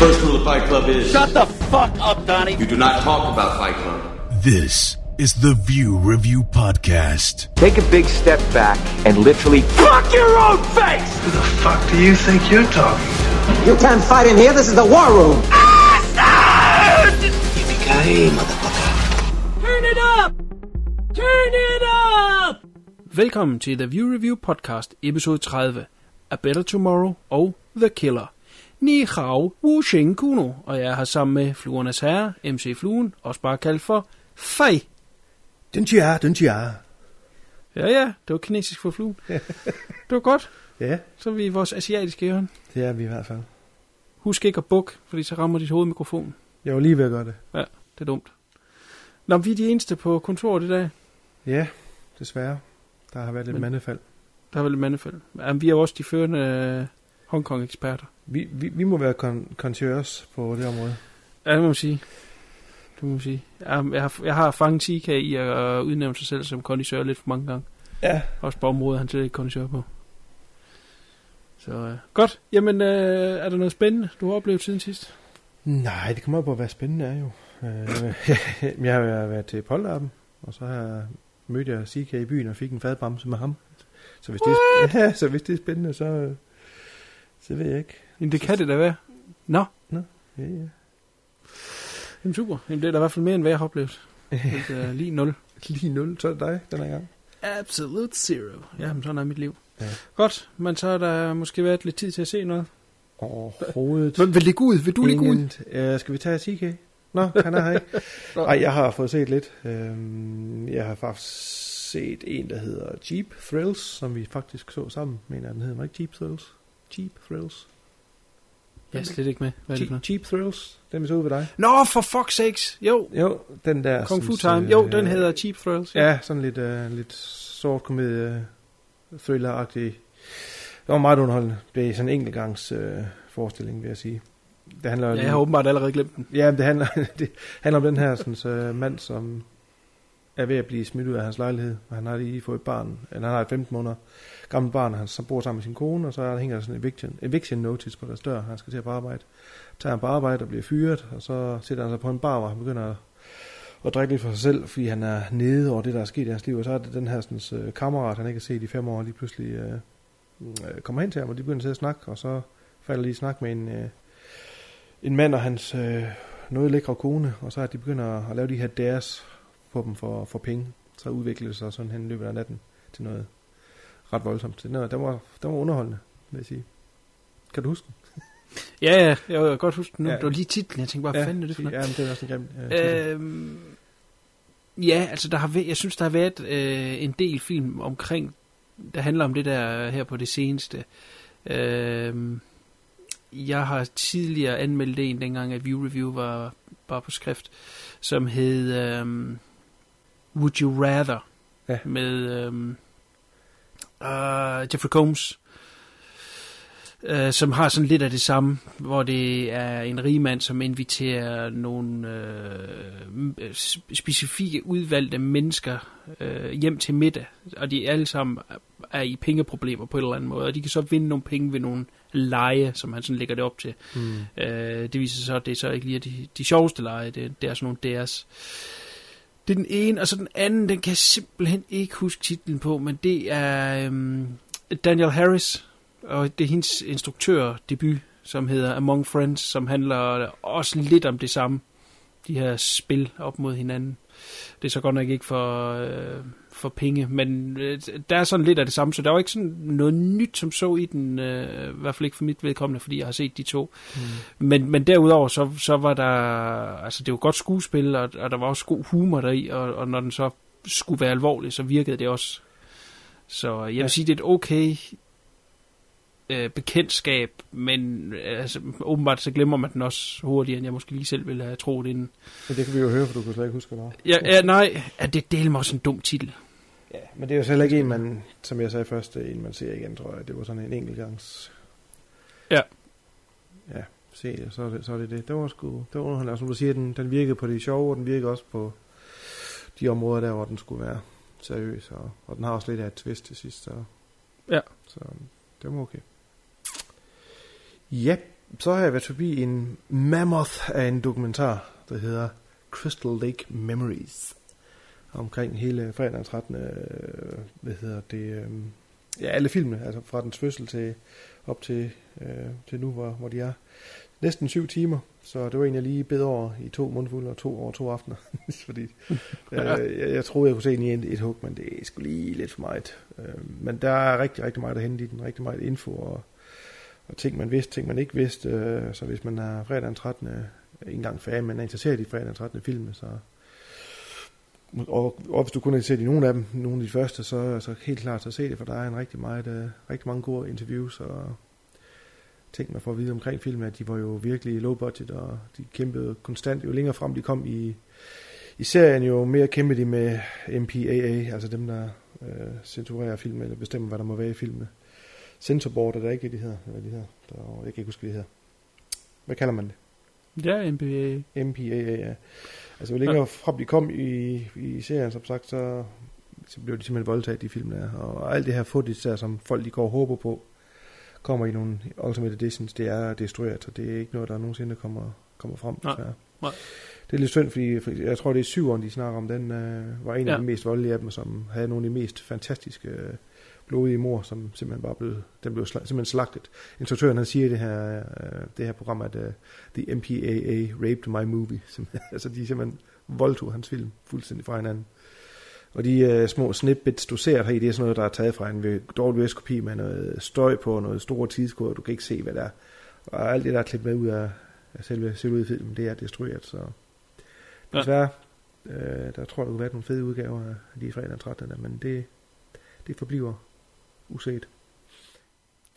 First rule of Fight Club is Shut the fuck up, Donnie. you do not talk about Fight Club. This is the View Review Podcast. Take a big step back and literally fuck your own face! Who the fuck do you think you're talking to? You can't fight in here. This is the war room. Yippee-ki-yay, motherfucker. Turn it up! Turn it up! Velkommen til The View Review Podcast, episode 30. A Better Tomorrow og The Killer. Ni hao wu sheng kuno, og jeg her sammen med Fluernes Herre, MC Fluen, også bare kaldt for Fej. Den tja, den tja. Ja, ja, det var kinesisk for fluen. det var godt. Ja, Så er vi i vores asiatiske hjørne. det er vi i hvert fald. Husk ikke at bukke, fordi så rammer dit hoved mikrofonen. Jeg var lige ved at gøre det. Ja, det er dumt. Nå, vi er de eneste på kontoret i dag. Ja, desværre. Der har været lidt Men- mandefald. Der er vel et mandefald. Jamen, vi er også de førende øh, Hongkong-eksperter. Vi, vi, vi må være kon- conscious på det område. Ja, det må man sige. Det må man sige. Jeg, jeg, har, jeg har fanget 10 i at udnævne sig selv som kondisør lidt for mange gange. Ja. Også på området, han slet ikke kondisør på. Så øh, godt. Jamen, øh, er der noget spændende, du har oplevet siden sidst? Nej, det kommer op på være spændende, er jo. Øh, jeg har været til Polterappen, og så har jeg mødt jeg CK i byen og fik en fadbamse med ham. Så hvis, det er, ja, så hvis det er spændende, så, så ved jeg ikke. Jamen, det kan det da være. Nå, Ja, ja. jamen, super. Jamen, det er da i hvert fald mere, end hvad jeg har oplevet. Det er lige 0. Lige 0, så er det dig den her gang. Absolute zero. Jamen, sådan er mit liv. Ja. Godt, men så har der måske været lidt tid til at se noget. Overhovedet. Vil, vil ligge ud? Vil du ligge ud? Øh, skal vi tage CK? Nå, han er her ikke. Nej, jeg har fået set lidt. Øhm, jeg har faktisk set en, der hedder Jeep Thrills, som vi faktisk så sammen. Jeg, den hedder ikke Jeep Thrills? Jeep Thrills. Jeg er slet ikke med. Hvad er det for Jeep, noget? Jeep Thrills, den vi så ved dig. Nå, for fuck's sakes. Jo, Jo, den der... Kung Fu Time. Jo, øh, den hedder Cheap Thrills. Ja, sådan lidt, uh, lidt sort komedie, thriller-agtig. Det var meget underholdende. Det er sådan en enkeltgangs uh, forestilling, vil jeg sige. Det handler jo Ja, jeg har åbenbart allerede glemt den. Ja, men det handler, det handler om den her sådan, så mand, som er ved at blive smidt ud af hans lejlighed. Og han har lige fået et barn, eller han har et 15 måneder gammelt barn, han så bor sammen med sin kone, og så er der hænger der sådan en eviction, eviction notice på deres dør. Han skal til på arbejde. Tager han på arbejde og bliver fyret, og så sætter han sig på en bar, hvor han begynder at, at drikke lidt for sig selv, fordi han er nede over det, der er sket i hans liv. Og så er det den her sådan, øh, kammerat, han ikke har set i fem år, lige pludselig øh, øh, kommer hen til ham, og de begynder til at snakke, og så falder de i snak med en, øh, en mand og hans øh, noget lækre kone, og så er de begynder at lave de her deres på dem for, for penge. Så udvikler det sig sådan hen i løbet af natten til noget ret voldsomt. Den var, den var, den var underholdende, vil jeg sige. Kan du huske den? Ja, ja, jeg kan godt huske den nu. Ja. Det var lige titlen. Jeg tænkte bare, hvad fanden er det for noget? Ja, men det er også en grim øh. Øhm, ja, altså der har væ- jeg synes, der har været øh, en del film omkring, der handler om det der her på det seneste. Øhm, jeg har tidligere anmeldt en, dengang at View Review var bare på skrift, som hed øhm, Would You Rather, Ja. med øhm, uh, Jeffrey Combs, øh, som har sådan lidt af det samme, hvor det er en rig mand, som inviterer nogle øh, specifikke udvalgte mennesker øh, hjem til middag, og de alle sammen er i pengeproblemer på en eller anden måde, og de kan så vinde nogle penge ved nogle lege, som han sådan lægger det op til. Mm. Øh, det viser sig så, at det er så ikke lige de, de sjoveste lege, det, det er sådan nogle deres. Det er den ene, og så den anden, den kan jeg simpelthen ikke huske titlen på, men det er øhm, Daniel Harris, og det er hendes instruktørdebut, som hedder Among Friends, som handler også lidt om det samme. De her spil op mod hinanden. Det er så godt nok ikke for, øh, for penge, men øh, der er sådan lidt af det samme, så der var ikke sådan noget nyt som så i den, øh, i hvert fald ikke for mit vedkommende, fordi jeg har set de to. Mm. Men, men derudover, så, så var der, altså det var godt skuespil, og, og der var også god humor deri, og, og når den så skulle være alvorlig, så virkede det også. Så jeg vil Ja. sige, det er et okay øh, bekendtskab, men øh, altså, åbenbart så glemmer man den også hurtigere, end jeg måske lige selv ville have troet inden. Men det kan vi jo høre, for du kan slet ikke huske, det. Ja, ja nej, ja, det deler mig også en dum titel. Ja, men det er jo heller ikke en, man, som jeg sagde først, en, man ser igen, tror jeg. Det var sådan en enkeltgangs... Ja. Ja, se, så er det så er det. det. Det var sgu, det var. Og Som du siger, den, den virkede på det sjove, og den virkede også på de områder der, hvor den skulle være seriøs. Og, og den har også lidt af et twist til sidst, så... Ja. Så det var okay. Ja, Så har jeg været forbi en mammoth af en dokumentar, der hedder Crystal Lake Memories. Omkring hele fredag den 13. øh, Hvad hedder det? øh, Ja, alle filmene, altså fra dens fødsel til op til, øh, til nu, hvor, hvor de er. Næsten syv timer, så det var en, jeg lige bed over i to mundfulde og to over to aftener. Fordi øh, jeg, jeg troede, jeg kunne se den i et, et hug, men det er sgu lige lidt for meget. Øh, men der er rigtig, rigtig meget at hente i den. Rigtig meget info og, og ting, man vidste, ting, man ikke vidste. Øh, så hvis man er fredag den 13. øh, ikke engang fan, men er interesseret i fredag den 13. film, så... Og, og hvis du kun er interesseret i nogle af dem, nogle af de første, så, så helt klart så se det, for der er en rigtig, meget, øh, rigtig mange gode interviews og ting, man får at vide omkring filmen, at de var jo virkelig low budget, og de kæmpede konstant. Jo længere frem de kom i, i serien, jo mere kæmpede de med MPAA, altså dem, der øh, censurerer film, eller bestemmer, hvad der må være i filmene. Censorboard er der ikke, de hedder. Hvad de hedder. Der, jeg kan ikke huske, hvad de hedder. Hvad kalder man det? Ja, NBA. MPAA, ja. Altså, jo længere frem de kom i, i serien, som sagt, så, så blev de simpelthen voldtaget, de film der. Og alt det her footage der, som folk de går og håber på, kommer i nogle Ultimate Editions, det er destrueret, så det er ikke noget, der nogensinde kommer, kommer frem. Nej, desværre. nej. Det er lidt synd, fordi fordi jeg tror, det er syveren, de snakker om. Den øh, var en af Ja. de mest voldelige af dem, som havde nogle af de mest fantastiske øh, blodige mor, som simpelthen bare blev, den blev sla- simpelthen slagtet. Instruktøren han siger i det her, øh, det her program, at øh, The MPAA raped my movie. Simpelthen. altså de simpelthen voldtog hans film fuldstændig fra hinanden. Og de øh, små snippets, du ser her i, det er sådan noget, der er taget fra en ved- dårlig kopi med noget støj på, og noget store tidskoder, du kan ikke se, hvad der er. Og alt det, der er klippet med ud af, af selve, selve filmen, det er destrueret, så Ja. desværre, øh, der tror jeg, der kunne være nogle fede udgaver af de fredag den 13. Der, men det, det forbliver uset.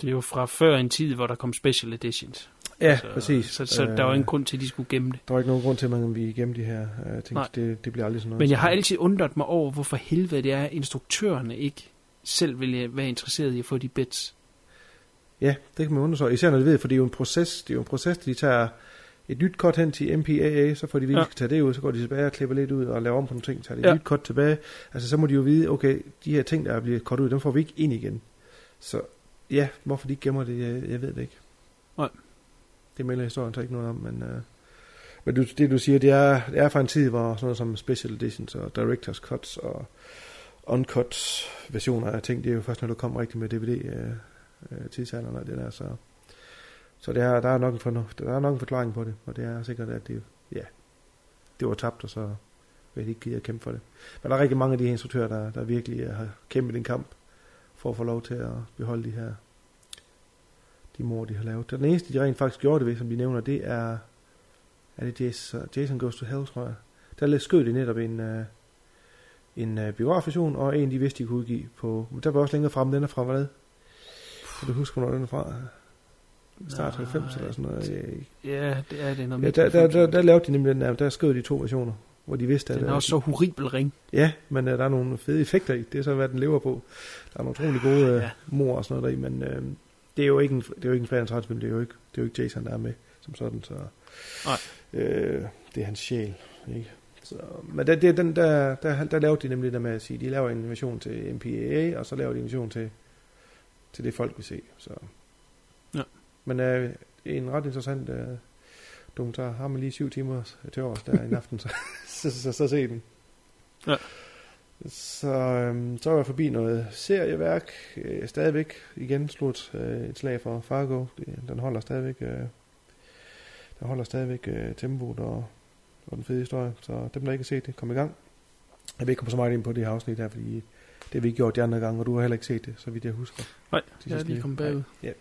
Det er jo fra før en tid, hvor der kom special editions. Ja, så, præcis. Så, så der var ingen grund til, at de skulle gemme det. Der var ikke nogen grund til, at man ville gemme de her øh, ting. Nej. Det, det bliver aldrig sådan noget. Men jeg har altid undret mig over, hvorfor helvede det er, at instruktørerne ikke selv vil være interesseret i at få de bits. Ja, det kan man undersøge. Især når de ved, for det er jo en proces. Det er jo en proces, de tager et nyt cut hen til MPAA, så får de vide, Ja. tage det ud, så går de tilbage og klipper lidt ud og laver om på nogle ting, tager det Ja. nyt cut tilbage. Altså, så må de jo vide, okay, de her ting, der er blevet cut ud, dem får vi ikke ind igen. Så ja, hvorfor de gemmer det, jeg, jeg ved det ikke. Nej. Det melder historien så ikke noget om, men, øh, men du, det du siger, det er, det er fra en tid, hvor sådan noget som special editions og director's cuts og uncut versioner af ting, det er jo først, når du kommer rigtig med DVD øh, øh, tidsalderen og det der, så, så det er, der, er nok en fornuft, der er nok en forklaring på det, og det er sikkert, at det, ja, det var tabt, og så vil de ikke give at kæmpe for det. Men der er rigtig mange af de her instruktører, der, der virkelig har kæmpet en kamp for at få lov til at beholde de her de mor, de har lavet. Den eneste, de rent faktisk gjorde det ved, som de nævner, det er, er det Jason, Jason Goes to Hell, tror jeg. Der skød de netop en, øh, en uh, biografversion, og en, de vidste, de kunne udgive på, men der var også længere frem, den er fra hvad? Kan du huske, hvornår den er fra? Start Nej. 90 eller sådan noget. Jeg- Ja, det er det. Når Ja, der, der, der, der, lavede de nemlig den der, der skød de to versioner, hvor de vidste, at... den er også så horribel ring. Ja, men uh, der er nogle fede effekter i. Det er så, hvad den lever på. Der er nogle utrolig gode uh, Ja. mor og sådan noget deri, men uh, det er jo ikke en, det er jo ikke en fredagens film, det er jo ikke, det er jo ikke Jason, der er med som sådan, så... Nej. Øh, det er hans sjæl, ikke? Så, men det, det, den, der, der, der lavede de nemlig det der med at sige, de laver en version til MPAA, og så laver de en version til, til det folk vil se. Så. Men øh, en ret interessant øh, dokumentar. Har man lige syv timer til års der en aften, så, så, så, så, så se den. Ja. Så, øhm, så var jeg forbi noget serieværk. Øh, stadigvæk igen slut øh, et slag for Fargo. Det, den holder stadigvæk, øh, den holder stadigvæk øh, tempoet og, og den fede historie. Så dem, der ikke har set det, kom i gang. Jeg vil ikke komme så meget ind på det her afsnit her, fordi det har vi ikke gjort de andre gange, og du har heller ikke set det, så vidt jeg husker. Nej, De jeg er lige. kommet bagud. Ja.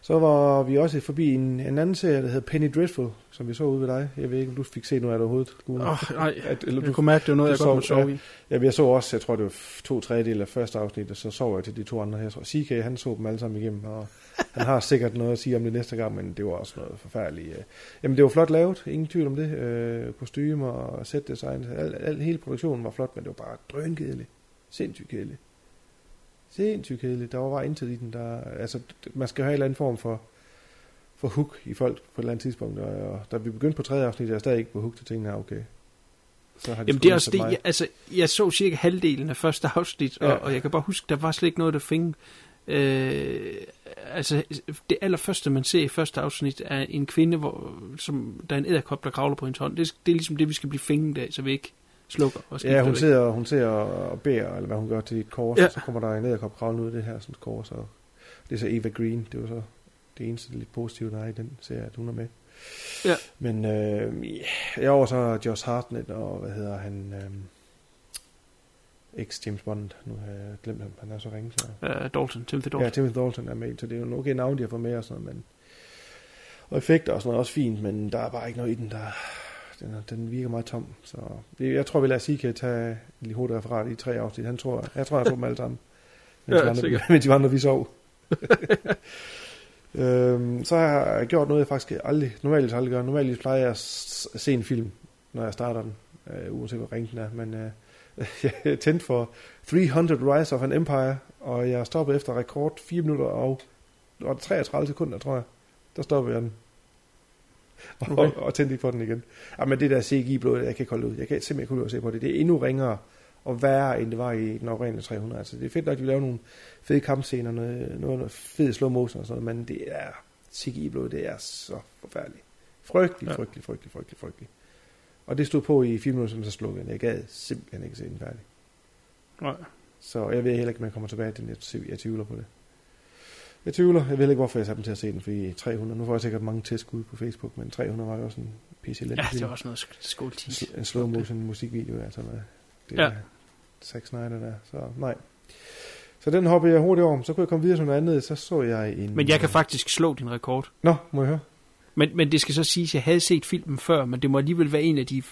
Så var vi også forbi en, en anden serie, der hedder Penny Dreadful, som vi så ude ved dig. Jeg ved ikke, om du fik set noget af det overhovedet. Åh, nej, At, eller jeg du, kunne mærke, det var noget, jeg godt sov- sove i. ja, jeg så også, jeg tror det var to tredjedel af første afsnit, og så sov jeg til de to andre. Tror, CK, han så dem alle sammen igennem, og han har sikkert noget at sige om det næste gang, men det var også noget forfærdeligt. øh. Jamen, det var flot lavet, ingen tvivl om det. Øh, kostymer og set design, al, al, hele produktionen var flot, men det var bare drønkedeligt. Sindssygt kedeligt. Sindssygt kedeligt. Der var bare intet i den, der... Altså, man skal have en eller anden form for, for hook i folk på et eller andet tidspunkt, og, og da vi begyndte på tredje afsnit, er jeg stadig ikke på hook til tingene, okay. Så har de Jamen det er også det, jeg, altså, jeg så cirka halvdelen af første afsnit, og, Ja. og jeg kan bare huske, der var slet ikke noget, der fing, Øh, altså, det allerførste, man ser i første afsnit, er en kvinde, hvor, som, der er en æderkop, der kravler på hendes hånd. Det, det er ligesom det, vi skal blive fænget af, så vi ikke slukker og Ja, hun væk. sidder, hun sidder og beder, eller hvad hun gør til et kors, Ja. og så kommer der en æderkop kravlende ud af det her sådan et kors, og det er så Eva Green, det var så det eneste lidt positive, der er i den serie, at hun er med. Ja. Men øh, jeg over så Josh Hartnett, og hvad hedder han, øh, ex James Bond, nu har jeg glemt ham, han er så ringe, så... Uh, Dalton, Timothy Dalton. Ja, Timothy Dalton er med, så det er jo okay navn, de har fået med og sådan noget, men... Og effekter og sådan noget er også fint, men der er bare ikke noget i den, der... Den, den virker meget tom, så... Jeg tror, vi lader sige, kan tage lige hurtigt referat i tre afsnit. Han tror, jeg tror, jeg så dem alle sammen. Mens, Ja, de andre, sikkert. mens de andre, vi sov. øhm, så har jeg gjort noget, jeg faktisk aldrig, normalt aldrig gør. Normalt plejer jeg at se en film, når jeg starter den, øh, uanset hvor ringe den er. Men øh, jeg tændte for 300 Rise of an Empire, og jeg stoppede efter rekord 4 minutter og, og 33 sekunder, tror jeg. Der stoppede jeg den. Og, Okay. okay. og tændte ikke for den igen. Ja, men det der CGI-blod, jeg kan ikke holde ud. Jeg kan simpelthen ikke holde ud at se på det. Det er endnu ringere og værre, end det var i den oprindelige 300. Altså, det er fedt nok, at vi laver nogle fede kampscener, noget, noget, noget fed slow motion og sådan noget, men det er CGI-blod, det er så forfærdeligt. Frygtelig, Ja. frygtelig, frygtelig, frygtelig, frygtelig. Og det stod på i 4 minutter, som så slukkede den. Jeg gad simpelthen ikke se den færdig. Nej. Så jeg ved heller ikke, om man kommer tilbage til den. Jeg, jeg tvivler på det. Jeg tvivler. Jeg ved ikke, hvorfor jeg satte dem til at se den, fordi 300, nu får jeg sikkert mange tæskud på Facebook, men 300 var jo også en pc Ja, det var også noget sk- skoletis. en slow motion musikvideo, altså med det Ja. Zack Snyder der, så nej. Så den hoppede jeg hurtigt over, så kunne jeg komme videre til noget andet, så så jeg en... Men jeg kan faktisk slå din rekord. Nå, må jeg høre? Men, men det skal så siges, at jeg havde set filmen før, men det må alligevel være en af de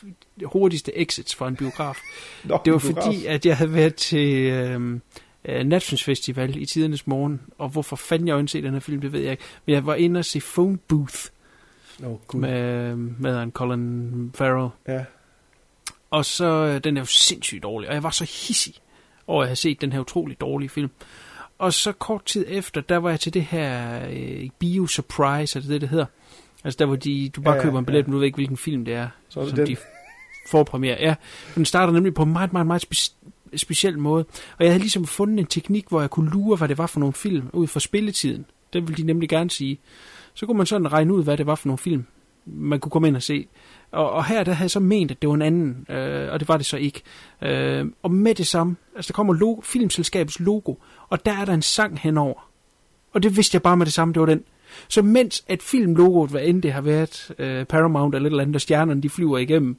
hurtigste exits fra en biograf. Nå, Det var biograf. fordi, at jeg havde været til øhm, øh, Nations Festival i tidernes morgen, og hvorfor fanden jeg ønskede den her film, det ved jeg ikke. Men jeg var inde og se Phone Booth Nå, gud. med, med en Colin Farrell. Ja, Og så, øh, den er jo sindssygt dårlig, og jeg var så hissig over at have set den her utrolig dårlige film. Og så kort tid efter, der var jeg til det her øh, Bio Surprise, er det det, det hedder? Altså der, hvor de, du bare Ja, ja, køber en billet, ja. men du ved ikke, hvilken film det er. Så er det som den. de forpremiere. Ja, den starter nemlig på en meget, meget, meget speciel måde. Og jeg havde ligesom fundet en teknik, hvor jeg kunne lure, hvad det var for nogle film ud fra spilletiden. Det ville de nemlig gerne sige. Så kunne man sådan regne ud, hvad det var for nogle film, man kunne komme ind og se. Og, og her der havde jeg så ment, at det var en anden, øh, og det var det så ikke. Øh, og med det samme, altså der kommer logo, filmselskabets logo, og der er der en sang henover. Og det vidste jeg bare med det samme, det var den. Så mens at filmlogoet, hvad end det har været, øh, Paramount eller et eller andet, og stjernerne de flyver igennem,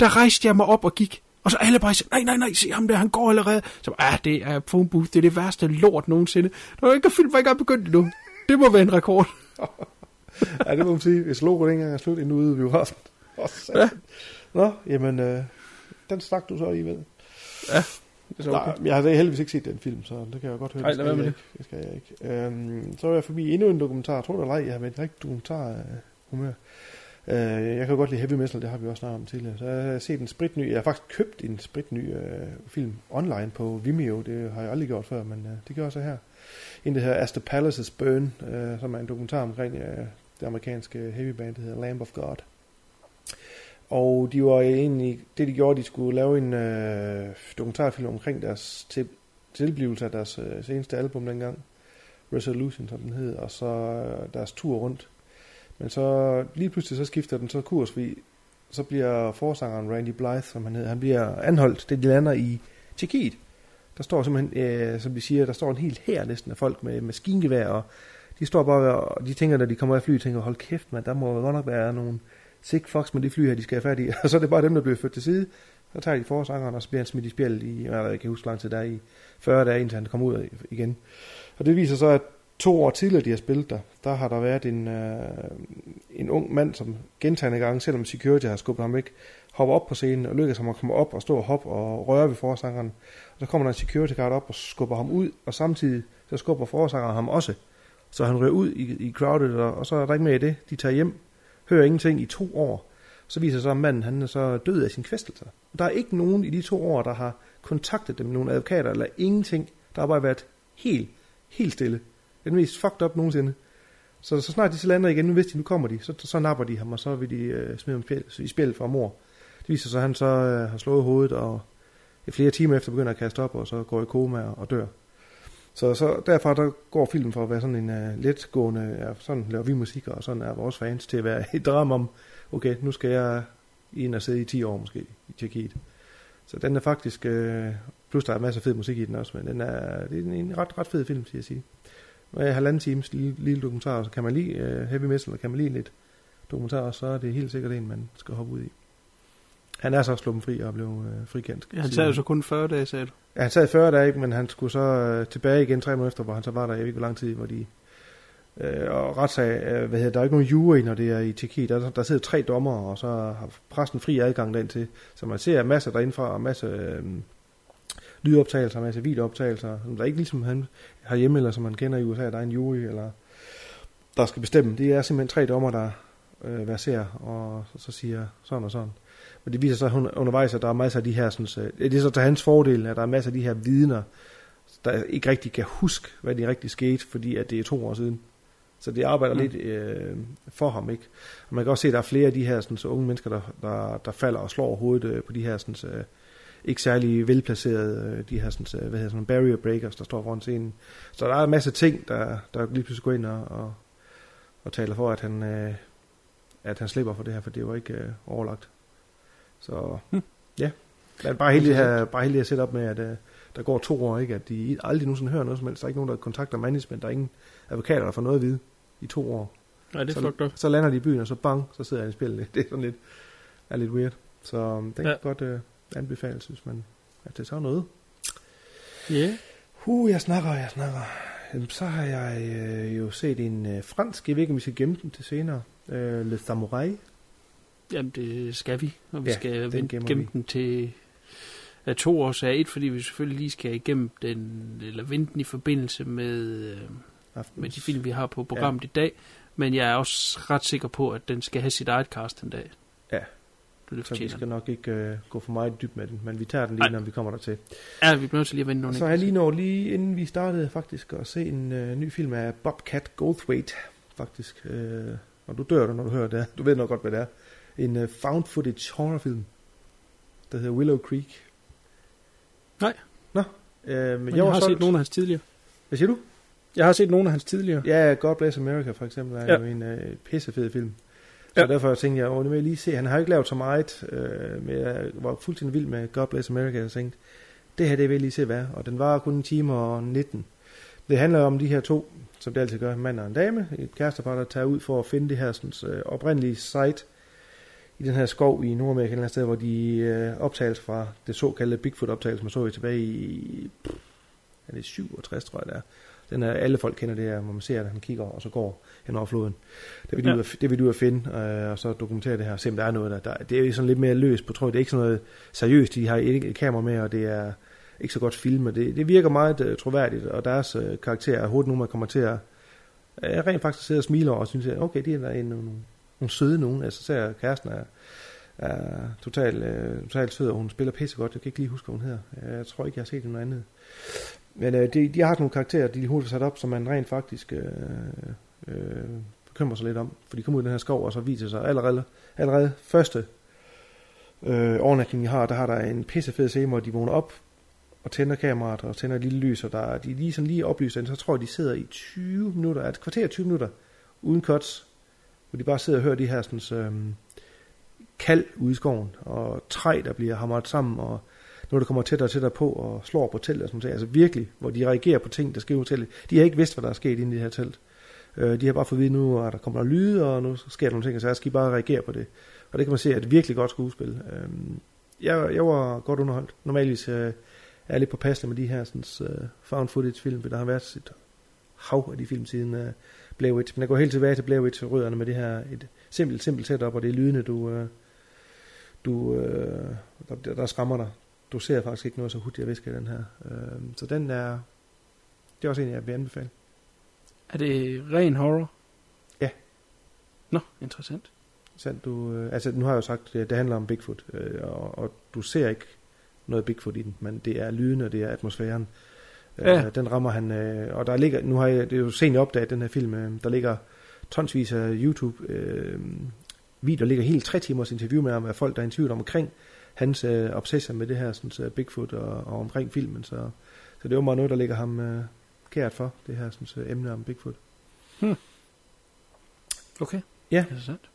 der rejste jeg mig op og gik. Og så alle bare nej, nej, nej, se ham der, han går allerede. Så ah, det er phone booth, det er det værste lort nogensinde. Der var ikke film, var ikke begyndt endnu. Det må være en rekord. ja, det må man sige. Hvis logoet ikke engang er slut endnu ude i biografen. Åh, Ja. Nå, jamen, øh, den stak du så alligevel. Det er så Nej, jeg har heldigvis ikke set den film, så det kan jeg godt høre. Ej, det lad være med ikke. Det skal jeg ikke. Øhm, så er jeg forbi endnu en dokumentar. Tror du eller ej, jeg har været rigtig dokumentar øh, humør. Øh, jeg kan jo godt lide Heavy Metal, det har vi også snakket om tidligere. Så jeg har set en spritny, jeg har faktisk købt en spritny øh, film online på Vimeo. Det har jeg aldrig gjort før, men øh, det gør jeg så her. En, der hedder As the Palaces Burn, øh, som er en dokumentar omkring øh, det amerikanske heavy band, der hedder Lamb of God. Og de var egentlig, det de gjorde, de skulle lave en øh, dokumentarfilm omkring deres til, tilblivelse af deres øh, seneste album dengang, Resolution, som den hed, og så øh, deres tur rundt. Men så lige pludselig så skifter den så kurs, fordi så bliver forsangeren Randy Blythe, som han hedder, han bliver anholdt, det de lander i Tjekkiet. Der står simpelthen, øh, som de siger, der står en helt her næsten af folk med maskingevær, og de står bare og de tænker, når de kommer af fly, tænker, hold kæft, man, der må godt nok være nogle sick fox med de fly her, de skal have fat i. Og så er det bare dem, der bliver ført til side. Så tager de forsangeren, og så bliver han smidt i spjæld i, jeg ved jeg kan huske lang tid der i 40 dage, indtil han kommer ud igen. Og det viser så, at to år tidligere, de har spillet der, der har der været en, øh, en ung mand, som gentagende gange, selvom security har skubbet ham væk, hopper op på scenen og lykkes ham at komme op og stå og hoppe og røre ved forsangeren. Og så kommer der en security guard op og skubber ham ud, og samtidig så skubber forsangeren ham også. Så han rører ud i, i crowded, og, og så er der ikke mere i det. De tager hjem, hører ingenting i to år. Så viser sig, at manden han er så død af sin kvæstelser. Der er ikke nogen i de to år, der har kontaktet dem, nogle advokater eller ingenting. Der har bare været helt, helt stille. Den mest fucked up nogensinde. Så, så snart de så lander igen, nu vidste de, nu kommer de, så, så napper de ham, og så vil de øh, smide ham spjæl, i spjæld for mor. Det viser sig, at han så øh, har slået hovedet, og i flere timer efter begynder at kaste op, og så går i koma og, og dør. Så, så derfra der går filmen fra at være sådan en uh, letgående, ja, sådan laver vi musik, og sådan er vores fans, til at være et drama om, okay, nu skal jeg ind og sidde i 10 år måske i Tjekkiet. Så den er faktisk, uh, plus der er masser af fed musik i den også, men den er, det er en, en ret, ret fed film, skal jeg sige. Jeg halvanden times lille, lille dokumentar, så kan man lide uh, heavy metal, og kan man lide lidt dokumentar, så er det helt sikkert en, man skal hoppe ud i. Han er så sluppet fri og blev øh, frikendt. Ja, han sad jo så kun 40 dage, sagde du. Ja, han sad i 40 dage, ikke, men han skulle så øh, tilbage igen tre måneder efter, hvor han så var der, jeg ved ikke hvor lang tid, hvor de... Øh, og retssag, øh, hvad hedder, der er ikke nogen jury, når det er i Tjekkiet. Der, der sidder tre dommer, og så har præsten fri adgang den til. Så man ser masser derindefra, og masser øh, lydoptagelser, masser videooptagelser, som der ikke ligesom han har hjemme, eller som man kender i USA, der er en jury, eller der skal bestemme. Det er simpelthen tre dommer, der øh, verserer, og så, så siger sådan og sådan. Men det viser sig undervejs, at der er masser af de her, sådan, øh, det er så til hans fordel, at der er masser af de her vidner, der ikke rigtig kan huske, hvad det rigtig skete, fordi at det er to år siden. Så det arbejder mm. lidt øh, for ham, ikke? Og man kan også se, at der er flere af de her sådan, så unge mennesker, der, der, der falder og slår hovedet øh, på de her sådan, så, øh, ikke særlig velplacerede, øh, de her sådan, så, hvad hedder sådan, barrier breakers, der står foran scenen. Så der er en masse ting, der, der lige pludselig går ind og, og, og taler for, at han, øh, at han slipper for det her, for det var ikke øh, overlagt. Så hm. ja, men bare heldig, at, bare heldig at sætte op med, at uh, der går to år, ikke? at de aldrig nogensinde hører noget som helst. Der er ikke nogen, der kontakter management. Der er ingen advokater, der får noget at vide i to år. Nej, det er så, så lander de i byen, og så bang, så sidder han i spillet. Det er sådan lidt, er lidt weird. Så um, den Ja. kan godt uh, anbefales, hvis man er så noget. Ja. Yeah. Uh, jeg snakker, jeg snakker. Jamen, så har jeg øh, jo set en øh, fransk, jeg ved ikke, om vi skal gemme den til senere. Øh, Le Samurai. Jamen, det skal vi, og vi Ja, skal den vente, gemme vi. den til af to års af et, fordi vi selvfølgelig lige skal igennem den, eller vente den i forbindelse med, øh, Aftens. med de film, vi har på programmet ja. i dag. Men jeg er også ret sikker på, at den skal have sit eget cast en dag. Ja. Det, det Så vi fortjener skal nok ikke øh, gå for meget dybt med den, men vi tager den lige, Nej. når vi kommer der til. Ja, vi bliver nødt til lige at vente nogle Så jeg lige nået lige inden vi startede faktisk at se en øh, ny film af Bobcat Goldthwait, faktisk. Øh, og du dør du, når du hører det. Du ved nok godt, hvad det er. En øh, found footage horrorfilm, der hedder Willow Creek. Nej. Nå, øh, men Men jeg, jeg har solgt. set nogle af hans tidligere. Hvad siger du? Jeg har set nogle af hans tidligere. Ja, God Bless America for eksempel er ja. jo en øh, pissefed film. Så Ja. derfor tænkte jeg, åh, nu vil jeg lige se. Han har jo ikke lavet så meget, øh, men jeg øh, var fuldstændig vild med God Bless America. Jeg tænkte, det her det vil jeg lige se hvad. Og den var kun en time og 19. Det handler om de her to, som det altid gør, en mand og en dame. Et kærestepar, der tager ud for at finde det her sådan, øh, oprindelige site i den her skov i Nordamerika, et eller andet sted, hvor de øh, optages fra det såkaldte Bigfoot-optagelse, man så tilbage i, pff, er det 67, tror jeg det er. Den er, alle folk kender det her, hvor man ser, at han kigger og så går hen over floden. Det vil, de Ja. ud at, det vil du at finde, øh, og så dokumentere det her, se om der er noget der. der det er sådan lidt mere løst på tråd. Det er ikke sådan noget seriøst. De har ikke et kamera med, og det er ikke så godt filmet. Det, det virker meget øh, troværdigt, og deres øh, karakterer er hurtigt nu, man kommer til at øh, rent faktisk sidde og smile over og synes, at okay, det er der en, nogle, nogle søde nogen. Altså, så ser jeg, kæresten er, er totalt øh, total sød, og hun spiller pisse godt. Jeg kan ikke lige huske, hvad hun hedder. Jeg tror ikke, jeg har set noget andet. Men øh, de, de har nogle karakterer, de hurtigt sat op, som man rent faktisk øh, øh, bekymrer sig lidt om. For de kommer ud i den her skov, og så viser sig allerede, allerede første øh, overnatning, de har, der har der en pissefed scene, hvor de vågner op og tænder kameraet og tænder et lille lys, og der, er- de er lige sådan lige oplyst, så tror jeg, de sidder i 20 minutter, et kvarter 20 minutter, uden cuts, hvor de bare sidder og hører de her sådan, øh, kald ude i skoven, og træ, der bliver hamret sammen, og når det kommer tættere og tættere på, og slår på teltet og sådan noget. Altså virkelig, hvor de reagerer på ting, der sker i teltet. De har ikke vidst, hvad der er sket inde i det her telt. Øh, de har bare fået at vide nu, at der kommer der lyde, og nu sker der nogle ting, og så skal I bare reagere på det. Og det kan man se, at det er et virkelig godt skuespil. Øh, jeg, jeg var godt underholdt. Normalvis øh, er jeg lidt påpasselig med de her sådan, øh, found footage film, for der har været et hav af de film siden øh, Blair Witch. Men jeg går helt tilbage til Blair Witch rødderne med det her et simpelt, simpelt setup, og det er lydende, du, øh, du øh, der, der skræmmer dig. Du ser faktisk ikke noget så hurtigt, jeg visker i den her. Uh, så den er, det er også en, jeg vil anbefale. Er det ren horror? Ja. Nå, interessant. Sandt, du, øh, altså nu har jeg jo sagt, det, det handler om Bigfoot, øh, og, og du ser ikke noget Bigfoot i den, men det er lyden, og det er atmosfæren. Ja. Øh, den rammer han, øh, og der ligger, nu har jeg, det er jo sent opdaget, den her film, øh, der ligger tonsvis af YouTube øh, videoer, ligger helt tre timers interview med ham, af folk, der er interviewet omkring hans øh, obsession med det her, sådan, så Bigfoot og, og omkring filmen, så, så det er jo meget noget, der ligger ham øh, forkert for, det her sådan, så emne om Bigfoot. Okay. Ja. Interessant.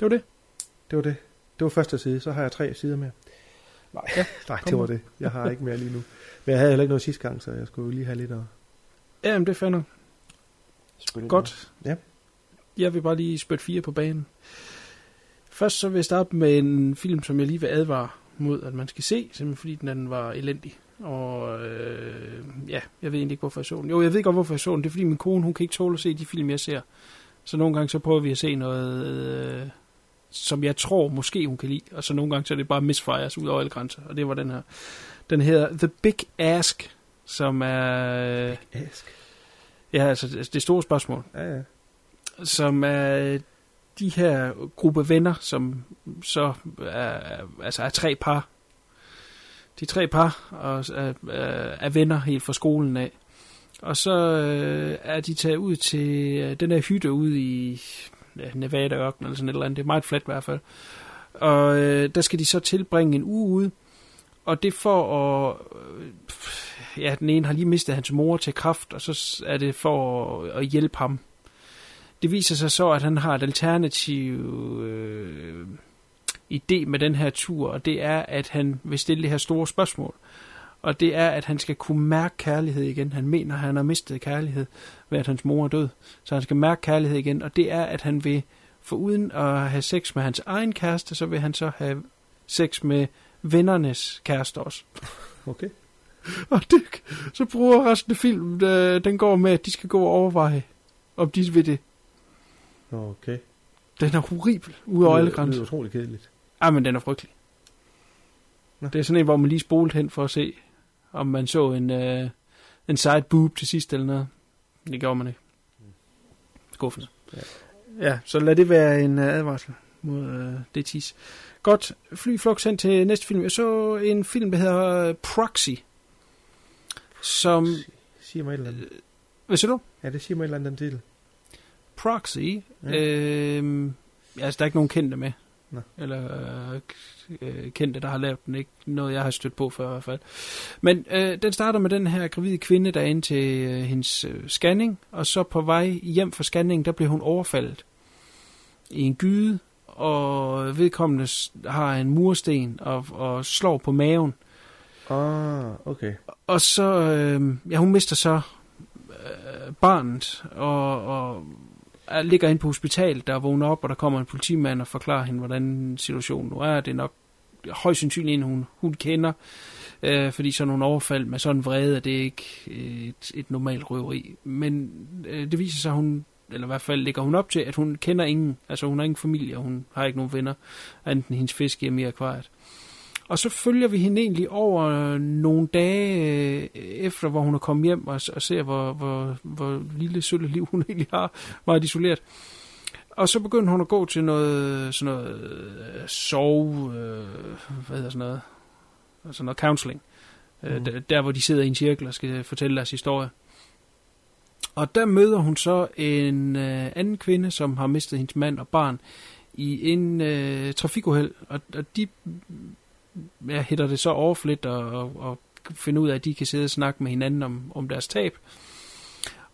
Det var det. Det var det. Det var første side, så har jeg tre sider mere. Nej, ja, nej det var det. Jeg har ikke mere lige nu. Men jeg havde heller ikke noget sidste gang, så jeg skulle lige have lidt at Jamen, det er fair nok. Godt. Ja. Jeg vil bare lige spytte fire på banen. Først så vil jeg starte med en film, som jeg lige vil advare mod, at man skal se, simpelthen fordi den anden var elendig. Og øh, ja, jeg ved egentlig ikke, hvorfor jeg så den. Jo, jeg ved godt, hvorfor jeg så den. Det er fordi min kone, hun kan ikke tåle at se de film, jeg ser. Så nogle gange så prøver vi at se noget, øh, som jeg tror måske hun kan lide. Og så nogle gange så er det bare misfires ud over alle grænser. Og det var den her. Den hedder The Big Ask, som er... Ask. Ja, altså det store spørgsmål Ja, ja. som er de her gruppe venner, som så er, altså er tre par. De tre par og er, er, venner helt fra skolen af. Og så øh, er de taget ud til øh, den her hytte ude i ja, Nevada-ørkenen eller sådan et eller andet. Det er meget fladt i hvert fald. Og øh, der skal de så tilbringe en uge ude. Og det for at... Øh, ja, den ene har lige mistet hans mor til kraft, og så er det for at, at hjælpe ham det viser sig så, at han har et alternativ øh, idé med den her tur, og det er, at han vil stille det her store spørgsmål. Og det er, at han skal kunne mærke kærlighed igen. Han mener, at han har mistet kærlighed ved, at hans mor er død. Så han skal mærke kærlighed igen, og det er, at han vil, for uden at have sex med hans egen kæreste, så vil han så have sex med vennernes kæreste også. Okay. Og det, så bruger resten af filmen, øh, den går med, at de skal gå og overveje, om de vil det. Okay. Den er horribel, ud over alle Det lyder utroligt kedeligt. Ej, men den er frygtelig. Nå. Det er sådan en, hvor man lige spolede hen for at se, om man så en, øh, en side boob til sidst eller noget. Det gjorde man ikke. Skuffende. Ja. Ja, så lad det være en uh, advarsel mod uh, det tis. Godt, fly flux hen til næste film. Jeg så en film, der hedder øh, Proxy. Som, Siger mig et eller andet. hvad siger du? Ja, det siger mig et eller andet, den titel. Proxy. Ja. Ja, altså, der er ikke nogen kendte med. Nå. Eller øh, kendte, der har lavet den. Ikke noget, jeg har stødt på før i hvert fald. Men øh, den starter med den her gravide kvinde, der er inde til øh, hendes øh, scanning. Og så på vej hjem fra scanningen, der bliver hun overfaldet i en gyde. Og vedkommende har en mursten og, og slår på maven. Ah, okay. Og så, øh, ja, hun mister så øh, barnet, og, og ligger inde på hospitalet, der vågner op, og der kommer en politimand og forklarer hende, hvordan situationen nu er. Det er nok højst sandsynligt en, hun, hun kender, øh, fordi sådan nogle overfald med sådan en vrede, det er ikke et, et normalt røveri. Men øh, det viser sig, at hun, eller i hvert fald ligger hun op til, at hun kender ingen, altså hun har ingen familie, og hun har ikke nogen venner, enten hendes fisk hjemme i akvariet. Og så følger vi hende egentlig over øh, nogle dage øh, efter, hvor hun er kommet hjem og, og ser, hvor, hvor, hvor lille sølle liv hun egentlig har, meget isoleret. Og så begynder hun at gå til noget, sådan noget øh, sove, øh, hvad hedder sådan noget, altså noget counseling. Mm. Øh, der, der, hvor de sidder i en cirkel og skal fortælle deres historie. Og der møder hun så en øh, anden kvinde, som har mistet hendes mand og barn i en øh, trafikuheld. Og, og de ja, hætter det så overflit og, og, og finder ud af, at de kan sidde og snakke med hinanden om, om deres tab.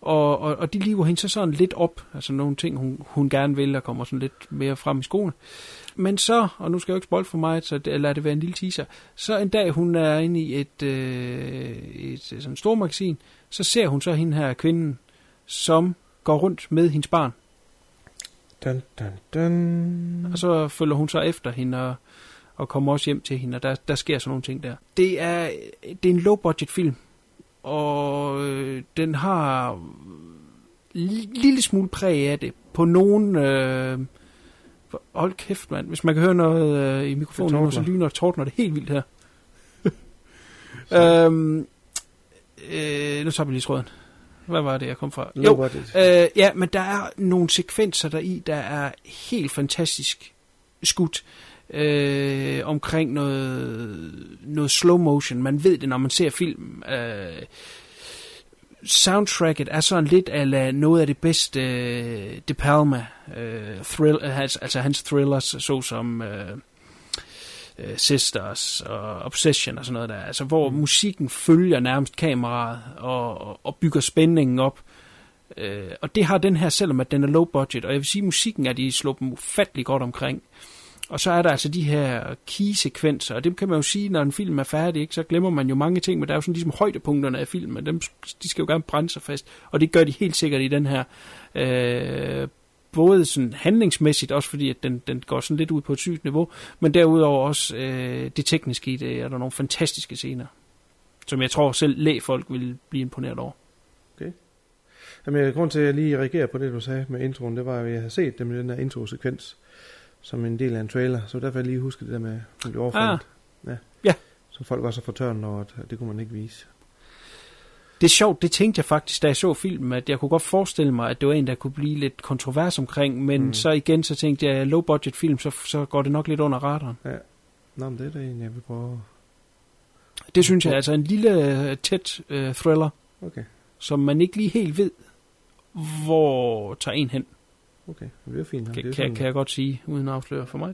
Og, og, og de liver hende så sådan lidt op, altså nogle ting, hun, hun gerne vil, og kommer sådan lidt mere frem i skoene. Men så, og nu skal jeg jo ikke spoil for mig, så det, lad det være en lille teaser, så en dag hun er inde i et, øh, et sådan stort magasin, så ser hun så hende her kvinden, som går rundt med hendes barn. Dun, dun, dun. Og så følger hun så efter hende og, og kommer også hjem til hende, og der, der sker sådan nogle ting der. Det er, det er en low-budget film, og øh, den har li- lille smule præg af det. På nogen... Øh, hold kæft, mand. Hvis man kan høre noget øh, i mikrofonen, så lyner og tordner det helt vildt her. øhm, øh, nu tager vi lige tråden. Hvad var det, jeg kom fra? Budget. Øh, ja, men der er nogle sekvenser der i, der er helt fantastisk skudt øh, omkring noget, noget slow motion. Man ved det, når man ser film. Øh, soundtracket er sådan lidt ala noget af det bedste øh, De Palma øh, thrill, altså, altså hans thrillers, såsom øh, øh, Sisters og Obsession og sådan noget der, altså hvor mm. musikken følger nærmest kameraet og, og, bygger spændingen op. Øh, og det har den her, selvom at den er low budget, og jeg vil sige, at musikken er de dem ufattelig godt omkring. Og så er der altså de her key-sekvenser, og det kan man jo sige, når en film er færdig, ikke, så glemmer man jo mange ting, men der er jo sådan ligesom højdepunkterne af filmen, dem, de skal jo gerne brænde sig fast, og det gør de helt sikkert i den her. Øh, både sådan handlingsmæssigt, også fordi at den, den går sådan lidt ud på et sygt niveau, men derudover også øh, det tekniske i det, er der nogle fantastiske scener, som jeg tror selv lægfolk vil blive imponeret over. Okay. Jamen, øh, grund til, at jeg lige reagerer på det, du sagde med introen, det var, at jeg har set dem i den her intro-sekvens som en del af en trailer, så derfor jeg lige huske det der med, at overfaldet. Ah. Ja. Ja. Så folk også har fortørnet over, at det kunne man ikke vise. Det er sjovt, det tænkte jeg faktisk, da jeg så filmen, at jeg kunne godt forestille mig, at det var en, der kunne blive lidt kontrovers omkring, men mm. så igen, så tænkte jeg, low budget film, så, så går det nok lidt under radaren. Ja. Nå, men det er det egentlig, jeg vil prøve. Det synes jeg, altså en lille øh, tæt uh, thriller, Okay, som man ikke lige helt ved, hvor tager en hen, okay. Det er fint. kan, det er kan, kan jeg godt sige, uden at afsløre for mig.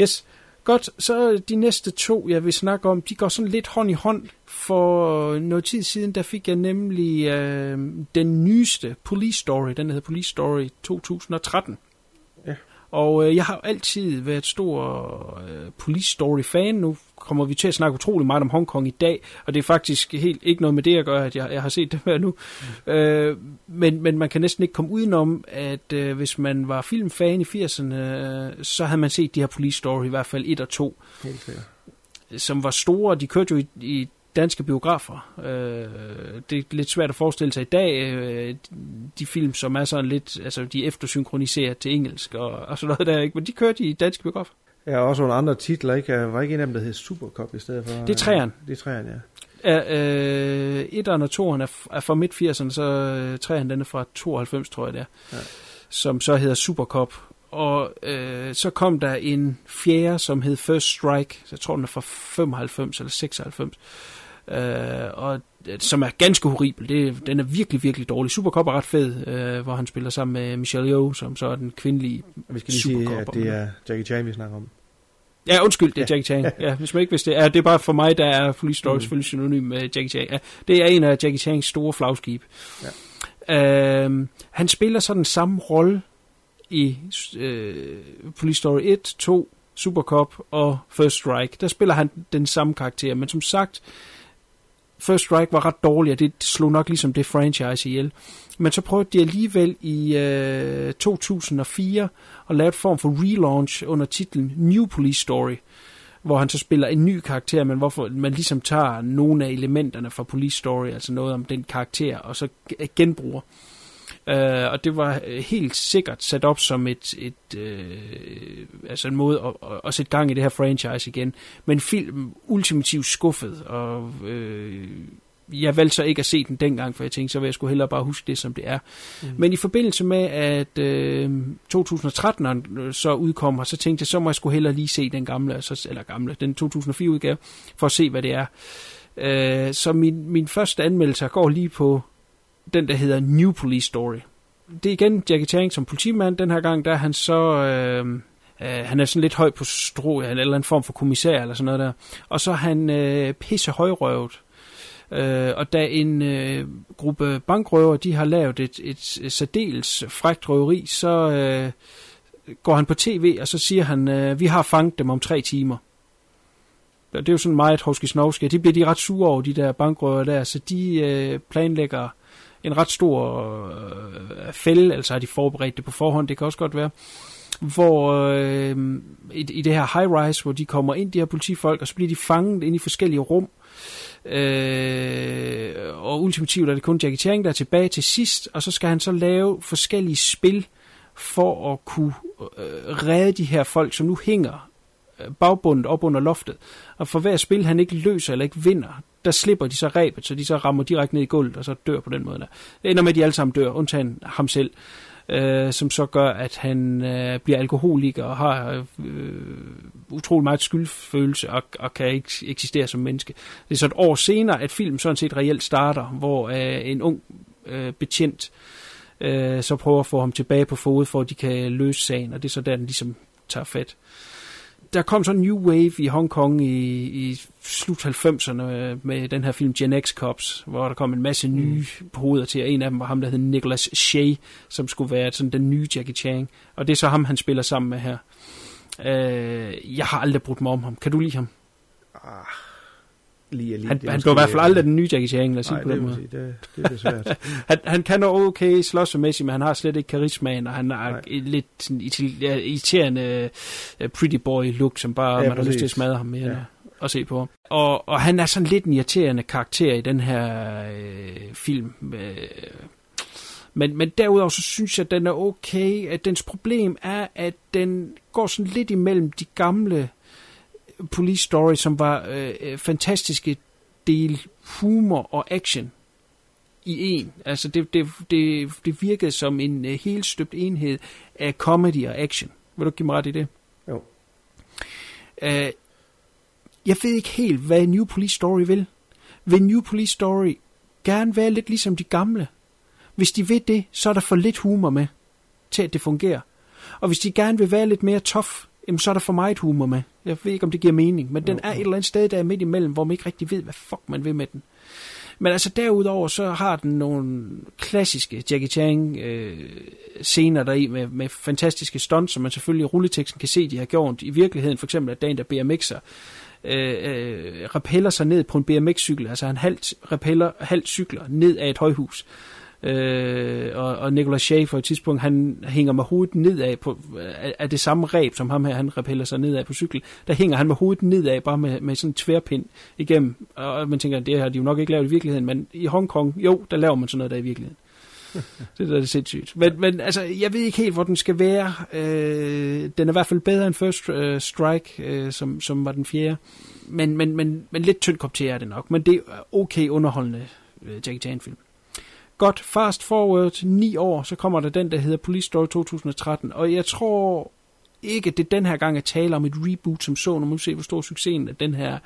Yes, godt. Så de næste to, jeg vil snakke om, de går sådan lidt hånd i hånd. For noget tid siden, der fik jeg nemlig øh, den nyeste Police Story, den hedder Police Story 2013. Og øh, jeg har altid været stor øh, Police Story-fan. Nu kommer vi til at snakke utrolig meget om Hongkong i dag, og det er faktisk helt ikke noget med det at gøre, at jeg, jeg har set det her nu. Mm. Øh, men, men man kan næsten ikke komme udenom, at øh, hvis man var filmfan i 80'erne, øh, så havde man set de her Police Story, i hvert fald et og to, Helt sikkert. som var store. De kørte jo i, i danske biografer. Øh, det er lidt svært at forestille sig i dag, øh, de film, som er sådan lidt, altså de er eftersynkroniseret til engelsk og, og sådan noget der, ikke? men de kørte i danske biografer. Ja, og også nogle andre titler, ikke? Jeg var ikke en af dem, der hed Supercop i stedet for... Det er træeren. Det er træeren, ja. Ja, øh, etteren og toeren er, er fra midt 80'erne, så øh, treeren den er fra 92, tror jeg det er, Ja. som så hedder Supercop. Og øh, så kom der en fjerde, som hed First Strike, så jeg tror den er fra 95 eller 96, øh, og øh, som er ganske horribel. Det, den er virkelig, virkelig dårlig. Supercop er ret fed, øh, hvor han spiller sammen med Michelle Yeoh, som så er den kvindelige vi skal lige sige, at det er Jackie Chan, vi snakker om. Ja, undskyld, det er Ja. Jackie Chan. Ja, hvis man ikke vidste det. Ja, det er bare for mig, der er Police Story Mm. selvfølgelig synonym med Jackie Chan. Ja, det er en af Jackie Chans store flagskib. Ja. Øhm, han spiller så den samme rolle i øh, Police Story 1, 2, Supercop og First Strike. Der spiller han den samme karakter, men som sagt, First Strike var ret dårlig, og det slog nok ligesom det franchise ihjel. Men så prøvede de alligevel i øh, 2004 at lave et form for relaunch under titlen New Police Story, hvor han så spiller en ny karakter, men hvorfor man ligesom tager nogle af elementerne fra Police Story, altså noget om den karakter, og så genbruger. Uh, og det var øh, helt sikkert sat op som et, et øh, altså en måde at, at, sætte gang i det her franchise igen. Men film ultimativt skuffet, og øh, jeg valgte så ikke at se den dengang, for jeg tænkte, så vil jeg skulle hellere bare huske det, som det er. Mm. Men i forbindelse med, at øh, 2013 så udkommer, så tænkte jeg, så må jeg skulle hellere lige se den gamle, så, eller gamle, den 2004 udgave, for at se, hvad det er. Øh, så min, min første anmeldelse går lige på den, der hedder New Police Story. Det er igen Jackie Chan som politimand. Den her gang, der er han så... Øh, øh, han er sådan lidt høj på strå, eller en eller anden form for kommissær, eller sådan noget der. Og så er han øh, pisse højrøvet. Øh, og da en øh, gruppe bankrøver, de har lavet et, et, et særdeles frækt røveri, så øh, går han på tv, og så siger han, øh, vi har fanget dem om tre timer. Og det er jo sådan meget hovski snovski, de bliver de ret sure over, de der bankrøver der, så de øh, planlægger en ret stor øh, fælde, altså har de forberedt det på forhånd, det kan også godt være, hvor øh, i, i det her high-rise, hvor de kommer ind, de her politifolk, og så bliver de fanget ind i forskellige rum, øh, og ultimativt er det kun Jackie Chan, der er tilbage til sidst, og så skal han så lave forskellige spil for at kunne øh, redde de her folk, som nu hænger øh, bagbundet op under loftet. Og for hver spil, han ikke løser eller ikke vinder, der slipper de så rebet, så de så rammer direkte ned i gulvet, og så dør på den måde. Der. Det ender med, at de alle sammen dør, undtagen ham selv, øh, som så gør, at han øh, bliver alkoholiker og har øh, utrolig meget skyldfølelse og, og kan ikke eksistere som menneske. Det er så et år senere, at filmen sådan set reelt starter, hvor øh, en ung øh, betjent øh, så prøver at få ham tilbage på fod, for at de kan løse sagen, og det er så der, den ligesom tager fat der kom sådan en new wave i Hongkong i, i slut 90'erne med den her film Gen X Cops, hvor der kom en masse nye mm. hoveder til, og en af dem var ham, der hed Nicholas Shea, som skulle være sådan den nye Jackie Chan. Og det er så ham, han spiller sammen med her. Øh, jeg har aldrig brugt mig om ham. Kan du lide ham? Lige, lige, Han, det han blev i hvert fald aldrig den nye Jackie Chan, lad os sige på den må måde. sige, det, det er svært. Han, han kan nå okay slåssemæssigt, men han har slet ikke karismaen, og han har Nej. et lidt sådan irriterende uh, pretty boy look, som bare Ja, man har lyst til at præcis. smadre ham mere ja. at se på. Og, og han er sådan lidt en irriterende karakter i den her øh, film. Øh, men, men derudover så synes jeg, at den er okay. At dens problem er, at den går sådan lidt imellem de gamle police stories, som var øh, øh, fantastiske del humor og action i en. Altså det, det, det, det virkede som en uh, helt støbt enhed af comedy og action. Vil du give mig ret i det? Jo. Uh, jeg ved ikke helt, hvad New Police Story vil. Vil New Police Story gerne være lidt ligesom de gamle? Hvis de vil det, så er der for lidt humor med, til at det fungerer. Og hvis de gerne vil være lidt mere tough, jamen så er der for meget humor med. Jeg ved ikke, om det giver mening, men den er et eller andet sted, der er midt imellem, hvor man ikke rigtig ved, hvad fuck man vil med den. Men altså derudover, så har den nogle klassiske Jackie Chan øh, scener deri med, med fantastiske stunts, som man selvfølgelig i rulleteksten kan se, de har gjort i virkeligheden. For eksempel, at dagen der BMX'er øh, øh, repeller sig ned på en BMX-cykel. Altså han halvt repeller, halvt cykler ned af et højhus. Øh, og, og Nicolas Shea for et tidspunkt, han hænger med hovedet nedad på, af, af det samme ræb, som ham her, han repeller sig nedad på cykel. Der hænger han med hovedet nedad, bare med, med sådan en tværpind igennem. Og man tænker, det har de jo nok ikke lavet i virkeligheden, men i Hongkong, jo, der laver man sådan noget der i virkeligheden. det er da det sindssygt. Men, men altså, jeg ved ikke helt, hvor den skal være. Øh, den er i hvert fald bedre end First øh, Strike, øh, som, som var den fjerde. Men, men, men, men lidt tynd kop til er det nok. Men det er okay underholdende øh, Jackie Chan-film. Godt, fast forward, ni år, så kommer der den, der hedder Police Story 2013. Og jeg tror ikke, at det den her gang er tale om et reboot som så, når man ser, hvor stor succesen af den her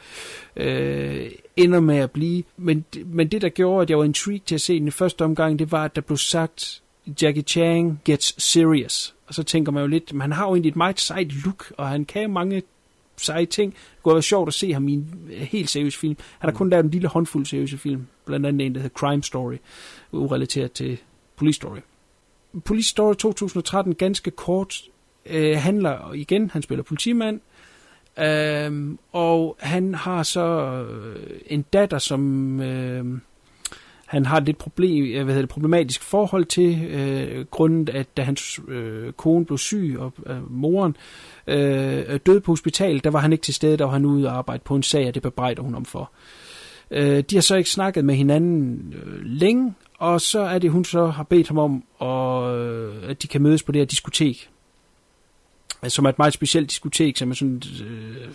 øh, ender med at blive. Men, men det, der gjorde, at jeg var intrigued til at se den i første omgang, det var, at der blev sagt, Jackie Chan gets serious. Og så tænker man jo lidt, man har jo egentlig et meget sejt look, og han kan mange seje ting. Det kunne være sjovt at se ham i en øh, helt seriøs film. Han har kun lavet en lille håndfuld seriøse film. Blandt andet en, der hedder Crime Story, urelateret til Police Story. Police Story 2013, ganske kort, øh, handler igen, han spiller politimand, øh, og han har så øh, en datter, som øh, han har et lidt problem, øh, hvad hedder det, problematisk forhold til, øh, grundet at da hans øh, kone blev syg, og øh, moren øh, døde på hospitalet, der var han ikke til stede, der var han ude og arbejde på en sag, og det bebrejder hun om for. Øh, de har så ikke snakket med hinanden øh, længe, og så er det, hun så har bedt ham om, og, øh, at de kan mødes på det her diskotek, som er et meget specielt diskotek, som er sådan øh,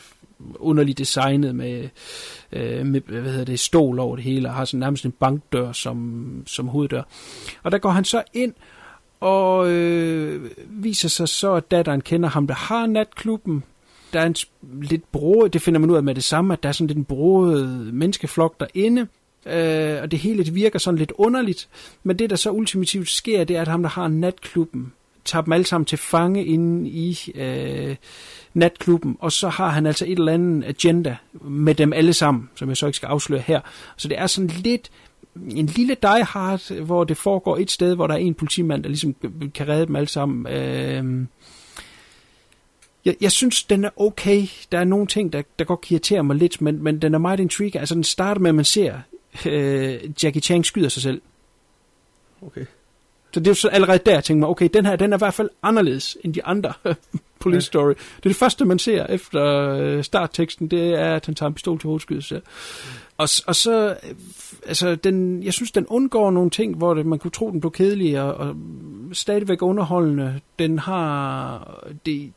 underligt designet med, øh, med hvad hedder det, stol over det hele, og har sådan nærmest en bankdør som, som hoveddør. Og der går han så ind, og øh, viser sig så, at datteren kender ham, der har natklubben. Der er en lidt broet, det finder man ud af med det samme, at der er sådan lidt en broet menneskeflok derinde. Øh, og det hele det virker sådan lidt underligt. Men det, der så ultimativt sker, det er, at ham, der har natklubben, tager dem alle sammen til fange inde i øh, natklubben, og så har han altså et eller andet agenda med dem alle sammen, som jeg så ikke skal afsløre her. Så det er sådan lidt en lille Die Hard, hvor det foregår et sted, hvor der er en politimand, der ligesom kan redde dem alle sammen. Øh, jeg, jeg synes, den er okay. Der er nogle ting, der, der godt kan irritere mig lidt, men, men den er meget intriguing. Altså, den starter med, at man ser øh, Jackie Chan skyder sig selv. Okay. Så det er jo så allerede der, jeg tænker mig, okay, den her, den er i hvert fald anderledes end de andre Police Ja. Story. Det er det første, man ser efter øh, startteksten, det er, at han tager en pistol til hovedskydet sig. Og, og så, øh, altså, den, jeg synes, den undgår nogle ting, hvor det, man kunne tro, den blev kedelig og, og stadigvæk underholdende. Den har, det,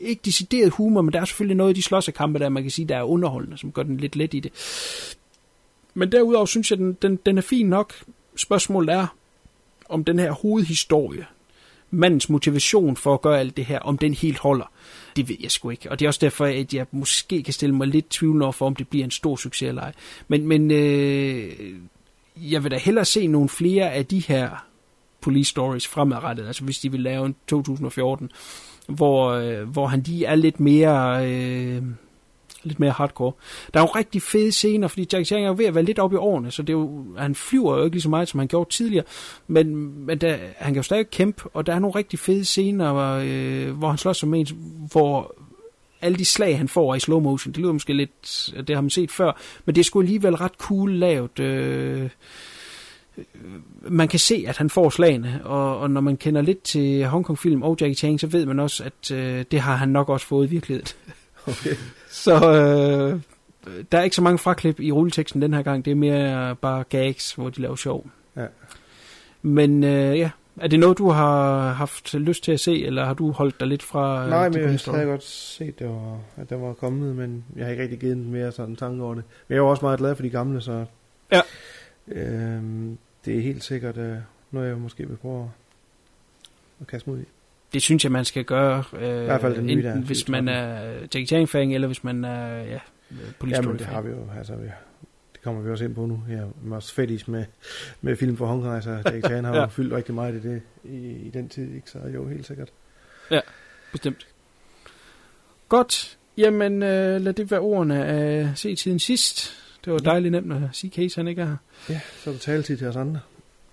ikke decideret humor, men der er selvfølgelig noget i de slåssekampe, der man kan sige, der er underholdende, som gør den lidt let i det. Men derudover synes jeg, den, den, den er fin nok. Spørgsmålet er, om den her hovedhistorie, mandens motivation for at gøre alt det her, om den helt holder. Det ved jeg sgu ikke. Og det er også derfor, at jeg måske kan stille mig lidt tvivl over for, om det bliver en stor succes eller ej. Men, men øh, jeg vil da hellere se nogle flere af de her police stories fremadrettet. Altså hvis de vil lave en 2014, hvor, øh, hvor han lige er lidt mere... Øh, lidt mere hardcore. Der er jo rigtig fede scener, fordi Jackie Chan er jo ved at være lidt op i årene, så det er jo, han flyver jo ikke lige så meget, som han gjorde tidligere, men, men der, han kan jo stadig kæmpe, og der er nogle rigtig fede scener, hvor, øh, hvor han slås som en, hvor alle de slag, han får i slow motion. Det lyder måske lidt, det har man set før, men det er sgu alligevel ret cool lavet. Øh, øh man kan se, at han får slagene, og, og når man kender lidt til Hong Kong film og Jackie Chan, så ved man også, at øh, det har han nok også fået i virkeligheden. Okay. Så øh, der er ikke så mange fraklip i rulleteksten den her gang. Det er mere bare gags, hvor de laver sjov. Ja. Men øh, ja, er det noget, du har haft lyst til at se, eller har du holdt dig lidt fra øh, Nej, men jeg havde godt set, det var, at den var kommet, men jeg har ikke rigtig givet den mere sådan tanke over det. Men jeg var også meget glad for de gamle, så Ja. øhm, det er helt sikkert øh, noget, jeg måske vil prøve at, at kaste ud i. Det synes jeg, man skal gøre, øh, hvert fald den nye enten der, hvis man er Jackie Chan-fan, eller hvis man er ja, police Jamen, det har vi jo, altså, vi, det kommer vi også ind på nu. Jeg er også fetis med, med film fra Hong Kong, altså Jackie Chan har Ja. jo fyldt rigtig meget i det i, i den tid, ikke? så jo, helt sikkert. Bestemt. Godt. Jamen, øh, lad det være ordene af se tiden sidst. Det var dejligt nemt at sige Case, han ikke er her. Ja, så er der taletid til os andre.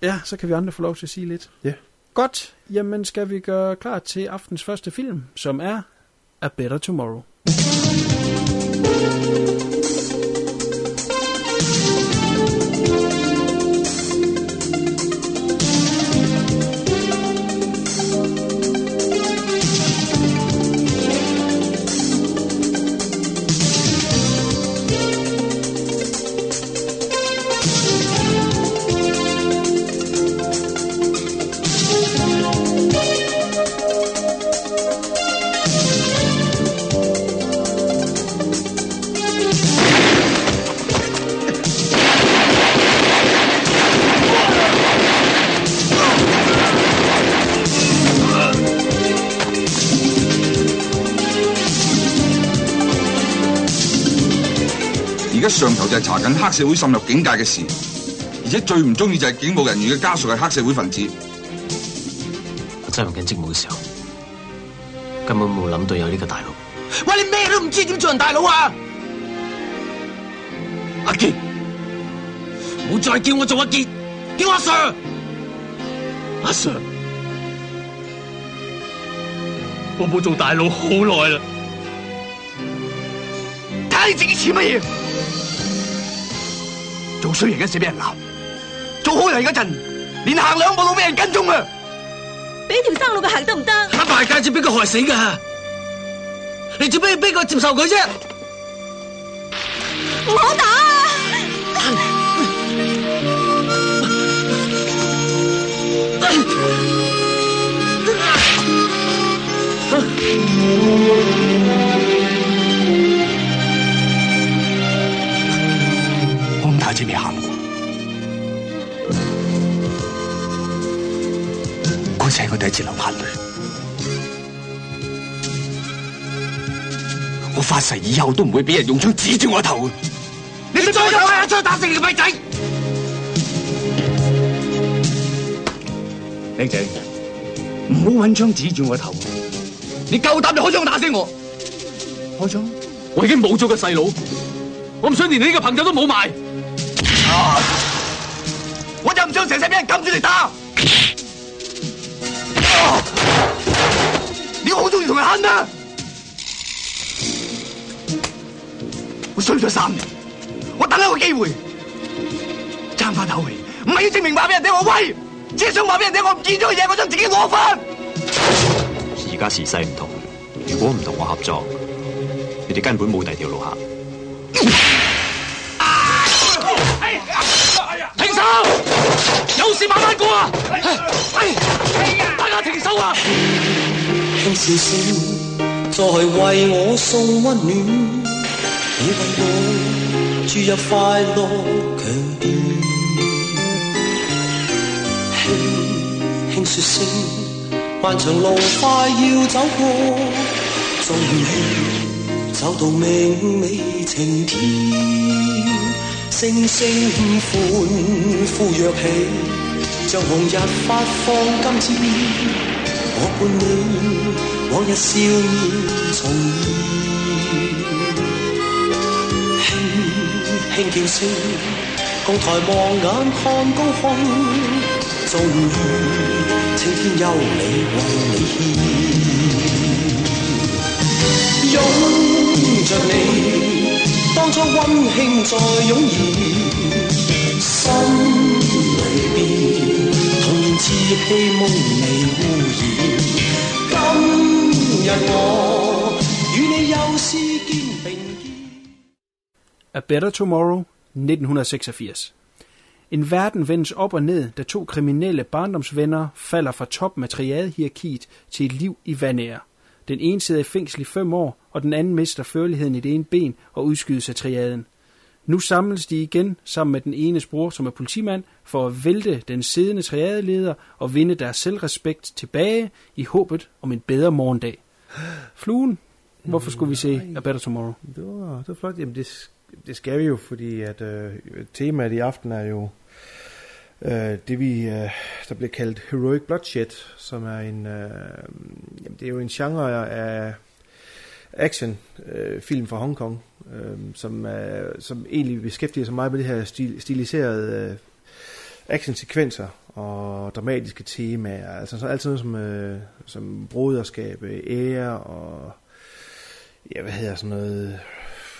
Ja, så kan vi andre få lov til at sige lidt. Ja. Godt. Jamen, skal vi gøre klar til aftens første film, som er A Better Tomorrow. 就係查緊黑社會滲入警界嘅事，而且最唔中意就係警務人員嘅家屬係黑社會分子。我執行緊職務嘅時候，根本冇諗到有呢個大佬。喂，你咩都唔知，點做人大佬啊？阿杰，唔好再叫我做阿杰，叫阿 Sir。阿 Sir，我冇做大佬好耐啦。睇下你自己似乜嘢？做衰人嗰時俾人鬧，做好人嗰陣連行兩步路俾人跟蹤啊！俾條生路佢行得唔得？打大戒指俾佢害死噶，你做咩俾佢接受佢啫？唔好打啊！未喊過，嗰次係我第一次流眼淚。我發誓以後都唔會俾人用槍指住我頭。你再有一槍打死你個咪仔！靚仔，唔好揾槍指住我頭。你夠膽就開槍打死我！開槍！我已經冇咗個細佬，我唔想連你呢個朋友都冇埋。我就唔想成世俾人撳住嚟打。你好中意同人恨啊！我衰咗三年，我等一個機會，爭翻口气，唔係要證明話俾人听我威，只係想話俾人听我唔見咗嘅嘢，我想自己攞翻。而家時勢唔同，如果唔同我合作，你哋根本冇第二條路行。有事慢慢過啊！大家停手啊！輕笑聲再為我送溫暖，你為我注入快樂強電。輕輕說聲，漫長路快要走過，終於走到明媚晴天，聲聲歡呼躍起，像紅日發放金箭。我伴你往日笑面重現，輕輕叫声，共抬望眼看高空，終於青天優美為你獻，擁着你，当初温馨再涌现，心里边。童年稚气梦未污染，今日我与你又是肩并肩。 A Better Tomorrow, 1986. En verden vendes op og ned, da to kriminelle barndomsvenner falder fra toppen af triadehierarkiet til et liv i vandære. Den ene sidder i fængsel i fem år, og den anden mister førligheden i det ene ben og udskydes af triaden. Nu samles de igen sammen med den enes bror, som er politimand, for at vælte den siddende triadeleder og vinde deres selvrespekt tilbage i håbet om en bedre morgendag. Fluen, hvorfor skulle vi se A Better Tomorrow? Det var, det var flot. Jamen, det, det skal vi jo, fordi at øh, temaet i aften er jo øh, det, vi, øh, der bliver kaldt Heroic Bloodshed, som er en, øh, jamen, det er jo en genre af action øh, film fra Hongkong, øh, som, øh, som egentlig beskæftiger sig meget med det her stil, stiliserede øh, actionsekvenser og dramatiske temaer, altså så altid noget som, øh, som broderskab, ære og ja, hvad hedder sådan noget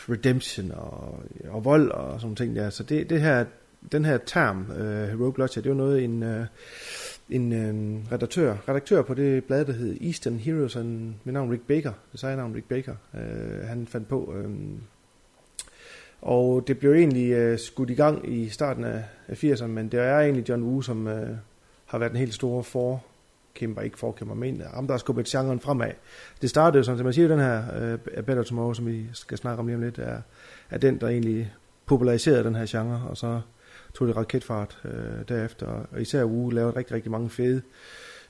redemption og, og vold og sådan ting der. Så det, det her, den her term, uh, Rogue Lodge, det var noget en, uh, en uh, redaktør, redaktør på det blad, der hed Eastern Heroes, en, med navn Rick Baker, designeren Rick Baker, uh, han fandt på. Um, og det blev egentlig uh, skudt i gang i starten af, af 80'erne, men det er egentlig John Woo, som uh, har været den helt store for kæmper, ikke forkæmper, men ham, der har skubbet genren fremad. Det startede jo, sådan, som man siger, den her uh, Better Tomorrow, som vi skal snakke om lige om lidt, er, er den, der egentlig populariserede den her genre, og så tog det raketfart øh, derefter. Og især Wu lavede rigtig, rigtig mange fede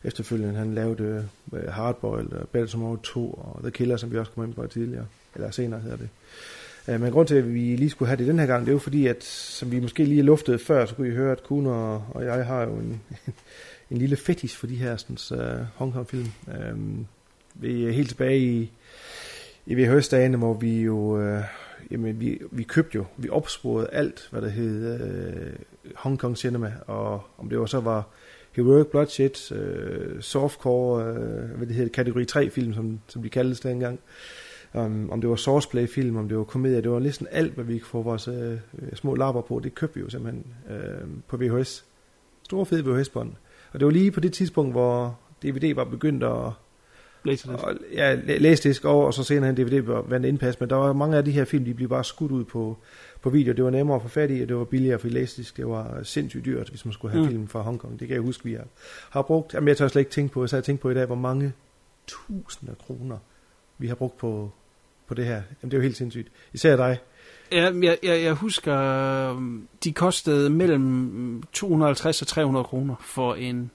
efterfølgende. Han lavede øh, Hardboiled, uh, Better 2 og The Killer, som vi også kom ind på tidligere, eller senere hedder det. Øh, men grund til, at vi lige skulle have det den her gang, det er jo fordi, at som vi måske lige luftede før, så kunne I høre, at Kuno og, og jeg har jo en, en lille fetish for de her sådan, uh, Hong Kong-film. Øh, vi er helt tilbage i, i VHS-dagene, hvor vi jo, øh, jamen, vi, vi købte jo, vi opsporede alt, hvad der hed øh, Hong Kong Cinema, og om det var så var Heroic Bloodshed, øh, softcore, øh, hvad det hedder, kategori 3 film, som, som de kaldtes dengang. Um, om det var sourceplay-film, om det var komedier, det var næsten alt, hvad vi kunne få vores øh, små lapper på, det købte vi jo simpelthen øh, på VHS. Store fede VHS-bånd. Og det var lige på det tidspunkt, hvor DVD var begyndt at Laserdisc. og, ja, læsdisk over, og så senere en DVD var vandt indpas, men der var mange af de her film, de blev bare skudt ud på, på video. Det var nemmere at få fat i, og det var billigere, for læsdisk, det var sindssygt dyrt, hvis man skulle have Mm. mm. film fra Hongkong. Det kan jeg huske, vi har, har brugt. Jamen, jeg tør slet ikke tænke på, så jeg tænkt på i dag, hvor mange tusinder kroner vi har brugt på, på det her. Jamen, det er jo helt sindssygt. Især dig. Ja, jeg, jeg, jeg husker, øhm, de kostede mellem 250 og 300 kroner for en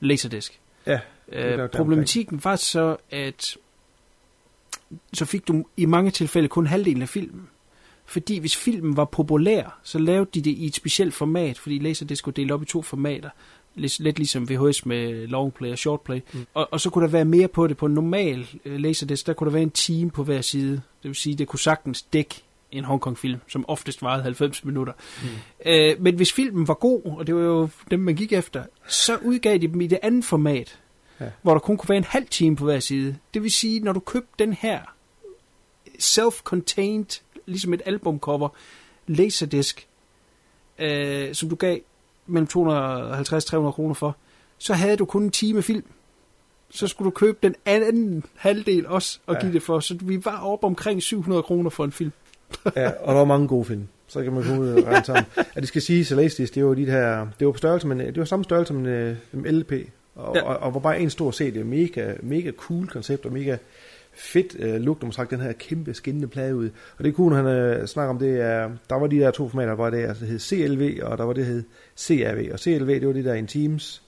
laserdisc. Ja, Øh, problematikken var så, at så fik du i mange tilfælde kun halvdelen af filmen. Fordi hvis filmen var populær, så lavede de det i et specielt format, fordi Laserdisc skulle dele op i to formater. Lidt, lidt ligesom VHS med longplay og shortplay. Mm. Og, og så kunne der være mere på det. På en normal øh, Laserdisc, der kunne der være en time på hver side. Det vil sige, det kunne sagtens dække en Hong Kong film, som oftest varede 90 minutter. Mm. Øh, men hvis filmen var god, og det var jo dem, man gik efter, så udgav de dem i det andet format, Ja. hvor der kun kunne være en halv time på hver side. Det vil sige, når du købte den her self-contained, ligesom et albumcover, laserdisc, øh, som du gav mellem 250-300 kroner for, så havde du kun en time film. Så skulle du købe den anden halvdel også og Ja. give det for. Så vi var oppe omkring 700 kroner for en film. ja, og der var mange gode film. Så kan man komme ud og regne sammen. At det skal sige, læste det var de her, det var på størrelse, men det var samme størrelse som en, øh, en LP. Og, Ja. og, og, var bare en stor CD. Mega, mega cool koncept og mega fedt uh, look, når man trak den her kæmpe skinnende plade ud. Og det kunne han uh, snakke om, det er, der var de der to formater, der var det, altså det hed CLV, og der var det, der hed CRV. Og CLV, det var det der en teams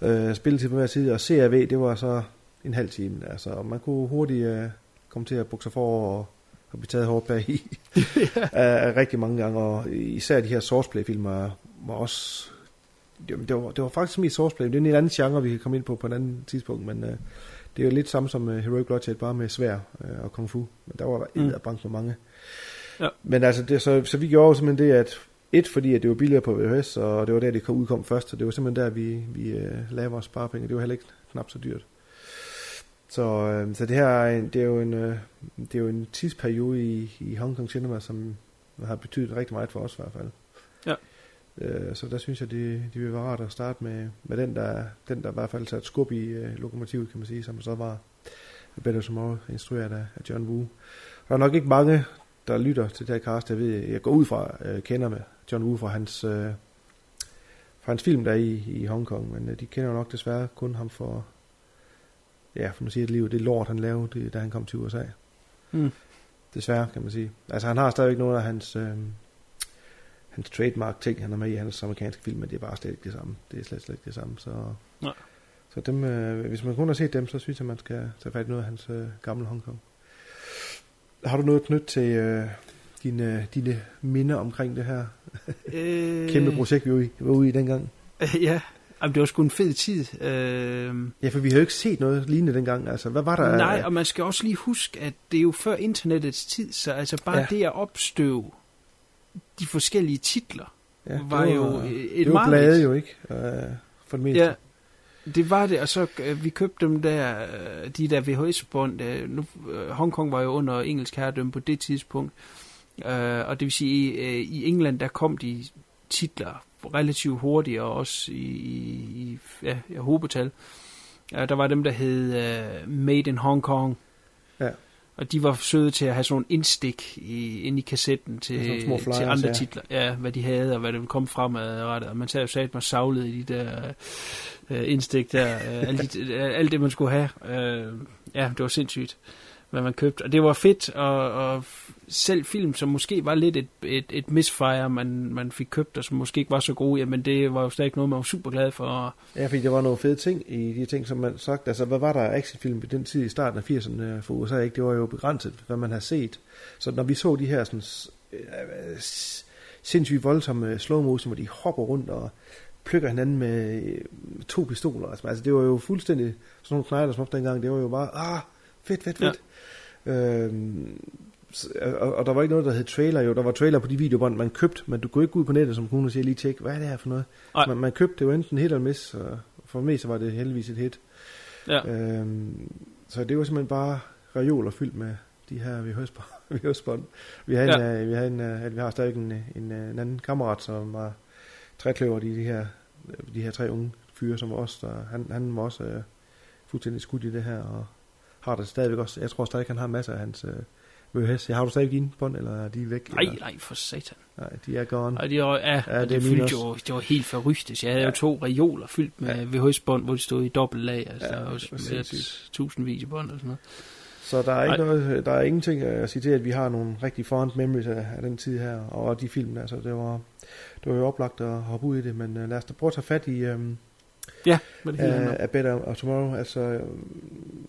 uh, spilletid på hver side, og CRV, det var så en halv time. Altså, og man kunne hurtigt uh, komme til at bukke sig for og, og blive taget hårdt bag i rigtig mange gange, og især de her sourceplay-filmer var også det, det, var, det var faktisk mest sourceplay. Det er en anden genre, vi kan komme ind på på en anden tidspunkt, men øh, det er jo lidt samme som uh, Heroic Bloodshed, bare med svær øh, og kung fu. Men der var Mm. mm. bank for mange. Ja. Men altså, det, så, så vi gjorde jo simpelthen det, at et, fordi at det var billigere på VHS, og det var der, det kom, udkom først, så det var simpelthen der, vi, vi øh, lavede vores sparepenge. Det var heller ikke knap så dyrt. Så, øh, så det her er, en, det er jo en, øh, det er jo en tidsperiode i, i Hong Kong Cinema, som har betydet rigtig meget for os i hvert fald. Ja. Øh, så der synes jeg, det, det vil være rart at starte med, med den, der, den, der i hvert fald satte skub i øh, lokomotivet, kan man sige, som så var Better Tomorrow, instrueret af, af John Woo. Der er nok ikke mange, der lytter til det her cast, jeg ved, jeg går ud fra, øh, kender med John Woo fra hans, øh, fra hans film der er i, i Hongkong, men øh, de kender jo nok desværre kun ham for, ja, for nu siger det liv, det lort, han lavede, det, da han kom til USA. Mm. Desværre, kan man sige. Altså, han har stadigvæk nogle af hans, øh, hans trademark ting, han er med i hans amerikanske film, men det er bare slet ikke det samme. Det er slet, slet ikke det samme, så... Nej. Så dem, øh, hvis man kun har set dem, så synes jeg, man skal tage fat i noget af hans øh, gamle Hongkong. Har du noget knyttet til øh, dine, dine minder omkring det her Øh, kæmpe projekt, vi var, i, var ude i dengang? ja, Jamen, det var sgu en fed tid. Øh, Ja, for vi havde jo ikke set noget lignende dengang. Altså, hvad var der? nej, og man skal også lige huske, at det er jo før internettets tid, så altså bare ja. det at opstøve de forskellige titler, ja, ja, var, jo et Det var mareridt. blade jo ikke, øh, for det meste. Ja, det var det, og så øh, vi købte dem der, øh, de der VHS-bånd. Øh, nu, øh, Hongkong var jo under engelsk herredømme på det tidspunkt, øh, og det vil sige, øh, i England der kom de titler relativt hurtigt, og også i, i, i ja, ja, hobetal. Øh, der var dem, der hed øh, Made in Hong Kong, Ja. Og de var søde til at have sådan nogle indstik i, ind i kassetten til, små flyers, til andre ja. titler. Ja, hvad de havde, og hvad der ville komme fremadrettet. Og man sagde jo sat mig savlet i de der øh, indstik der. Øh, alt, de, øh, alt det, man skulle have. Øh, ja, det var sindssygt, hvad man købte. Og det var fedt, og, og selv film, som måske var lidt et, et, et misfire, man, man fik købt, og som måske ikke var så gode, jamen det var jo stadig noget, man var super glad for. Ja, fordi der var nogle fede ting i de ting, som man sagt. Altså, hvad var der actionfilm i den tid i starten af 80'erne for USA? Ikke? Det var jo begrænset, hvad man har set. Så når vi så de her sådan, øh, sindssygt voldsomme slow motion, hvor de hopper rundt og plukker hinanden med øh, to pistoler. Altså, altså det var jo fuldstændig sådan nogle knejder som op dengang. Det var jo bare, ah, fedt, fedt, fedt. Ja. Øhm, og, og, der var ikke noget, der hed trailer jo. Der var trailer på de videobånd, man købte, men du kunne ikke gå ud på nettet som kunne og sige lige tjek, hvad er det her for noget? Man, man købte det jo enten hit eller miss, og for mig så var det heldigvis et hit. Ja. Øhm, så det var simpelthen bare reoler fyldt med de her VHS-bånd. Vi har en, Ja. ja. vi har en, øh, at vi har stadig en, en, øh, en anden kammerat, som var trækløver i de her, de her tre unge fyre, som os, der, han, han var også øh, fuldstændig skudt i det her, og har det stadigvæk også. Jeg tror stadig, han har masser af hans øh, VHS. Har du stadig dine bånd, eller er de væk? Nej, eller? nej, for satan. Nej, de er gone. Og det var, ja, Ja, det det, er fyldte jo, det var helt forrygtigt. Jeg havde Ja. jo to reoler fyldt med ja. VHS-bånd, hvor de stod i dobbelt lag. Altså, Ja, der var tusindvis af bånd og sådan noget. Så der er, ikke Nej. noget, der er ingenting at sige til, at vi har nogle rigtig fond memories af, af den tid her, og de film der, så det var, det var jo oplagt at hoppe ud i det, men uh, lad os da prøve at tage fat i um, Ja, hvad det uh. A Better Tomorrow. Altså, øhm,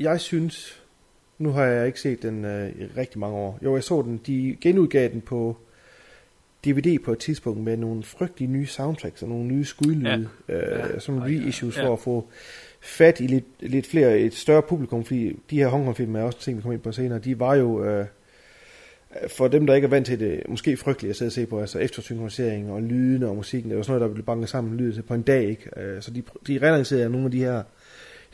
jeg synes, nu har jeg ikke set den uh, i rigtig mange år. Jo, jeg så den, de genudgav den på DVD på et tidspunkt med nogle frygtelige nye soundtracks og nogle nye skudlyde, ja. Ja. uh, som reissues ja. for at få fat i lidt, lidt flere, et større publikum, fordi de her Hongkong-film er også ting, vi kommer ind på senere, de var jo, øh, for dem, der ikke er vant til det, måske frygteligt at sidde og se på, altså eftersynkronisering og lydene og musikken, det var sådan noget, der blev banket sammen lyd til på en dag, ikke? Øh, så de, de relancerede nogle af de her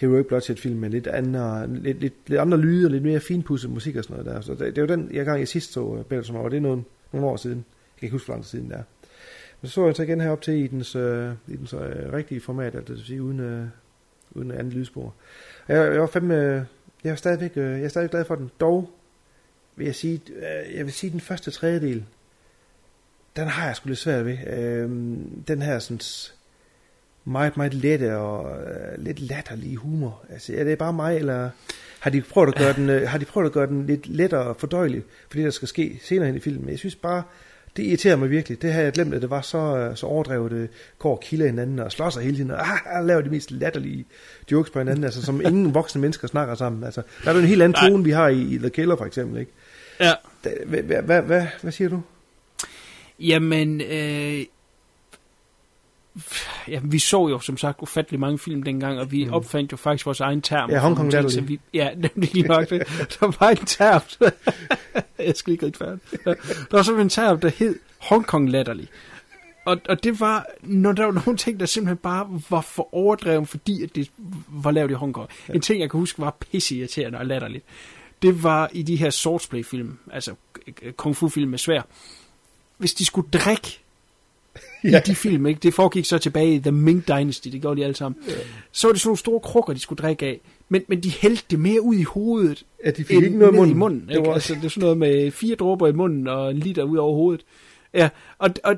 Heroic Bloodshed-film med lidt andre, lidt, lidt, lidt andre lyde og lidt mere finpudset musik og sådan noget der. Så det, det var den, jeg gang jeg sidst så uh, Better Tomorrow, og det er nogle, nogle år siden. Jeg kan ikke huske, hvor lang tid siden det er. Men så så jeg så igen herop til i dens, øh, i dens øh, rigtige format, altså det vil sige uden, øh, uden andet lydspor. Og Jeg, jeg var fandme, øh, jeg er stadigvæk, øh, jeg er stadigvæk glad for den. Dog vil jeg sige, øh, jeg vil sige den første tredjedel, den har jeg sgu lidt svært ved. Øh, den her sådan meget, meget lette og øh, lidt latterlige humor. Altså, er det bare mig, eller har de prøvet at gøre den, øh, har de prøvet at gøre den lidt lettere fordøjelig, for det, der skal ske senere hen i filmen? Jeg synes bare, det irriterer mig virkelig. Det har jeg glemt, at det var så, øh, så overdrevet, øh, går og kilder hinanden og slår sig hele tiden, og ah, laver de mest latterlige jokes på hinanden, altså som ingen voksne mennesker snakker sammen. Altså, der er jo en helt anden tone, vi har i, i The Killer for eksempel, ikke? Ja. Hvad, hvad, hvad, hvad siger du? Jamen, øh, ja, vi så jo som sagt ufattelig mange film dengang, og vi mm. opfandt jo faktisk vores egen term. Ja, Hong Kong for nogle ting, som vi- Ja, nemlig lige nok det. Der var en term. jeg skal ikke rigtig færdig. Der var simpelthen en term, der hed Hong Kong latterlig. Og, og det var, når der var nogle ting, der simpelthen bare var for overdreven, fordi at det var lavet i Hongkong. Ja. En ting, jeg kan huske, var pisseirriterende og latterligt. Det var i de her swordsplay-film, altså kung fu-film med svær. Hvis de skulle drikke ja. i de film, ikke? det foregik så tilbage i The Ming Dynasty, det gjorde de alle sammen, ja. så var det sådan nogle store krukker, de skulle drikke af. Men, men de hældte det mere ud i hovedet, Ja, de fik ikke noget i munden. i munden Det ikke? var- Altså, det er sådan noget med fire dråber i munden og en liter ud over hovedet. Ja, og, og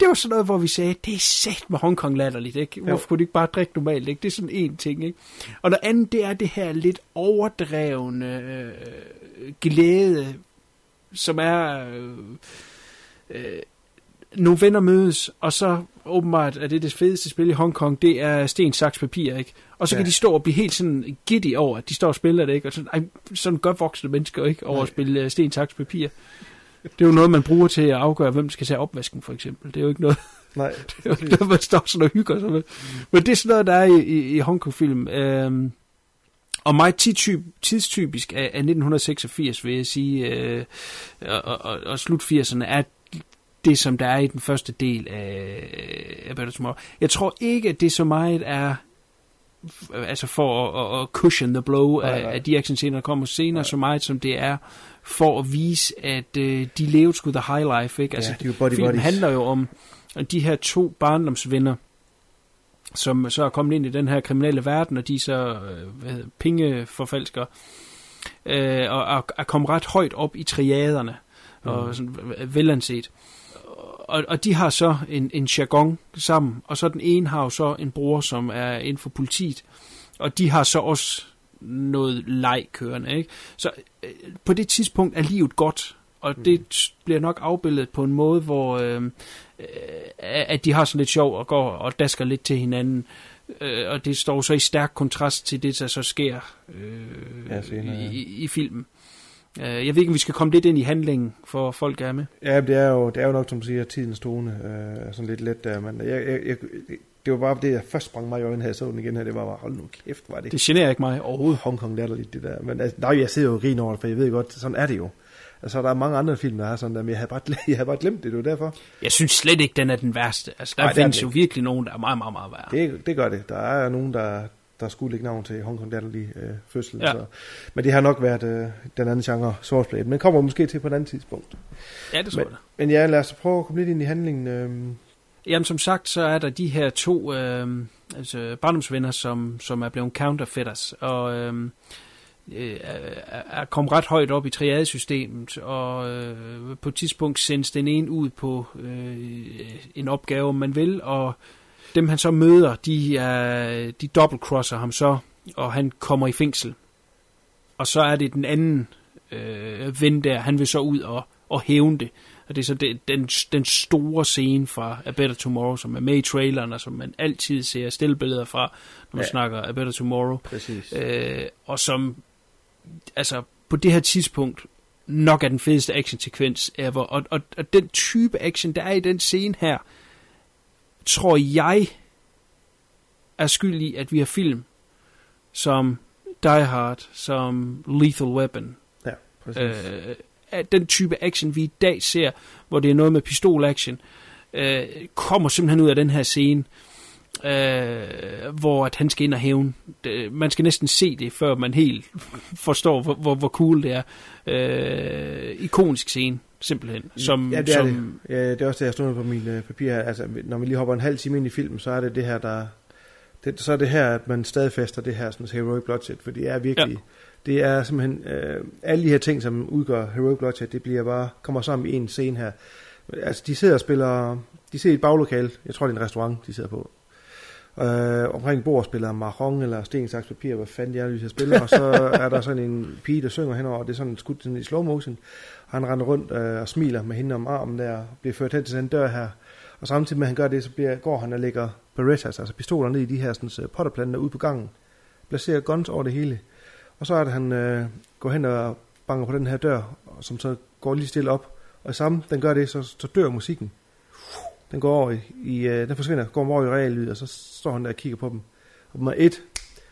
det var sådan noget, hvor vi sagde, det er sæt med Hongkong latterligt, ikke? Hvorfor Jo. kunne de ikke bare drikke normalt, ikke? Det er sådan en ting, ikke? Og noget andet, det er det her lidt overdrevne øh, glæde, som er... Øh, øh, nogle venner mødes, og så åbenbart er det det fedeste spil i Hongkong, det er sten, saks, papir, ikke? Og så Ja. kan de stå og blive helt sådan giddy over, at de står og spiller det, ikke? Og sådan, ej, sådan gør voksne mennesker ikke over at spille øh, sten, saks, papir. Det er jo noget, man bruger til at afgøre, hvem skal tage opvasken, for eksempel. Det er jo ikke noget, Nej, det er jo ikke noget man står sådan og hygger sig med. Men det er sådan noget, der er i, i, i Hongkong-film. Øhm, og meget tidstyp, tidstypisk af, af 1986, vil jeg sige, øh, og, og, og, og slut 80'erne, er det, som der er i den første del af, af Better Tomorrow. Jeg tror ikke, at det så meget er altså for at, at, cushion the blow Nej, nej. af de actionscener, der kommer senere, så meget som det er for at vise, at øh, de levede sgu the high life. Ikke? Altså, de er jo buddy filmen buddies. handler jo om de her to barndomsvenner, som så er kommet ind i den her kriminelle verden, og de er så øh, hvad hedder, pengeforfalskere, øh, og er, er kommet ret højt op i triaderne, og Mm. sådan v- velanset. Og, og de har så en, en jargon sammen, og så den ene har jo så en bror, som er inden for politiet, og de har så også noget leg kørende. Ikke? Så øh, på det tidspunkt er livet godt, og det t- bliver nok afbildet på en måde, hvor øh, øh, at de har sådan lidt sjov og går og dasker lidt til hinanden. Øh, og det står så i stærk kontrast til det, der så sker øh, Ja, senere, ja. i, i filmen. Øh, jeg ved ikke, om vi skal komme lidt ind i handlingen, for folk er med. Ja, det er jo, det er jo nok, som du siger, tidens tone, øh, sådan lidt let der, men jeg, jeg, jeg, det var bare det, jeg først sprang mig i øjnene, her så den igen her, det var bare, hold nu kæft, var det Det generer ikke mig overhovedet. Hongkong latterligt, det der. Men altså, nej, jeg sidder jo og griner over det, for jeg ved godt, sådan er det jo. Altså, der er mange andre film, der er sådan der, men jeg havde bare, jeg havde bare glemt det, det var derfor. Jeg synes slet ikke, den er den værste. Altså, der Ej, findes jo virkelig nogen, der er meget, meget, meget værre. Det, det gør det. Der er nogen, der, der skulle lægge navn til Hongkong latterlig øh, fødsel. Ja. Så. Men det har nok været øh, den anden genre, Swordplay. Men kommer måske til på et andet tidspunkt. Ja, det tror Men, jeg men ja, lad os prøve at komme lidt ind i handlingen. Øh, Jamen, som sagt, så er der de her to øh, altså, barndomsvenner, som, som er blevet counterfeiters, og øh, øh, er er kommet ret højt op i triadesystemet, og øh, på et tidspunkt sendes den ene ud på øh, en opgave, om man vil, og dem han så møder, de, er, de dobbeltcrosser ham så, og han kommer i fængsel. Og så er det den anden øh, ven der, han vil så ud og, og hævne det. Og det er så det, den, den store scene fra A Better Tomorrow, som er med i traileren, og som man altid ser stillbilleder fra, når man Ja. ja. snakker A Better Tomorrow. Præcis. Øh, og som, altså på det her tidspunkt, nok er den fedeste action-sekvens ever. Og, og, og den type action, der er i den scene her, tror jeg er skyld i, at vi har film som Die Hard, som Lethal Weapon, ja, præcis. øh, at den type action, vi i dag ser, hvor det er noget med pistol-action, øh, kommer simpelthen ud af den her scene, øh, hvor at han skal ind og hævne. Det, man skal næsten se det, før man helt forstår, hvor, hvor, hvor cool det er. Øh, ikonisk scene, simpelthen. Som, ja, det er som, det. Ja, det er også det, jeg stod på min øh, papir her. Altså, når vi lige hopper en halv time ind i filmen, så er det det her, der... Det, så er det her, at man stadfæster det her sådan, heroic bloodshed, for det er virkelig... Ja. Det er simpelthen... Øh, alle de her ting, som udgør heroic bloodshed, det bliver bare... kommer sammen i en scene her. Altså, de sidder og spiller... De sidder i et baglokal. Jeg tror, det er en restaurant, de sidder på. Øh, omkring bord spiller marron eller sten, saks, papir, hvad fanden de er, de spiller, og så er der sådan en pige, der synger henover, og det er sådan skudt sådan i slow motion, og han render rundt øh, og smiler med hende om armen der, og bliver ført hen til den dør her, og samtidig med at han gør det, så bliver, går han og lægger Berettas, altså pistoler ned i de her sådan, øh, potterplanter ude på gangen, placerer guns over det hele, og så er det, han øh, går hen og banker på den her dør, som så går lige stille op, og sammen, den gør det, så, så dør musikken. Den går over i, i øh, den forsvinder, går over i reallyd, og så står han der og kigger på dem. Og nummer et,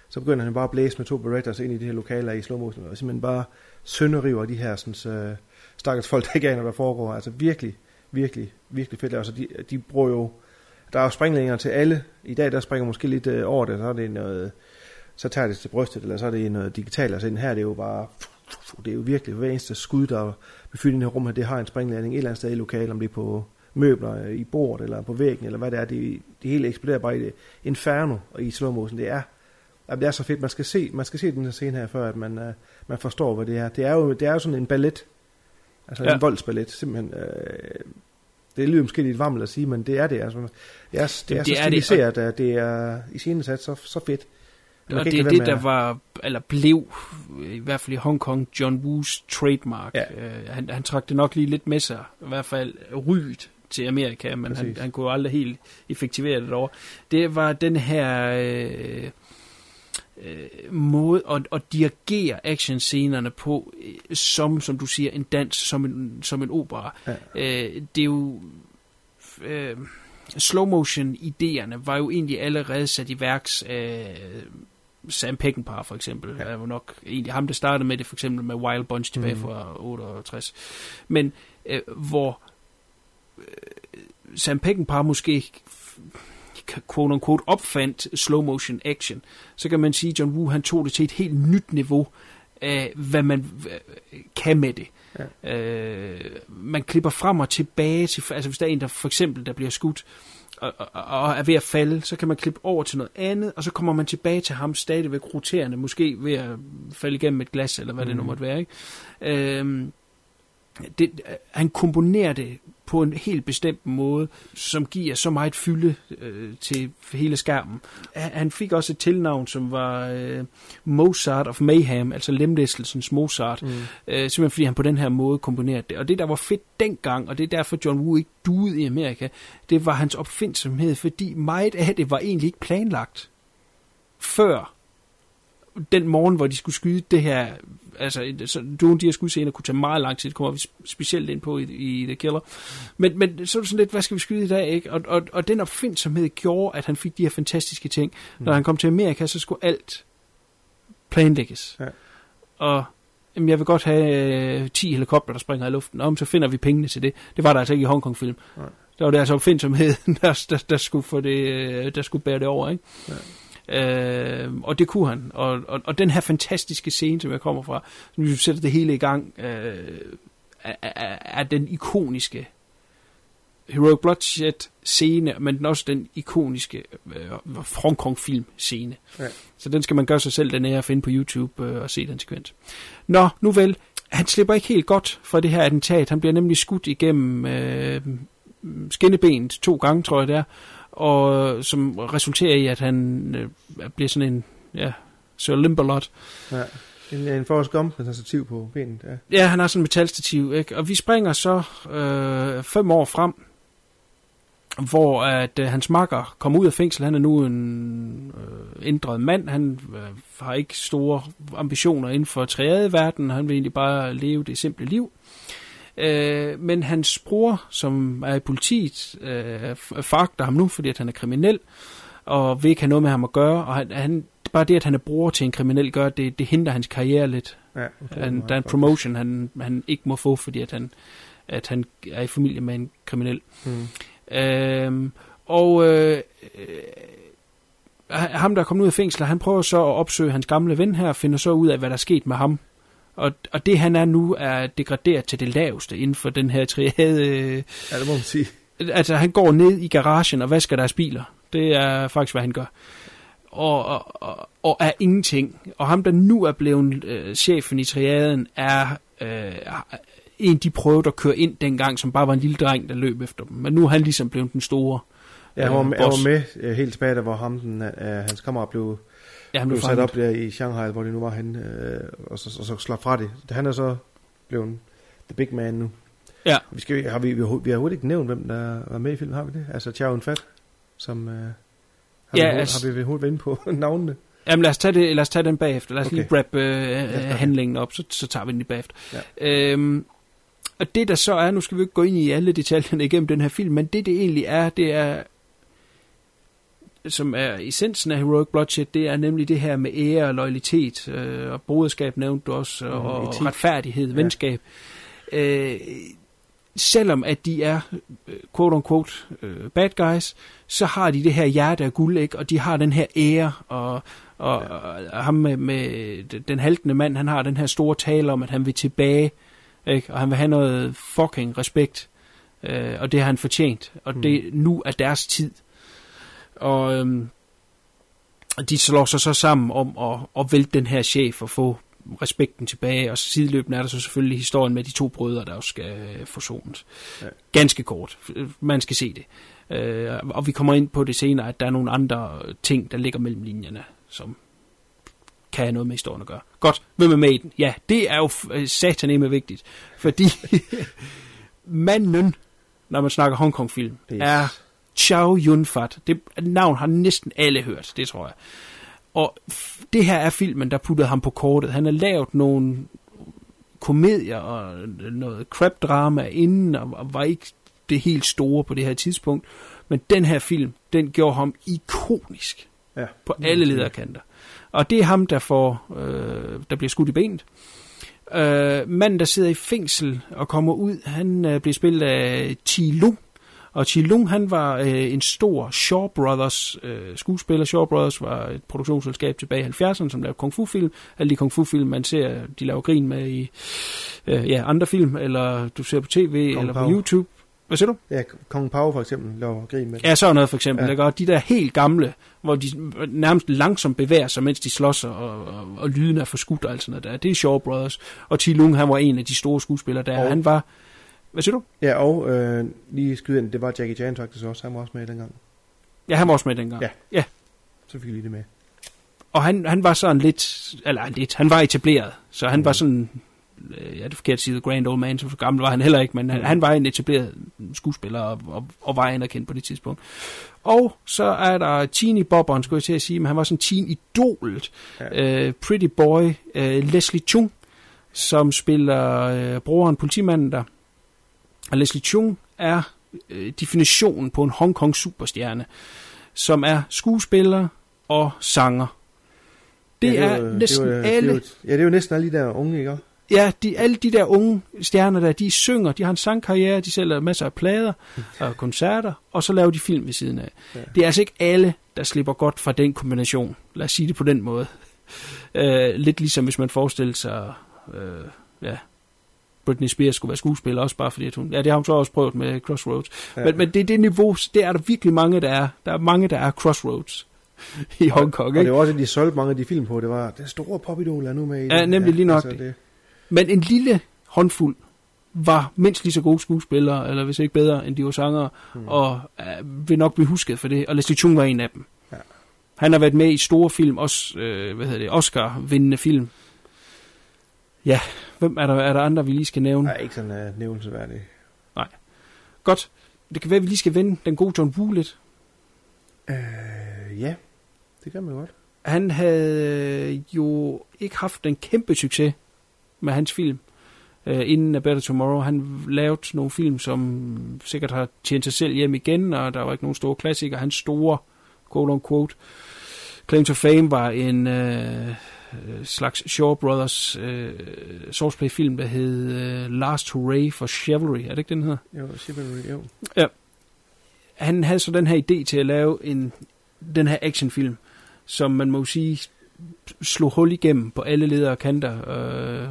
så begynder han bare at blæse med to Berettas ind i det her lokale i slow motion, og simpelthen bare sønderriver de her sådan, øh, stakkels folk, der ikke aner, hvad foregår. Altså virkelig, virkelig, virkelig fedt. Altså de, de bruger jo, der er jo springlænger til alle. I dag, der springer måske lidt øh, over det, så er det noget, så tager det til brystet, eller så er det noget digitalt. Altså her, det er jo bare, det er jo virkelig hver eneste skud, der befinder i det her rum her, det har en springladning et eller andet sted i lokalet, om det er på møbler, i bordet, eller på væggen, eller hvad det er. Det, det hele eksploderer bare i det inferno og i slow motion. Det er, det er så fedt. Man skal se, man skal se den her scene her, før at man, uh, man forstår, hvad det er. Det er jo, det er jo sådan en ballet. Altså ja. En voldsballet, simpelthen. Øh, det lyder måske lidt varmt at sige, men det er det. Altså, det er, det er, Det- så er det, stiliseret, at det er i scenesat så, så fedt. Og det er det, der var, eller blev, i hvert fald i Hongkong, John Woos trademark. Ja. Øh, han, han trak det nok lige lidt med sig, i hvert fald ryget til Amerika, men han, Præcis. han kunne jo aldrig helt effektivere det over. Det var den her øh, øh, måde at, at dirigere actionscenerne på, øh, som, som du siger, en dans, som en, som en opera. Ja. Øh, det er jo... Øh, slow motion idéerne var jo egentlig allerede sat i værks af Sam Peckinpah for eksempel. Ja. var nok egentlig ham, der startede med det, for eksempel med Wild Bunch tilbage Mhm. fra 68. Men øh, hvor Sam Peckinpah måske quote unquote opfandt slow motion action, så kan man sige, at John Woo han tog det til et helt nyt niveau af, hvad man øh, kan med det. Ja. Øh, man klipper frem og tilbage til, altså hvis der er en, der for eksempel, der bliver skudt, og, og, og er ved at falde, så kan man klippe over til noget andet, og så kommer man tilbage til ham stadigvæk roterende, måske ved at falde igennem et glas, eller hvad mm. det nu Mhm. måtte være. Ikke? Øhm, det, han komponerer det på en helt bestemt måde, som giver så meget fylde øh, til hele skærmen. Han fik også et tilnavn, som var øh, Mozart of Mayhem, altså lemlæstelsens Mozart, mm. øh, simpelthen fordi han på den her måde komponerede det. Og det, der var fedt dengang, og det er derfor John Woo ikke duede i Amerika, det var hans opfindsomhed, fordi meget af det var egentlig ikke planlagt før den morgen, hvor de skulle skyde det her, altså så af de her skudscener kunne tage meget lang tid, det kommer vi sp- specielt ind på i, i The Killer. Men, men så er det sådan lidt, hvad skal vi skyde i dag, ikke? Og, og, og den opfindsomhed gjorde, at han fik de her fantastiske ting. Mm. Når han kom til Amerika, så skulle alt planlægges. Ja. Og jamen, jeg vil godt have øh, 10 helikopter, der springer i luften. Om så finder vi pengene til det. Det var der altså ikke i Hongkong-film. Nej. Der var det altså opfindsomhed, der, der, der, skulle få det, øh, der skulle bære det over, ikke? Ja. Øh, og det kunne han. Og, og, og den her fantastiske scene, som jeg kommer fra, som vi sætter det hele i gang, øh, er, er, er den ikoniske Heroic Bloodshed scene, men er også den ikoniske øh, Hong Kong film scene. Ja. Så den skal man gøre sig selv den ære at finde på YouTube øh, og se den sekvens. Nå, nu vel. Han slipper ikke helt godt fra det her attentat. Han bliver nemlig skudt igennem øh, skinnebenet to gange, tror jeg det er, og som resulterer i, at han øh, bliver sådan en, ja, Sir Limberlot. Ja. En, en Forrest Gump sådan stativ på benet. Ja. Ja, han har sådan en metalstativ, ikke? Og vi springer så øh, fem år frem, hvor at øh, hans makker kommer ud af fængsel. Han er nu en øh, ændret mand. Han øh, har ikke store ambitioner inden for tredje verden. Han vil egentlig bare leve det simple liv. Øh, men hans bror, som er i politiet, øh, foragter ham nu, fordi at han er kriminel, og vil ikke have noget med ham at gøre. Og han, han, bare det, at han er bror til en kriminel, gør, det, det hindrer hans karriere lidt. Ja, han, der er en promotion, han, han ikke må få, fordi at han, at han er i familie med en kriminel. Mm. Øhm, og øh, øh, ham, der er kommet ud af fængsel, han prøver så at opsøge hans gamle ven her, og finder så ud af, hvad der er sket med ham. Og, og det, han er nu, er degraderet til det laveste inden for den her triade. Øh, ja, det må man sige. Altså, han går ned i garagen og vasker deres biler. Det er faktisk, hvad han gør. Og, og, og, og er ingenting. Og ham, der nu er blevet øh, chefen i triaden, er øh, en, de prøvede at køre ind dengang, som bare var en lille dreng, der løb efter dem. Men nu er han ligesom blevet den store Ja, han var, øh, jeg var med øh, helt tilbage, der hvor ham, den, øh, hans kammerat blev, Ja, han blev blev sat op der i Shanghai, hvor de nu var henne, øh, og, så, og så slap fra det. Han er så blevet the big man nu. Ja. Vi, skal, har vi, vi, har, vi har overhovedet ikke nævnt, hvem der var med i filmen, har vi det? Altså Chow Fat, som... Øh, har, Ja, vi, altså- har vi overhovedet været inde på navnene? Jamen lad os tage, det, lad os tage den bagefter. Lad os okay. lige wrap øh, godt. handlingen op, så, så tager vi den lige bagefter. Ja. Øhm, Og det der så er, nu skal vi ikke gå ind i alle detaljerne igennem den her film, men det det egentlig er, det er, som er essensen af Heroic Bloodshed, det er nemlig det her med ære og loyalitet, øh, og broderskab nævnte du også, og, Mm, og retfærdighed, Ja. venskab. Øh, selvom at de er øh, quote-unquote øh, bad guys, så har de det her hjerte af guld, ikke? og de har den her ære, og, og, og ham med, med den haltende mand, han har den her store tale om, at han vil tilbage, ikke? og han vil have noget fucking respekt, øh, og det har han fortjent, og Mm. det nu er deres tid. Og øhm, de slår sig så sammen om at, at vælte den her chef og få respekten tilbage, og sideløbende er der så selvfølgelig historien med de to brødre, der også skal øh, forsones. Ja. Ganske kort. Man skal se det. Øh, og vi kommer ind på det senere, at der er nogle andre ting, der ligger mellem linjerne, som kan have noget med historien at gøre. Godt, hvem er med i den? Ja, det er jo øh, sataneme vigtigt, fordi manden, når man snakker Hongkong-film, er Chow Yun-fat. Det navn har næsten alle hørt, det tror jeg. Og det her er filmen, der puttede ham på kortet. Han har lavet nogle komedier og noget crap-drama inden, og og var ikke det helt store på det her tidspunkt. Men den her film, den gjorde ham ikonisk Ja. på alle lederkanter. Og det er ham, der får, øh, der bliver skudt i benet. Øh, manden, der sidder i fængsel og kommer ud, han øh, bliver spillet af Chi Lung. Og Chi Lung, han var øh, en stor Shaw Brothers øh, skuespiller. Shaw Brothers var et produktionsselskab tilbage i 70'erne, som lavede kung fu film. Alle de kung fu film, man ser, de laver grin med i øh, ja, andre film, eller du ser på tv, Kung eller på Pao. YouTube. Hvad siger du? Ja, Kong Pao for eksempel laver grin med. Ja, sådan noget for eksempel. Ja. Ikke? Og de der helt gamle, hvor de nærmest langsomt bevæger sig, mens de slås, og, og, og lyden er forskudt og alt sådan noget der. Det er Shaw Brothers. Og Chi Lung, han var en af de store skuespillere der. Og- Han var... Hvad siger du? Ja, og øh, lige skyde ind, det var Jackie Chan faktisk også. Han var også med dengang. Ja, han var også med dengang. Ja. ja. Så fik jeg lige det med. Og han, han var sådan lidt... Eller lidt, han var etableret. Så han Mhm. var sådan... øh, Ja, det er forkert at sige The Grand Old Man, så gammel var han heller ikke, men han, han var en etableret skuespiller og, og, og var anerkendt på det tidspunkt. Og så er der Teeny Bobberen, skulle jeg til at sige, men han var sådan teen idolet. Ja. Øh, Pretty Boy, øh, Leslie Chung, som spiller øh, broren, politimanden der. Og Leslie Chung er øh, definitionen på en Hong Kong superstjerne, som er skuespiller og sanger. Det, ja, er næsten det alle... Det ja, det er jo næsten alle de der unge, ikke? Ja, de, alle de der unge stjerner der, de synger, de har en sangkarriere, de sælger masser af plader og koncerter, og så laver de film ved siden af. Ja. Det er altså ikke alle, der slipper godt fra den kombination. Lad os sige det på den måde. Øh, lidt ligesom hvis man forestiller sig, øh, ja, Britney Spears skulle være skuespiller, også bare fordi at hun, ja, det har hun så også prøvet med Crossroads. Ja. Ja. Men, men det er det niveau, det er der virkelig mange, der er. Der er mange, der er Crossroads i Hongkong, Og det ikke? var også, at de solgte mange af de film på. Det var, den store popidol er nu med i Ja, nemlig lige nok altså, det. Men en lille håndfuld var mindst lige så gode skuespillere, eller hvis ikke bedre, end de var sangere, mm. og øh, vil nok blive husket for det. Og Leslie Chung var en af dem. Ja. Han har været med i store film, også, øh, hvad hedder det, Oscar-vindende film. Ja, hvem er der, er der andre, vi lige skal nævne? Nej, ikke sådan uh, nævnelsesværdigt. Godt. Det kan være, at vi lige skal vende den gode John Woo lidt. Øh, ja, det kan man godt. Han havde jo ikke haft den kæmpe succes med hans film øh, inden A Better Tomorrow. Han lavede nogle film, som sikkert har tjent sig selv hjem igen, og der var ikke nogen store klassikere. Hans store, quote on quote, claim to fame var en øh, øh, slags Shaw Brothers øh, sourceplay film, der hed øh, Last Hooray for Chivalry. Er det ikke den her? Jo, Chivalry, jo. Ja. Han havde så den her idé til at lave en, den her actionfilm, som man må sige slog hul igennem på alle ledere og kanter. Øh,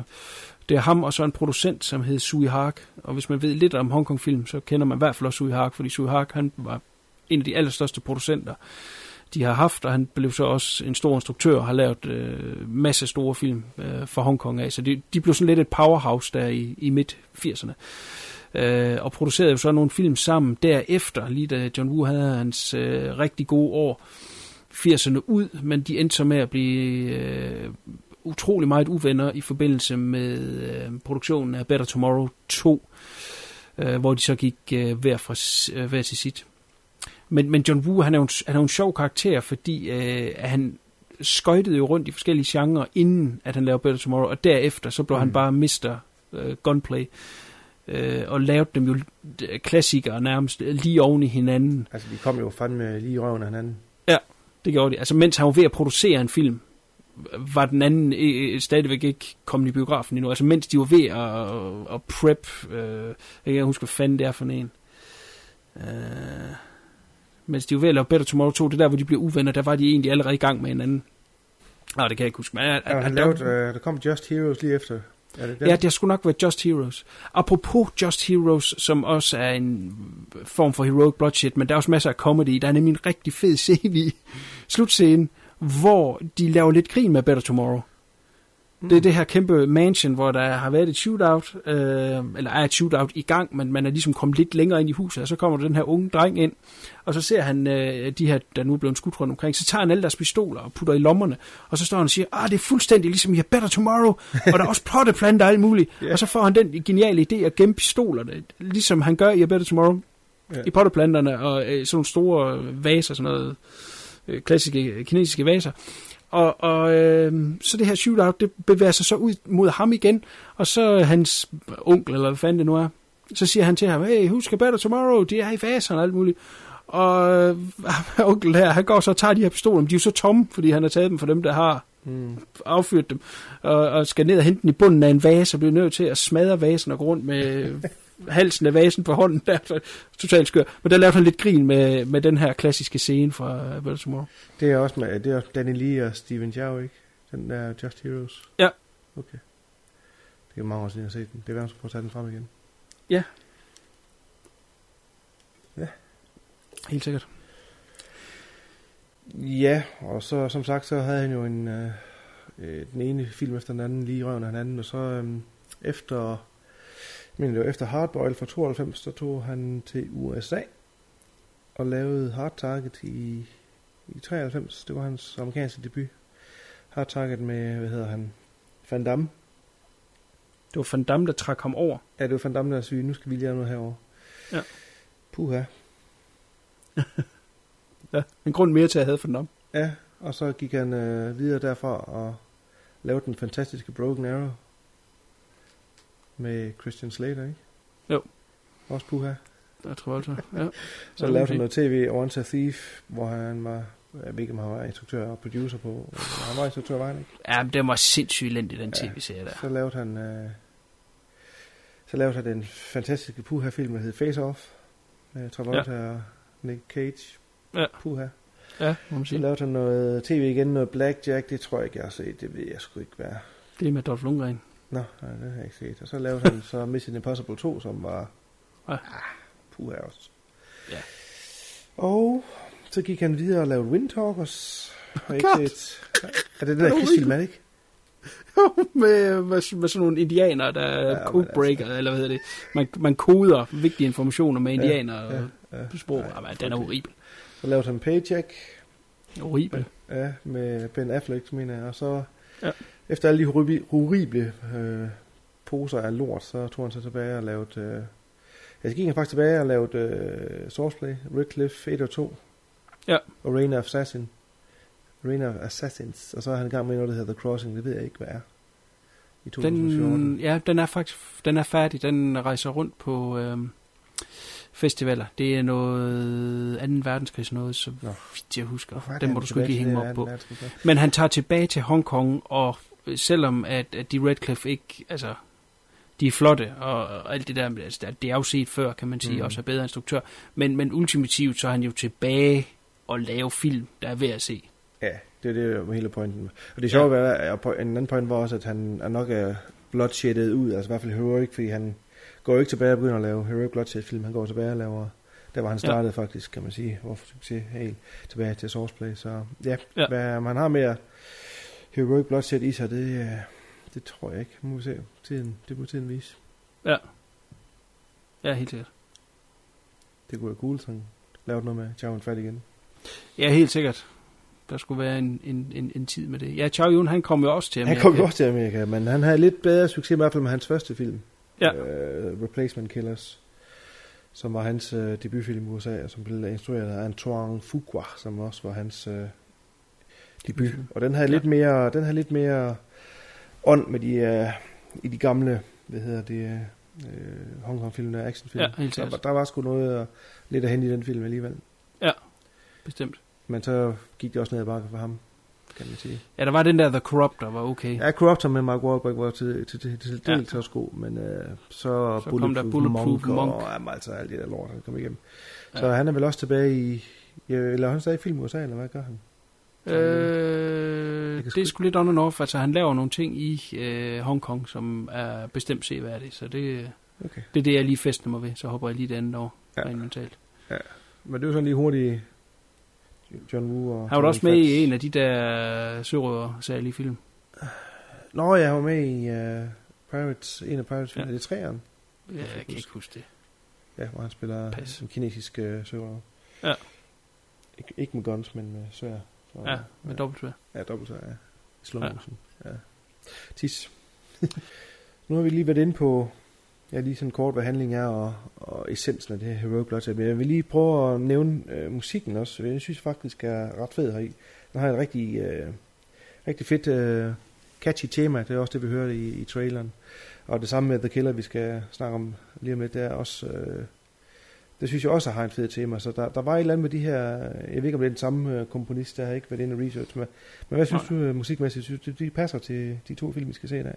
det er ham og så en producent, som hed Sui Hark. Og hvis man ved lidt om Hongkong-film, så kender man i hvert fald også Sui Hark, fordi Sui Hark han var en af de allerstørste producenter, de har haft, og han blev så også en stor instruktør og har lavet øh, masse store film øh, for Hongkong af. Så de, de blev sådan lidt et powerhouse der i, i midt-80'erne. Øh, og producerede jo så nogle film sammen derefter, lige da John Woo havde hans øh, rigtig gode år, 80'erne ud, men de endte så med at blive øh, utrolig meget uvenner i forbindelse med øh, produktionen af Better Tomorrow 2, øh, hvor de så gik øh, hver, fra, øh, hver til sit. Men, men John Woo, han er jo en, han er jo en sjov karakter, fordi øh, han skøjtede jo rundt i forskellige genrer, inden at han lavede Better Tomorrow, og derefter så blev mm. han bare Mr. Øh, Gunplay. øh, og lavede dem jo klassikere nærmest øh, lige oven i hinanden. Altså, de kom jo fandme lige i røven af hinanden. Ja, det gjorde de. Altså, mens han var ved at producere en film, var den anden øh, øh, stadigvæk ikke kommet i biografen endnu. Altså, mens de var ved at, at prep, øh, jeg kan ikke huske, hvad fanden det er for en. Øh, mens de var ved at lave Better Tomorrow 2, det der, hvor de blev uvenner, der var de egentlig allerede i gang med hinanden. Nå, det kan jeg ikke huske. Men, Ja, at, han der- lavede, øh, der kom Just Heroes lige efter. Er det den? Ja, det har sgu nok været Just Heroes. Apropos Just Heroes, som også er en form for heroic bloodshed, men der er også masser af comedy. Der er nemlig en rigtig fed scene i slutscenen, hvor de laver lidt grin med Better Tomorrow. Mm. Det er det her kæmpe mansion, hvor der har været et shootout, øh, eller er et shootout i gang, men man er ligesom kommet lidt længere ind i huset, og så kommer der den her unge dreng ind, og så ser han øh, de her, der nu er blevet skudt rundt omkring, så tager han alle deres pistoler og putter i lommerne, og så står han og siger, ah, det er fuldstændig ligesom i Better Tomorrow, og der er også potteplanter og alt muligt, Ja. og så får han den geniale idé at gemme pistolerne, ligesom han gør i A Better Tomorrow, Ja. i potteplanterne og øh, sådan nogle store vaser, sådan noget øh, klassiske kinesiske vaser. Og, og øh, så det her shootout, det bevæger sig så ud mod ham igen, og så hans onkel, eller hvad fanden det nu er, så siger han til ham, hey, husk A Better Tomorrow, de er i vaserne og alt muligt. Og øh, onkel her, han går så og tager de her pistoler, men de er jo så tomme, fordi han har taget dem fra dem, der har Mm. affyret dem, og, og skal ned og hente den i bunden af en vase, og bliver nødt til at smadre vasen og gå rundt med halsen af vasen på hånden. Der, så totalt skør. Men der lavede han lidt grin med, med den her klassiske scene fra Better Tomorrow. Det er også med, det er Danny Lee og Steven Chow, ikke? Den der Just Heroes. Ja. Okay. Det er mange år siden, jeg har set den. Det er værd, at prøve at tage den frem igen. Ja. Ja. Helt sikkert. Ja, og så som sagt, så havde han jo en, øh, øh, den ene film efter den anden lige i røven af hinanden, og så øh, efter, mener det var efter Hardboil fra 92, så tog han til USA og lavede Hard Target i, i 93. Det var hans amerikanske debut. Hard Target med, hvad hedder han, Van Damme. Det var Van Damme, der trak ham over. Ja, det var Van Damme, der syg. Nu skal vi lige have noget herovre. Ja. Puha. Ja, en grund mere til, at jeg havde Van Damme. Ja, og så gik han øh, videre derfra og lavede den fantastiske Broken Arrow med Christian Slater, ikke? Jo. Også puha. Jeg tror altså, ja. Så Ja, lavede han noget tv, Once a Thief, hvor han var, jeg ved ikke om han var instruktør og producer på, han var instruktør, var han ikke? Ja, men den var sindssygt elendig, den tv-serie der. Så lavede han, øh, så lavede han den fantastiske puha-film, der hed Face Off, med Travolta ja. og Nick Cage. Ja. Puha. Ja, må man Så sige. lavede han noget tv igen, noget Blackjack, det tror jeg ikke, jeg har set, det ved jeg sgu ikke, er. Det er med Dolph Lundgren. Nå, nej, det har jeg ikke set. Og så lavede han så Mission Impossible 2, som var... Ja. Ah, puha også. Ja. Og så gik han videre og lavede Wind Talkers. Har ikke set... Er det den der er det ikke? med, med, med sådan nogle indianer, der er Ja, ja, codebreaker, altså. eller hvad hedder det. Man, man koder vigtige informationer med indianer Ja, ja, ja, ja, ja. på sprog. Nej, Jamen, den er horribel. Så lavede han Paycheck. Horribel. Ja, med Ben Affleck, mener jeg. Og så... Ja. Efter alle de horrible, øh, poser af lort, så tog han sig tilbage og lavede... Øh, jeg gik han faktisk tilbage og lavede øh, Sourceplay, Red Cliff 1 og 2. Ja. Og Reign of Assassin. Reign of Assassins. Og så er han i gang med noget, der hedder The Crossing. Det ved jeg ikke, hvad er. I 2014. Den, ja, den er faktisk den er færdig. Den rejser rundt på øhm, festivaler. Det er noget 2. verdenskrig, noget, så vidt jeg husker. Er Den må du sgu ikke hænge det op på. anden? Men han tager tilbage til Hongkong, og øh, selvom at, at de Redcliffe ikke, altså, de er flotte, og, og alt det der, altså, det er jo set før, kan man sige, mm. også er bedre instruktør, men, men ultimativt, så er han jo tilbage og lave film, der er ved at se. Ja, det er det der var hele pointen. Og det sjove ja. er, at en anden point var også, at han er nok er bloodshedded ud, altså i hvert fald heroic, fordi han går jo ikke tilbage og begynder at lave heroic bloodshed film, han går tilbage og laver, der var han Ja. startede faktisk, kan man sige, hvor succes helt tilbage til Sourceplay, så ja, Ja. ja. hvad man har mere heroic bloodshed i sig, det, øh, det tror jeg ikke, må vi se, tiden, det må tiden vise. Ja. Ja, helt sikkert. Det kunne være cool, så han lavede noget med Chow Fat igen. Ja, helt sikkert. Der skulle være en, en, en, en tid med det. Ja, Chow Yun, han kom jo også til Han Amerika. kom jo også til Amerika, men han havde lidt bedre succes, i hvert fald med hans første film. Ja. Uh, Replacement Killers, som var hans uh, debutfilm i USA, og som blev instrueret af Antoine Fuqua, som også var hans uh, debut. Og den havde Ja. lidt mere, den havde lidt mere ånd med de, uh, i de gamle, hvad hedder det, uh, øh, Hong Kong film, actionfilm. Ja, helt der, der var sgu noget øh, lidt at hente i den film alligevel. Ja, bestemt. Men så gik det også ned ad bakke for ham, kan man sige. Ja, der var den der The Corruptor, var okay. Ja, Corruptor med Mark Wahlberg var til, til, til, til Ja. dels også god, men øh, så, Så kom der Bulletproof Monk, Monk. og jamen, altså alt det der lort, han kom igennem. Ja. Så han er vel også tilbage i, ja, eller er han stadig i film i USA, eller hvad gør han? Øh, det er sgu lidt on and off. Altså, han laver nogle ting i øh, Hongkong, som er bestemt seværdige. Så det, Okay. det er det, jeg lige fester mig ved. Så hopper jeg lige det andet over, Ja. rent mentalt. Ja, men det er jo sådan lige hurtigt John Woo og... Han var også med Fats. i en af de der sørøver særlige film. Nå, jeg var med i uh, Pirates, en af Pirates, ja. Er det træeren? Ja, jeg kan ikke huske det. Ja, hvor han spiller Pas. en kinesisk uh, sørøver. Ja. Ik- ikke med guns, men med svær. Ja, med dobbelt svær. Ja, dobbelt ja. Slow Ja. Ja. Tis. nu har vi lige været inde på, ja, lige sådan kort, hvad handlingen er, og, og essensen af det her Heroic Blood. Men jeg vil lige prøve at nævne øh, musikken også. Jeg synes faktisk er ret fed heri. Den har et rigtig, øh, rigtig fedt, øh, catchy tema. Det er også det, vi hørte i, i traileren. Og det samme med The Killer, vi skal snakke om lige om lidt, det er også... Øh, det synes jeg også har en fed tema. Så der, der var et eller andet med de her... Jeg ved ikke, om det er den samme øh, komponist, der har ikke været inde og research med. Men hvad synes du øh, musikmæssigt? Synes du, de passer til de to film, vi skal se i dag?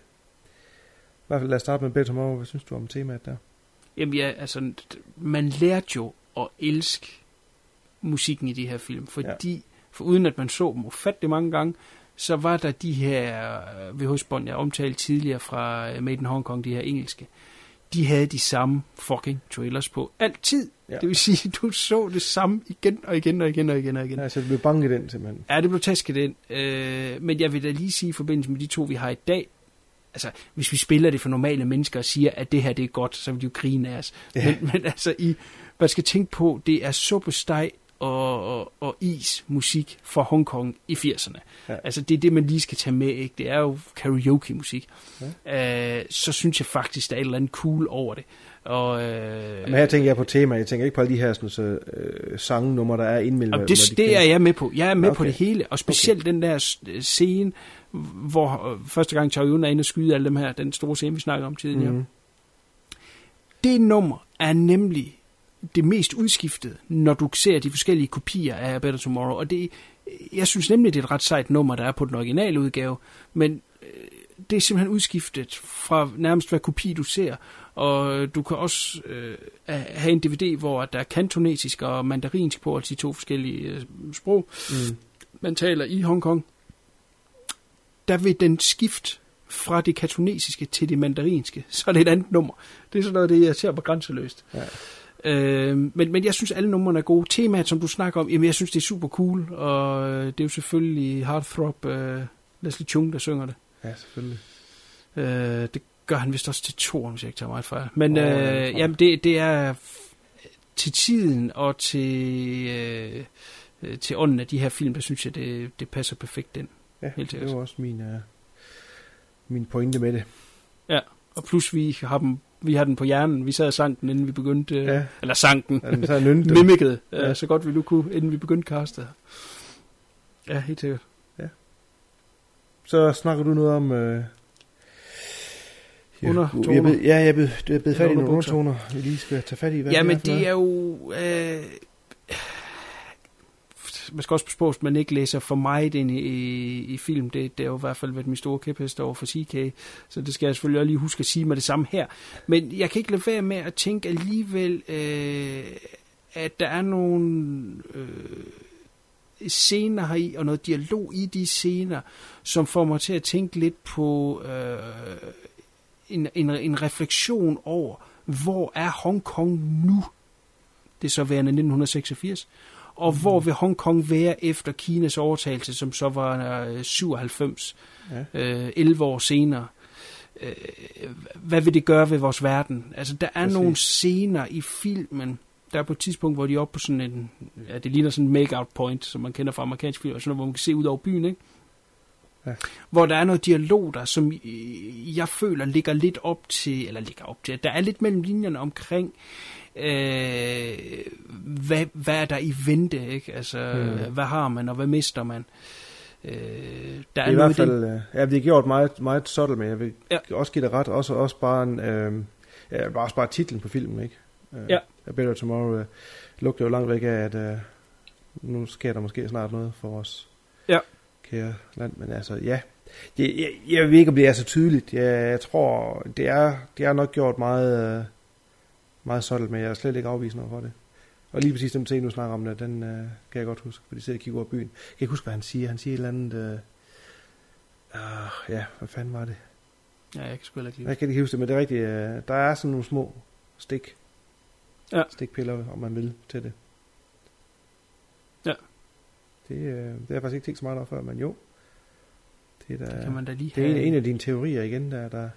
I hvert fald lad os starte med Better Tomorrow. Hvad synes du om temaet der? Jamen ja, altså, man lærte jo at elske musikken i de her film, fordi, ja. for uden at man så dem ufattelig mange gange, så var der de her øh, VH-bånd, jeg omtalte tidligere fra Made in Hong Kong, de her engelske, de havde de samme fucking trailers på altid. Ja. Det vil sige, du så det samme igen og igen og igen og igen og igen. Ja, så det blev bange i den simpelthen. Ja, det blev tasket ind. Øh, men jeg vil da lige sige i forbindelse med de to, vi har i dag, altså, hvis vi spiller det for normale mennesker og siger, at det her det er godt, så vil de jo grine af os. Ja. Men, men altså, I, man skal tænke på, det er suppesteg og, og, og is musik fra Hongkong i 80'erne. Ja. Altså, det er det, man lige skal tage med, ikke? Det er jo karaoke-musik. Ja. Øh, så synes jeg faktisk, der er et eller andet cool over det. Og, øh, Men her tænker jeg på tema. Jeg tænker ikke på alle de her sådan, så, øh, sangnumre, der er hvor det, de det er jeg med på. Jeg er med okay. på det hele, og specielt okay. den der scene, hvor øh, første gang Chow Yun er inde og skyder alle dem her, den store scene, vi snakkede om tidligere. Mm. Det nummer er nemlig det mest udskiftede, når du ser de forskellige kopier af Better Tomorrow, og det, jeg synes nemlig, det er et ret sejt nummer, der er på den originale udgave, men øh, det er simpelthen udskiftet fra nærmest hver kopi, du ser. Og du kan også øh, have en DVD, hvor der er kantonesisk og mandarinsk på, altså de to forskellige øh, sprog, Mm. man taler i Hongkong. Der vil den skifte fra det kantonesiske til det mandarinske, så er det et andet nummer. Det er sådan noget, det jeg ser på grænseløst. Ja. Øh, men, men jeg synes, alle numrene er gode. Temaet, som du snakker om, jamen jeg synes, det er super cool, og øh, det er jo selvfølgelig Heartthrob, øh, Leslie Chung, der synger det. Ja, selvfølgelig. Øh, det gør han vist også til to, hvis jeg ikke tager meget fejl. Men oh, øh, jamen, det, det er til tiden og til, øh, øh, til ånden af de her film, der synes jeg, det, det passer perfekt ind. Ja, Helt det var også min, uh, min pointe med det. Ja, og plus vi har, dem, vi har den på hjernen. Vi sad og sang den, inden vi begyndte, øh, Ja. eller sang den, Ja, så den. mimikkede, Ja. øh, så godt vi nu kunne, inden vi begyndte castet. Ja, helt sikkert. Så snakker du noget om... Øh, Undertoner. Jeg ved, ja, jeg ved, jeg ved fat i nogle undertoner, vi lige skal tage fat i. Hvad Jamen, det noget? er jo... Øh, man skal også passe på, at man ikke læser for meget ind i, i, i film. Det, det er jo i hvert fald været min store kæphest over for CK. Så det skal jeg selvfølgelig også lige huske at sige med det samme her. Men jeg kan ikke lade være med at tænke alligevel, øh, at der er nogle øh, scener heri, og noget dialog i de scener, som får mig til at tænke lidt på øh, en, en, en refleksion over, hvor er Hongkong nu? Det er så værende 1986. Og hvor vil Hongkong være efter Kinas overtagelse, som så var øh, 97, Ja. øh, 11 år senere? Øh, hvad vil det gøre ved vores verden? Altså, der er Præcis. nogle scener i filmen, der er på et tidspunkt, hvor de er oppe på sådan en, ja, det ligner sådan en make-out point, som man kender fra amerikansk film, sådan hvor man kan se ud over byen, ikke? Ja. Hvor der er noget dialog der, som jeg føler ligger lidt op til, eller ligger op til, der er lidt mellem linjerne omkring, øh, hvad, hvad er der i vente, ikke? Altså, Mm. hvad har man, og hvad mister man? Øh, der er i hvert i den- fald, øh, ja, det er gjort meget, meget subtle, men jeg vil Ja. også give det ret, også, også bare en, øh, Ja, bare også bare titlen på filmen, ikke? Øh, Ja. A Better Tomorrow øh, lugter jo langt væk af, at øh, nu sker der måske snart noget for vores Ja. kære land. Men altså, ja. Jeg, jeg, jeg ved ikke, om det er så tydeligt. Jeg, jeg tror, det er, det er nok gjort meget, øh, meget sådan, men jeg er slet ikke afvisende over for det. Og lige præcis den scene, du snakker om, der, den øh, kan jeg godt huske, fordi de sidder og kigger over byen. Jeg kan ikke huske, hvad han siger. Han siger et eller andet... Øh, uh, ja, hvad fanden var det? Ja, jeg kan sgu ikke lide Jeg kan ikke huske det, men det er rigtigt. Øh, der er sådan nogle små stik. Ja. Stikpiller, om man vil, til det. Ja. Det, øh, det har jeg faktisk ikke tænkt så meget over før, men jo. Det, er da, Det kan man da lige det er en, have- en af dine teorier igen, der, der,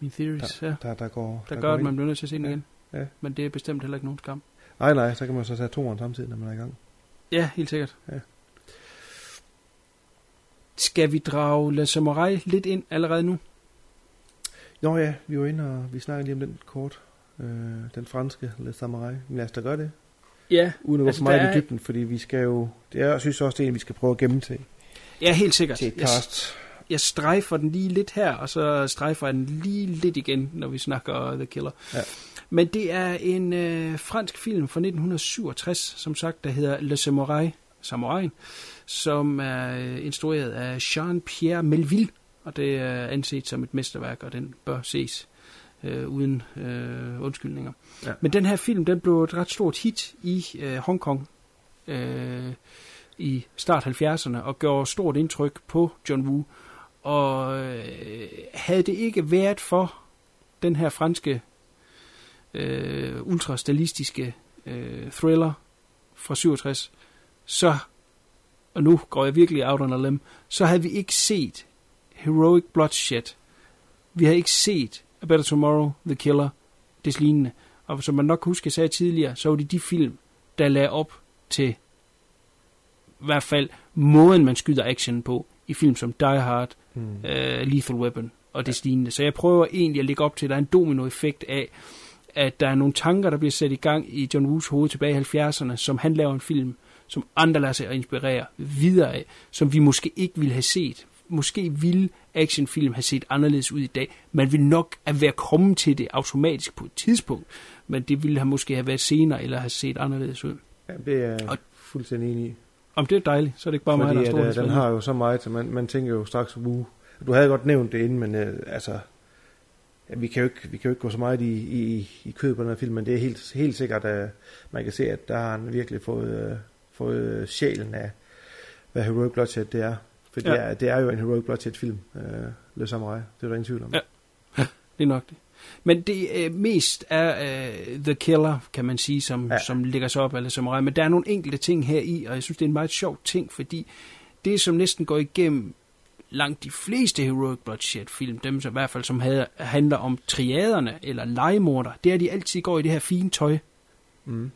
Mine theories, der, ja. der, der går... Der der gør, går at man bliver nødt til at se den Ja. igen. Ja. Men det er bestemt heller ikke nogen skam. Nej, nej, så kan man så tage toeren samtidig, når man er i gang. Ja, helt sikkert. Ja. Skal vi drage Le Samurai lidt ind allerede nu? Nå ja, vi var inde og vi snakkede lige om den kort. Øh, den franske Le Samurai. Men lad os da gøre det. Ja, Uden at gå altså, for meget der i er- dybden, fordi vi skal jo... Det er, jeg synes også, det er en, vi skal prøve at gemme til. Ja, helt sikkert. Til et cast. Jeg strejfer den lige lidt her, og så strejfer jeg den lige lidt igen, når vi snakker The Killer. Ja. Men det er en øh, fransk film fra 1967, som sagt, der hedder Le Samurai, Samuraien, som er øh, instrueret af Jean-Pierre Melville, og det er anset som et mesterværk, og den bør ses øh, uden øh, undskyldninger. Ja. Men den her film, den blev et ret stort hit i øh, Hongkong øh, i start 70'erne, og gjorde stort indtryk på John Woo. Og øh, havde det ikke været for den her franske øh, ultrastilistiske øh, thriller fra 67, så, og nu går jeg virkelig out on a limb, så havde vi ikke set Heroic Bloodshed. Vi havde ikke set A Better Tomorrow, The Killer, des lignende. Og som man nok kan huske, jeg sagde tidligere, så var det de film, der lagde op til i hvert fald måden, man skyder action på i film som Die Hard, Mm. uh, Lethal Weapon og det lignende. Så jeg prøver egentlig at lægge op til, at der er en dominoeffekt af, at der er nogle tanker, der bliver sat i gang i John Woos hoved tilbage i 70'erne, som han laver en film, som andre lader sig inspirere videre af, som vi måske ikke ville have set. Måske ville actionfilm have set anderledes ud i dag. Man vil nok at være kommet til det automatisk på et tidspunkt, men det ville have måske have været senere, eller have set anderledes ud. Ja, det er jeg Og- fuldstændig enig i. Om det er dejligt, så er det ikke bare mig, der Fordi er at, øh, den har jo så meget, så man, man tænker jo straks, uh, du havde godt nævnt det inden, men øh, altså, vi, kan jo ikke, vi kan jo ikke gå så meget i, i, i kød på den her film, men det er helt, helt sikkert, at man kan se, at der har han virkelig fået, øh, fået sjælen af, hvad Heroic Bloodshed det er. For ja. det, er, det er jo en Heroic Bloodshed film, øh, Le Samurai, det er der ingen tvivl om. Ja. Det er nok det. Men det øh, mest er øh, The Killer, kan man sige, som, Ja. som ligger sig op af samurai. Men der er nogle enkelte ting her i, og jeg synes, det er en meget sjov ting, fordi det, som næsten går igennem langt de fleste Heroic Bloodshed-film, dem som i hvert fald som havde, handler om triaderne eller legemorder, det er, at de altid går i det her fine tøj. Mm.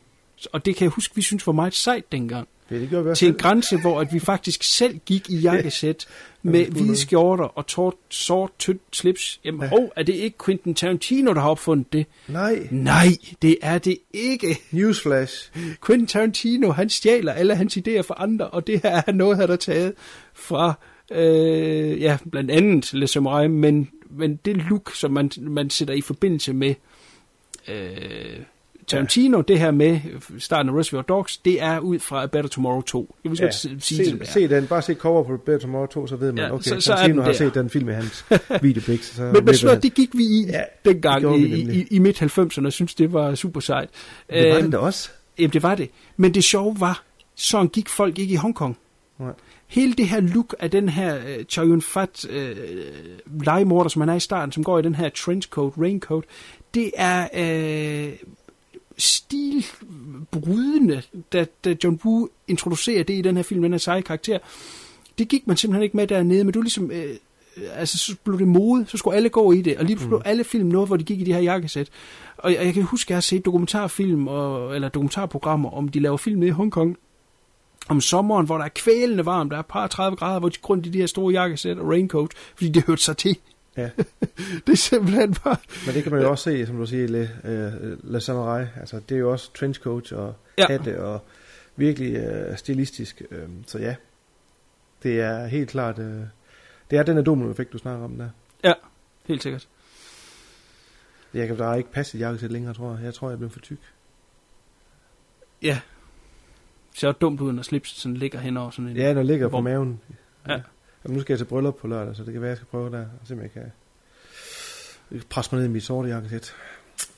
Og det kan jeg huske, vi synes var meget sejt dengang. Det, det gjorde vi Til en grænse, hvor at vi faktisk selv gik i jakkesæt med det skulle hvide skjorter og tort, sort, tyndt slips. Jamen, Ja. hov, er det ikke Quentin Tarantino, der har opfundet det? Nej, Nej, det er det ikke. Newsflash. Quentin Tarantino, han stjæler alle hans idéer fra andre, og det her er noget, han har taget fra, øh, ja, blandt andet Le Samurai, men, men det look, som man, man sætter i forbindelse med øh, Tarantino, ja. det her med starten af Reservoir Dogs, det er ud fra Better Tomorrow 2. Jeg vil ja, sige, se, det, som det er. se den, bare se cover på Better Tomorrow 2, så ved man, Ja, okay, så- så, Tarantino har der. set den film i hans videoblik. Så Men, men sådan det gik vi i Ja, dengang i, i, i midt-90'erne, og synes det var super sejt. det var Øhm, det også. Jamen, det var det. Men det sjove var, sådan gik folk ikke i Hongkong. Nej. Hele det her look af den her uh, Chow Yun Fat uh, legemorder, som han er i starten, som går i den her trenchcoat, raincoat, det er uh, stilbrydende, da, da John Woo introducerer det i den her film, den her seje karakter. Det gik man simpelthen ikke med dernede, men du ligesom... Uh, altså, så blev det mode, så skulle alle gå i det, og lige pludselig mm. alle film noget, hvor de gik i de her jakkesæt. Og jeg, og jeg kan huske, at jeg har set dokumentarfilm, og, eller dokumentarprogrammer, om de laver film nede i Hongkong, om sommeren, hvor der er kvælende varmt, der er par 30 grader, hvor de går rundt i de her store jakkesæt og raincoat, fordi det hørte sig til. Ja. det er simpelthen bare... Men det kan man jo også se, som du siger, Le, uh, Le Samurai. Altså, det er jo også trenchcoat og Ja. hatte og virkelig uh, stilistisk. Uh, så ja, det er helt klart... Uh, det er den her domino-effekt, du snakker om der. Ja, helt sikkert. Jeg kan der er ikke passe et jakkesæt længere, tror jeg. Jeg tror, jeg blev for tyk. Ja. Ser dumt ud, når slipset sådan ligger hen over sådan en... Ja, der ligger på maven. Ja. Jamen, nu skal jeg til bryllup på lørdag, så det kan være, jeg skal prøve der, og se om jeg kan presse mig ned i mit sorte jakkesæt.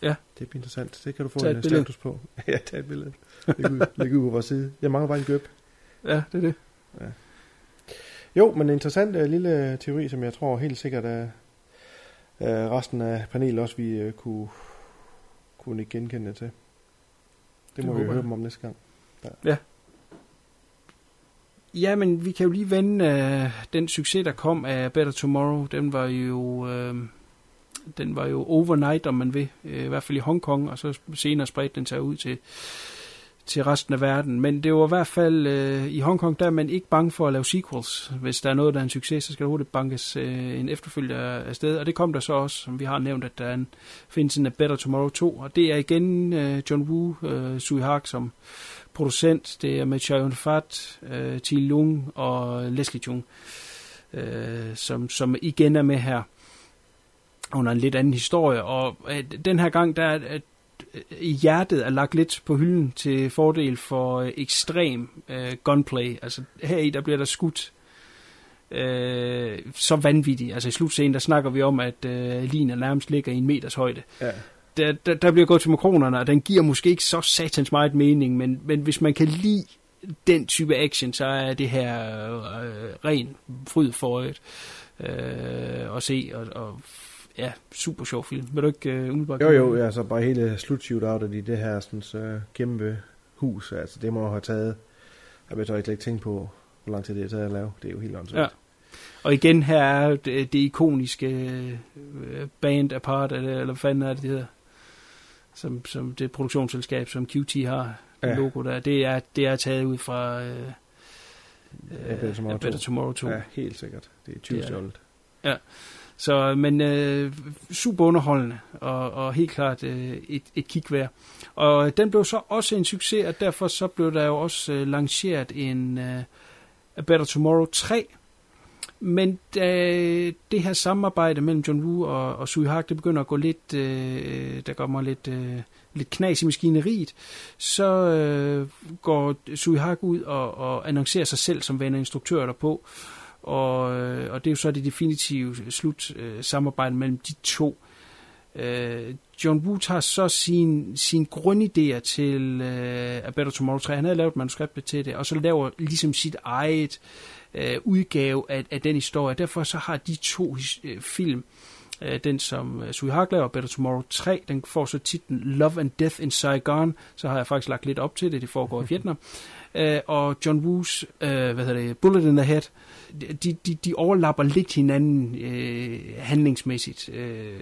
Ja. Det bliver interessant. Det kan du få Tag en status på. ja, tag et billede. Læg ud, læg ud på vores side. Jeg mangler bare en gøb. Ja, det er det. Ja. Jo, men en interessant uh, lille teori, som jeg tror helt sikkert, at uh, resten af panelet også vi uh, kunne, kunne ikke genkende til. Det, Det må vi høre dem om næste gang. Ja. Ja, men vi kan jo lige vende øh, den succes, der kom af Better Tomorrow. Den var jo... Øh, den var jo overnight, om man vil. Øh, I hvert fald i Hongkong, og så senere spredte den sig ud til, til resten af verden. Men det var i hvert fald øh, i Hongkong, der er man ikke bange for at lave sequels. Hvis der er noget, der er en succes, så skal der hurtigt bankes øh, en efterfølger af sted. Og det kom der så også, som vi har nævnt, at der er en, findes en Better Tomorrow 2. Og det er igen øh, John Woo, øh, Sui Hark som producent. Det er med Chayun Fat, øh, Thi Lung og Leslie Chung, øh, som, som igen er med her under en lidt anden historie. Og øh, den her gang, der er at øh, hjertet er lagt lidt på hylden til fordel for øh, ekstrem øh, gunplay. Altså her i, der bliver der skudt øh, så vanvittigt. Altså i slutscenen, der snakker vi om, at øh, liner nærmest ligger i en meters højde. Ja. Der, der, der bliver gået til makronerne, og den giver måske ikke så satans meget mening, men, men hvis man kan lide den type action, så er det her øh, ren fryd for øjet øh, at se, og, og ja, super sjov film. Vil du ikke øh, umiddelbart? Jo, jo, altså bare hele slutshootout i det her sådan, uh, kæmpe hus, altså det må have taget, jeg så ikke tænke på, hvor lang tid det har taget at lave. Det er jo helt åndssvagt. Ja. Og igen, her er det, det ikoniske øh, band apart, eller, eller hvad fanden er det, det hedder? Som, som det produktionsselskab, som QT har, Ja. logo der. Det er, det er taget ud fra øh, Ja, Better Tomorrow A Better 2. Tomorrow 2. Ja, helt sikkert. Det er 20 Det er det. stjålet. Ja. Så, men øh, super underholdende, og, og helt klart øh, et, et kig værd. Og den blev så også en succes, og derfor så blev der jo også øh, lanceret en øh, A Better Tomorrow 3. Men da det her samarbejde mellem John Woo og, og Sui Hark, det begynder at gå lidt, øh, der kommer lidt, øh, lidt knas i maskineriet, så øh, går Sui Hark ud og, og annoncerer sig selv som værende instruktør derpå. Og, øh, og det er jo så det definitive slut øh, samarbejde mellem de to. Øh, John Woo tager så sin, sin grundidéer til øh, A Better Tomorrow 3. Han havde lavet manuskriptet til det, og så laver ligesom sit eget øh, udgave af, af den historie. Derfor så har de to øh, film, øh, den som øh, Sui Hark laver, Better Tomorrow 3, den får så titlen Love and Death in Saigon. Så har jeg faktisk lagt lidt op til det, det foregår i Vietnam. Øh, og John Woos, øh, hvad hedder det, Bullet in the Head, de, de, de overlapper lidt hinanden øh, handlingsmæssigt øh,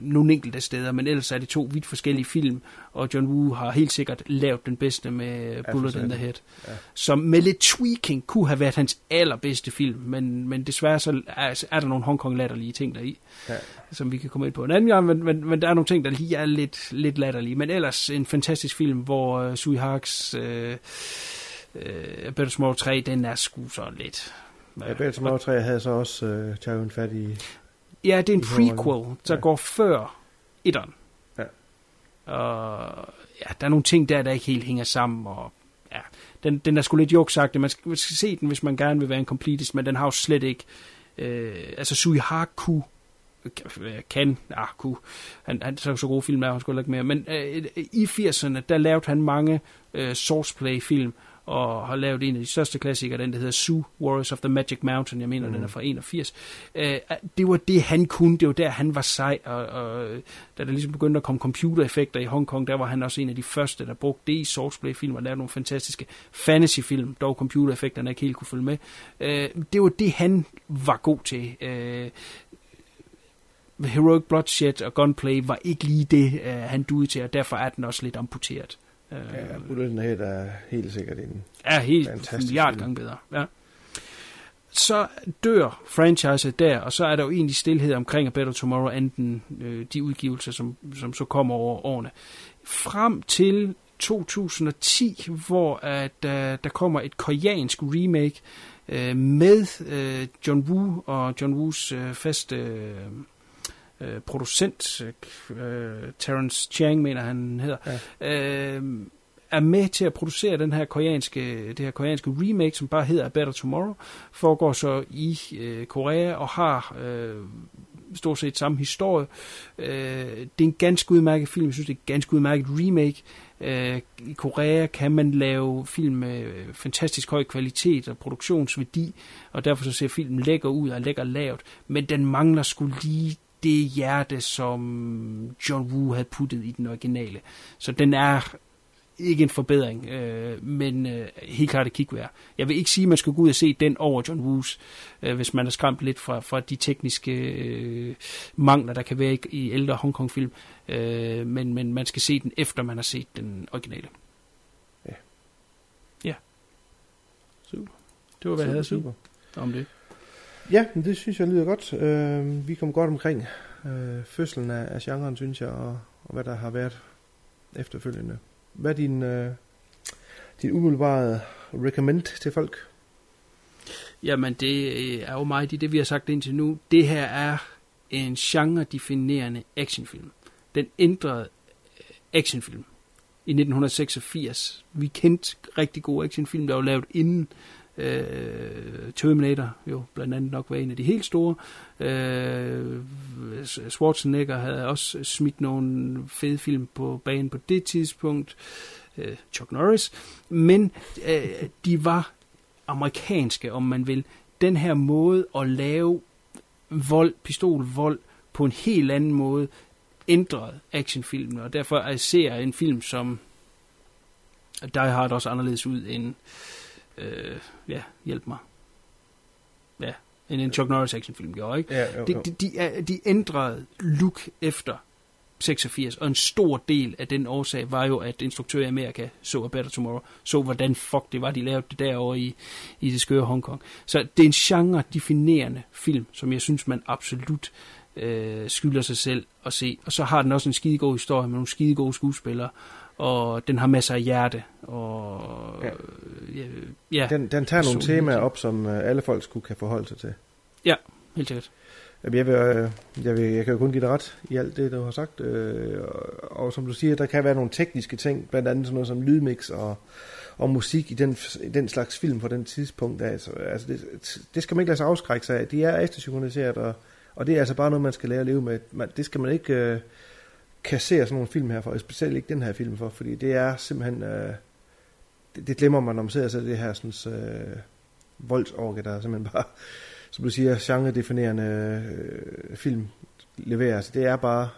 nogle enkelte steder, men ellers er det to vidt forskellige film, og John Woo har helt sikkert lavet den bedste med Bullet in the Head, Ja. som med lidt tweaking kunne have været hans allerbedste film, men, men desværre så er, er der nogle Hongkong latterlige ting deri, Ja. som vi kan komme ind på en anden gang, men, men, men der er nogle ting, der lige er lidt, lidt latterlige, men ellers en fantastisk film, hvor uh, Sui Harks øh, øh, Better Tomorrow 3, den er sgu så lidt Ja, Better Tomorrow 3 havde så også øh, Chow Fat i... Ja, det er en prequel, der Ja. går før etteren. Ja. Og ja, der er nogle ting der, der ikke helt hænger sammen, og ja, den, den er sgu lidt joksagtig. Man skal, man skal se den, hvis man gerne vil være en completist, men den har jo slet ikke... Øh, altså, Sui Hark kunne kan, ah, kunne, han, han så, så gode film er han sgu heller ikke mere, men øh, i 80'erne, der lavede han mange øh, sourceplay-film, og har lavet en af de største klassikere, den der hedder Sue, Warriors of the Magic Mountain, jeg mener, mm. den er fra 81. Øh, det var det, han kunne, det var der, han var sej, og, og da der ligesom begyndte at komme computereffekter i Hongkong, der var han også en af de første, der brugte det i sourceplay-film, og lavede nogle fantastiske fantasy-film, dog computereffekterne ikke helt kunne følge med. Øh, det var det, han var god til. Øh, Heroic Bloodshed og Gunplay var ikke lige det, uh, han duede til, og derfor er den også lidt amputeret. Ja, Bullet in the Head er helt sikkert en er helt fantastisk milliard gange bedre. Ja. Så dør franchiset der, og så er der jo egentlig stillhed omkring A Better Tomorrow, anden øh, de udgivelser, som, som så kommer over årene. Frem til 2010, hvor at, øh, der kommer et koreansk remake øh, med øh, John Woo og John Woos øh, faste øh, øh, producent, øh, Terence Chang mener han hedder, ja. øh, er med til at producere den her koreanske, det her koreanske remake, som bare hedder A Better Tomorrow, foregår så i øh, Korea og har øh, stort set samme historie. Øh, det er en ganske udmærket film, jeg synes det er en ganske udmærket remake. Øh, I Korea kan man lave film med fantastisk høj kvalitet og produktionsværdi, og derfor så ser filmen lækker ud og lækker lavt, men den mangler skulle lige det hjerte, som John Woo havde puttet i den originale. Så den er ikke en forbedring, øh, men øh, helt klart et kigværd. Jeg vil ikke sige, at man skal gå ud og se den over John Woos, øh, hvis man er skræmt lidt fra, fra de tekniske øh, mangler, der kan være i, i ældre Hongkong-film, øh, men, men man skal se den efter, man har set den originale. Ja. Ja. Super. Det var, hvad jeg havde at sige super. om det. Ja, men det synes jeg lyder godt. Øh, vi kom godt omkring øh, fødslen af, af genren, synes jeg, og, og hvad der har været efterfølgende. Hvad er din, øh, din umiddelbare recommend til folk? Jamen, det øh, er jo meget i det, vi har sagt indtil nu. Det her er en genre-definerende actionfilm. Den ændrede øh, actionfilm i 1986. Vi kendte rigtig gode actionfilm, der var lavet inden øh, Terminator, jo blandt andet nok var en af de helt store. Øh, Schwarzenegger havde også smidt nogle fede film på banen på det tidspunkt. Øh, Chuck Norris. Men øh, de var amerikanske, om man vil. Den her måde at lave vold, pistolvold på en helt anden måde, ændrede actionfilmen, og derfor er jeg en film som Die Hard også anderledes ud end øh, ja, hjælp mig. Ja, end en Chuck Norris actionfilm gjorde, ikke? Ja, jo, de, jo. de, de, er, de ændrede look efter 86, og en stor del af den årsag var jo, at instruktører i Amerika så A Better Tomorrow, så hvordan fuck det var, de lavede det derovre i, i det skøre Hongkong. Så det er en genre-definerende film, som jeg synes, man absolut øh, skylder sig selv at se. Og så har den også en skidegod historie med nogle skidegode skuespillere, og den har masser af hjerte. Og, Ja. ja, ja, Den, den tager nogle temaer op, som øh, alle folk skulle kan forholde sig til. Ja, helt sikkert. Jeg, vil, øh, jeg, vil, jeg kan jo kun give dig ret i alt det, du har sagt. Øh, og, som du siger, der kan være nogle tekniske ting, blandt andet sådan noget som lydmix og, og musik i den, den slags film på den tidspunkt. Altså, altså det, det skal man ikke lade sig afskrække sig af. De er eftersynchroniseret, og, og det er altså bare noget, man skal lære at leve med. Man, det skal man ikke øh, kassere sådan nogle film her for, og specielt ikke den her film for, fordi det er simpelthen... Øh, det, det glemmer man, når man ser sig det her sådan, øh, voldsorke, der er simpelthen bare, som du siger, genre-definerende øh, film leverer. Altså, det er bare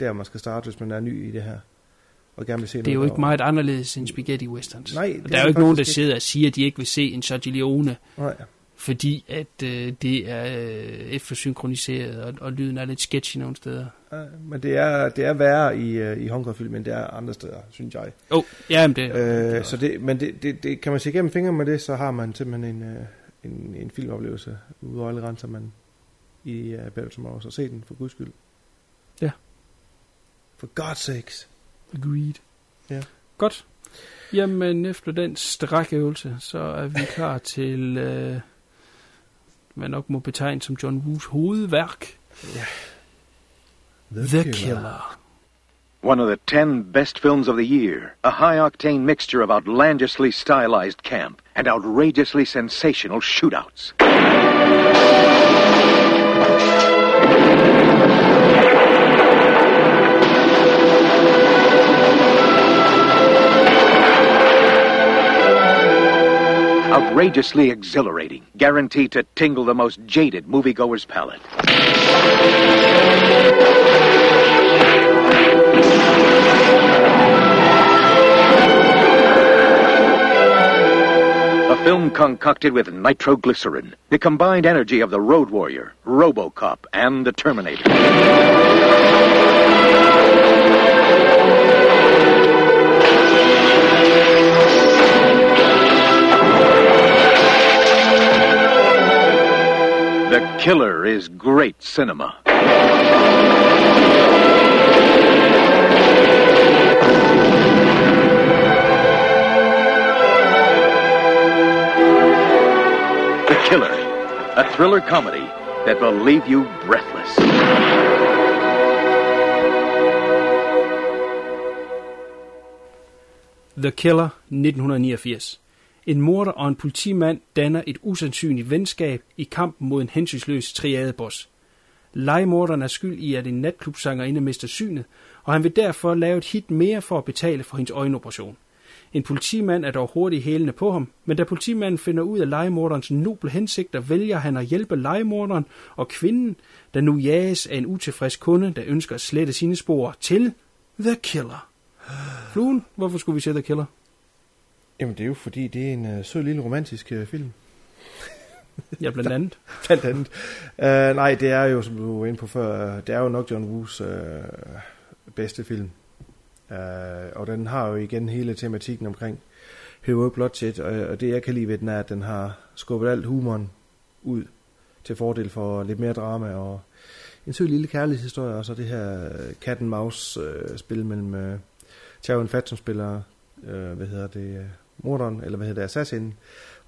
der, man skal starte, hvis man er ny i det her, og gerne vil se Det er jo noget, ikke meget anderledes end spaghetti westerns. Nej, Og det der er er jo ikke nogen, der sidder og siger, at de ikke vil se en Sergio Leone, Nej. Fordi at øh, det er øh, eftersynkroniseret, og, og lyden er lidt sketchy nogle steder. Ja, men det er, det er værre i, øh, i Hongkong-film, end det er andre steder, synes jeg. Oh, ja, men det, Øh, så det, men det, det, det, kan man se igennem fingre med det, så har man simpelthen en, øh, en, en filmoplevelse ude alle grænser, man i Better Tomorrow, så se den for guds skyld. Ja. For God's sakes. Agreed. Ja. Godt. Jamen, efter den strækøvelse, så er vi klar til, øh, hvad nok må betegne som John Woos hovedværk. Ja. The, The Killer. One of the ten best films of the year. A high octane mixture of outlandishly stylized camp and outrageously sensational shootouts. Outrageously exhilarating, guaranteed to tingle the most jaded moviegoer's palate. A film concocted with nitroglycerin, the combined energy of the Road Warrior, Robocop, and the Terminator. The killer is great cinema. The Killer, a thriller comedy that will leave you breathless. The Killer 1989 En morder og en politimand danner et usandsynligt venskab i kampen mod en hensynsløs triadeboss. Legemorderen er skyld i, at en natklubsangerinde mister synet, og han vil derfor lave et hit mere for at betale for hendes øjenoperation. En politimand er dog hurtigt hælende på ham, men da politimanden finder ud af legemorderens noble hensigter, vælger han at hjælpe legemorderen og kvinden, der nu jages af en utilfreds kunde, der ønsker at slette sine spor til The Killer. Fluen, hvorfor skulle vi se The Killer? Jamen, det er jo fordi, det er en uh, sød lille romantisk uh, film. Ja, blandt andet. Blandt andet. Uh, nej, det er jo, som du var inde på før, uh, det er jo nok John Woos uh, bedste film. Uh, og den har jo igen hele tematikken omkring Hero Bloodshed, og, og det jeg kan lide ved den er, at den har skubbet alt humoren ud til fordel for lidt mere drama og en sød lille kærlighedshistorie, og så det her cat and mouse uh, spil mellem uh, Chauvin Fat, som spiller, uh, hvad hedder det, uh, morderen, eller hvad hedder det, assassin,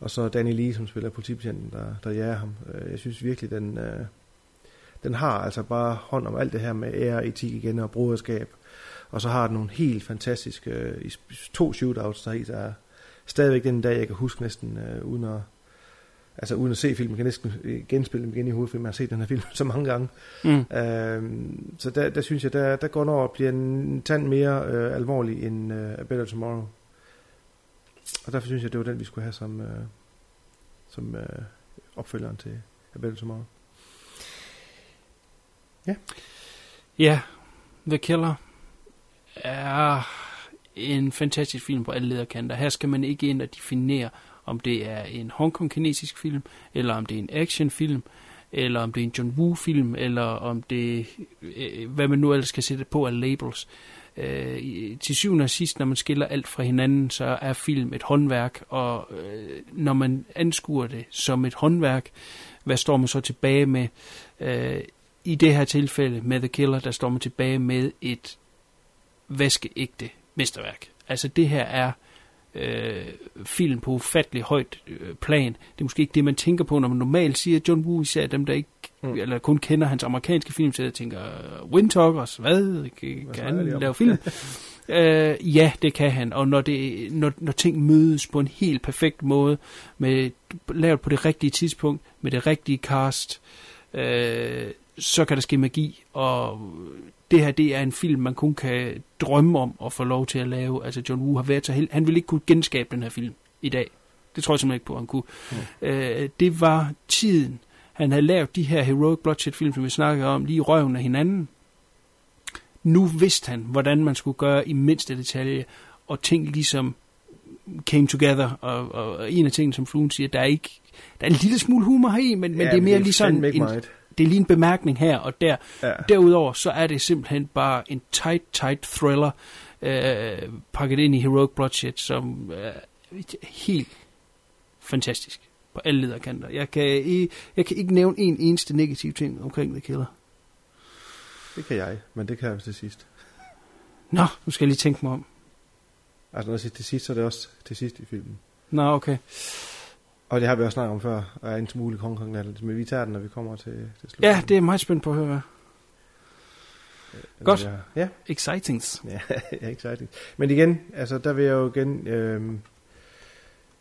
og så Danny Lee, som spiller politibetjenten, der, der jager ham. Uh, jeg synes virkelig, den, uh, den har altså bare hånd om alt det her med ære, etik igen og broderskab, og så har den nogle helt fantastiske uh, to shootouts, der er stadigvæk den dag, jeg kan huske næsten, uh, uden at altså uden at se filmen, kan næsten genspille dem igen i hovedet, fordi man har set den her film så mange gange. Mm. Øhm, så der, der synes jeg, der, der går den over og bliver en tand mere øh, alvorlig end øh, A Better Tomorrow. Og derfor synes jeg, det var den, vi skulle have som, øh, som øh, opfølgeren til A Better Tomorrow. Ja. Ja, The Killer er en fantastisk film på alle lederkanter. Her skal man ikke ind og definere, om det er en Hongkong-kinesisk film, eller om det er en actionfilm, eller om det er en John Woo-film, eller om det øh, øh hvad man nu ellers skal sætte på af labels. Øh, til syvende og sidst, når man skiller alt fra hinanden, så er film et håndværk, og øh, når man anskuer det som et håndværk, hvad står man så tilbage med? Øh, I det her tilfælde med The Killer, der står man tilbage med et vaskeægte mesterværk. Altså det her er øh, film på ufattelig højt øh, plan. Det er måske ikke det, man tænker på, når man normalt siger John Woo, især dem, der ikke mm. eller kun kender hans amerikanske film, så jeg tænker, Windtalkers, hvad? Kan, kan han lave film? øh, ja, det kan han, og når, det, når, når ting mødes på en helt perfekt måde, med lavet på det rigtige tidspunkt, med det rigtige cast, øh, så kan der ske magi, og det her det er en film, man kun kan drømme om at få lov til at lave. Altså John Woo har været så held. Han ville ikke kunne genskabe den her film i dag. Det tror jeg simpelthen ikke på, han kunne. Mm. Øh, det var tiden. Han havde lavet de her Heroic Bloodshed film, som vi snakkede om, lige i røven af hinanden. Nu vidste han, hvordan man skulle gøre i mindste detalje, og ting ligesom came together, og, og en af tingene, som Fluen siger, der er ikke, der er en lille smule humor i, men, ja, men det er mere ligesom en, det er lige en bemærkning her og der. Ja. Derudover så er det simpelthen bare en tight, tight thriller, øh, pakket ind i Heroic Bloodshed, som er øh, helt fantastisk på alle lederkanter. Jeg kan, jeg kan ikke nævne en eneste negativ ting omkring The Killer. Det kan jeg, men det kan jeg til sidst. Nå, nu skal jeg lige tænke mig om. Altså når jeg siger til sidst, så er det også til sidst i filmen. Nå, okay. Og det har vi også snakket om før, og er en smule Hong Kong men vi tager den, når vi kommer til, til slut. Ja, det er meget spændt på at høre. Hvad. Godt. Ja. Excitings. Ja, ja, exciting. Men igen, altså der vil jeg jo igen øh,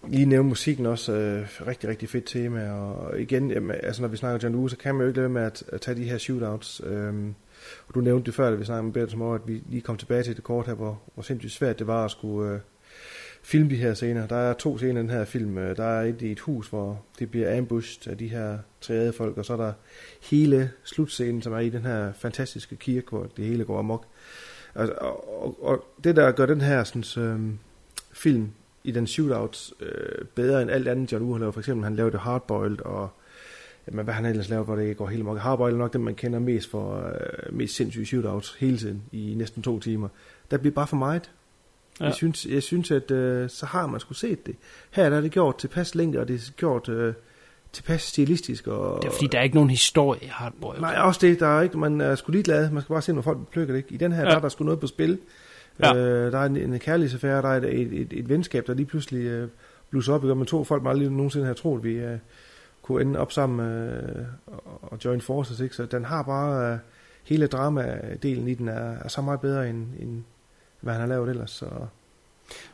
lige nævne musikken også. Øh, rigtig, rigtig fedt tema. Og igen, jamen, altså når vi snakker John Lewis, så kan man jo ikke lade med at, at tage de her shootouts. Øh, og du nævnte det før, da vi snakkede med som Tomorrow, at vi lige kom tilbage til det kort her, hvor, hvor sindssygt svært det var at skulle... Øh, filme de her scener. Der er to scener i den her film. Øh, der er et i et hus, hvor det bliver ambushed af de her træede folk, og så er der hele slutscenen, som er i den her fantastiske kirke, hvor det hele går amok. Og, og, og, og det, der gør den her sådan, øh, film i den shootout øh, bedre end alt andet, John Woo har lavet. For eksempel, han lavede Hardboiled, og jamen, hvad han ellers laver, hvor det går helt amok. Hardboiled er nok den, man kender mest for øh, mest sindssyge shootouts hele tiden i næsten to timer. Der bliver bare for meget. Ja. Jeg synes, jeg synes at øh, så har man skulle set det. Her der er det gjort tilpas længde, og det er gjort øh, tilpas stilistisk. Og, det er fordi, der er ikke nogen historie i Hardboiled. Nej, også det. Der er ikke, man er sgu ligeglad. Man skal bare se, når folk plukker det. Ikke? I den her, ja. der er der sgu noget på spil. Ja. Øh, der er en, en kærlighedsaffære, der er et, et, et, et venskab, der lige pludselig øh, blusser op. Ikke? Man to folk, man aldrig nogensinde har troet, vi øh, kunne ende op sammen øh, og, join forces. Ikke? Så den har bare... Øh, hele drama-delen i den er, er så meget bedre end, end hvad han har lavet ellers. Så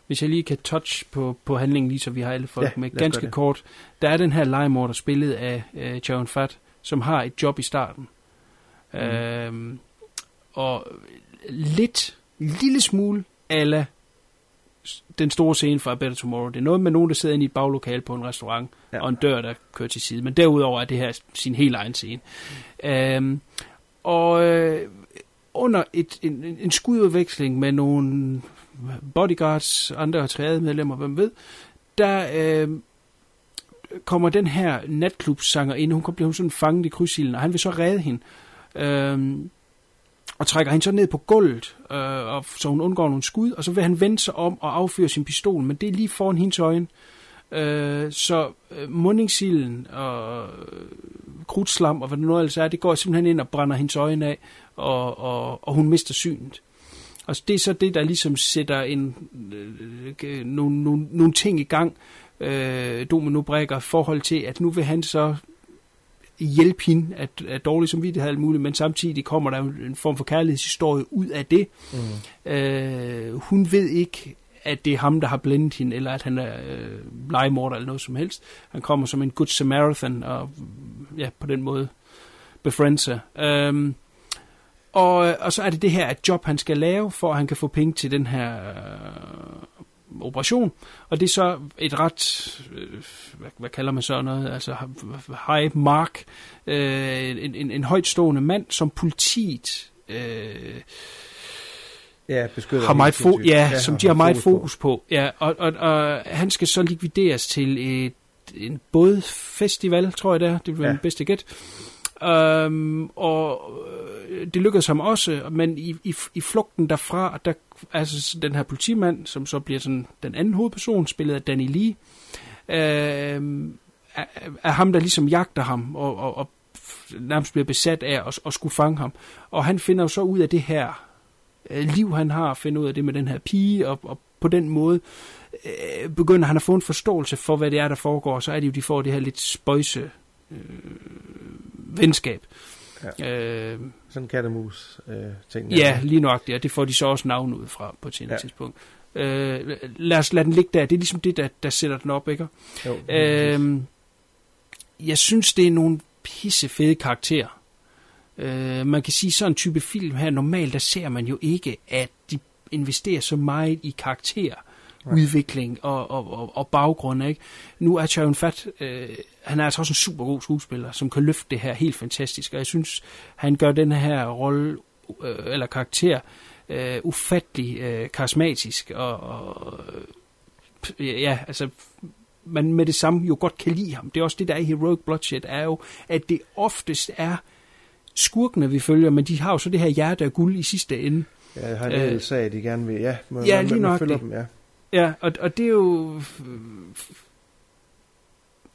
hvis jeg lige kan touch på, på handlingen, lige så vi har alle folk Ja, med ganske kort. Der er den her legemorder spillet af øh, Sharon Fat, som har et job i starten. Mm. Øhm, og lidt, lille smule ala den store scene fra Better Tomorrow. Det er noget med nogen, der sidder inde i et baglokale på en restaurant, ja. og en dør, der kører til side. Men derudover er det her sin helt egen scene. Mm. Øhm, og øh, under et, en, en- skududveksling med nogle bodyguards, andre tredje medlemmer, hvem ved, der øh, kommer den her natklubsanger ind. Hun bliver hun sådan fanget i krydsilden, og han vil så redde hende. Øh, og trækker hende så ned på gulvet, øh, og, så hun undgår nogle skud, og så vil han vende sig om og affyre sin pistol, men det er lige foran hendes øjne. Øh, så øh, mundingsilden og øh, krudtslam og hvad det nu ellers er, det går simpelthen ind og brænder hendes øjne af, og, og, og hun mister synet. Og det er så det, der ligesom sætter en, øh, øh nogle, nogle, nogle ting i gang, øh, domino-brækker, forhold til, at nu vil han så hjælpe hende at, at dårlig som vi det alt muligt, men samtidig kommer der en form for kærlighedshistorie ud af det. Mm. Øh, hun ved ikke, at det er ham, der har blændet hende, eller at han er øh, legemorder eller noget som helst. Han kommer som en good Samaritan, og ja, på den måde befriende sig. Øhm, og, og så er det det her et job, han skal lave, for at han kan få penge til den her øh, operation. Og det er så et ret, øh, hvad, hvad kalder man så noget, altså high mark, øh, en, en, en højtstående mand, som politiet øh, Ja, har meget fo- ja, ja, som de har meget fokus fokus på. Ja, og, og, og han skal så likvideres til et, en bådfestival, tror jeg det er. Det bliver ja. Ja. den bedste gæt. Øhm, og øh, det lykkedes ham også, men i, i, i flugten derfra, der altså den her politimand, som så bliver sådan den anden hovedperson, spillet af Danny Lee, øhm, er, er ham, der ligesom jagter ham, og, og, og nærmest bliver besat af at, at skulle fange ham. Og han finder jo så ud af det her øh, liv, han har, finder ud af det med den her pige, og, og på den måde øh, begynder han at få en forståelse for, hvad det er, der foregår, og så er det jo, de får det her lidt spøjse øh, venskab. Ja. Øh, Sådan kattemus øh, ting. ja, lige nøjagtigt, og det får de så også navn ud fra på et senere ja. Tidspunkt. Øh, lad os lade den ligge der. Det er ligesom det, der, der sætter den op, ikke? Jo, øh, jeg synes, det er nogle pisse fede karakterer. Øh, man kan sige, sådan en type film her, normalt der ser man jo ikke, at de investerer så meget i karakter, udvikling og, og, og, og baggrund. Ikke? Nu er Sharon Fat, øh, han er altså også en super god skuespiller, som kan løfte det her helt fantastisk, og jeg synes, han gør den her rolle, øh, eller karakter, øh, ufattelig øh, karismatisk, og, og øh, ja, altså man med det samme jo godt kan lide ham. Det er også det, der er i Heroic Bloodshed, er jo, at det oftest er skurkene, vi følger, men de har jo så det her hjerte af guld i sidste ende. Ja, har en Øh, sag, de gerne vil. Ja, man, ja, lige man, man nok følger det. dem, ja. Ja, og, og det er jo øh,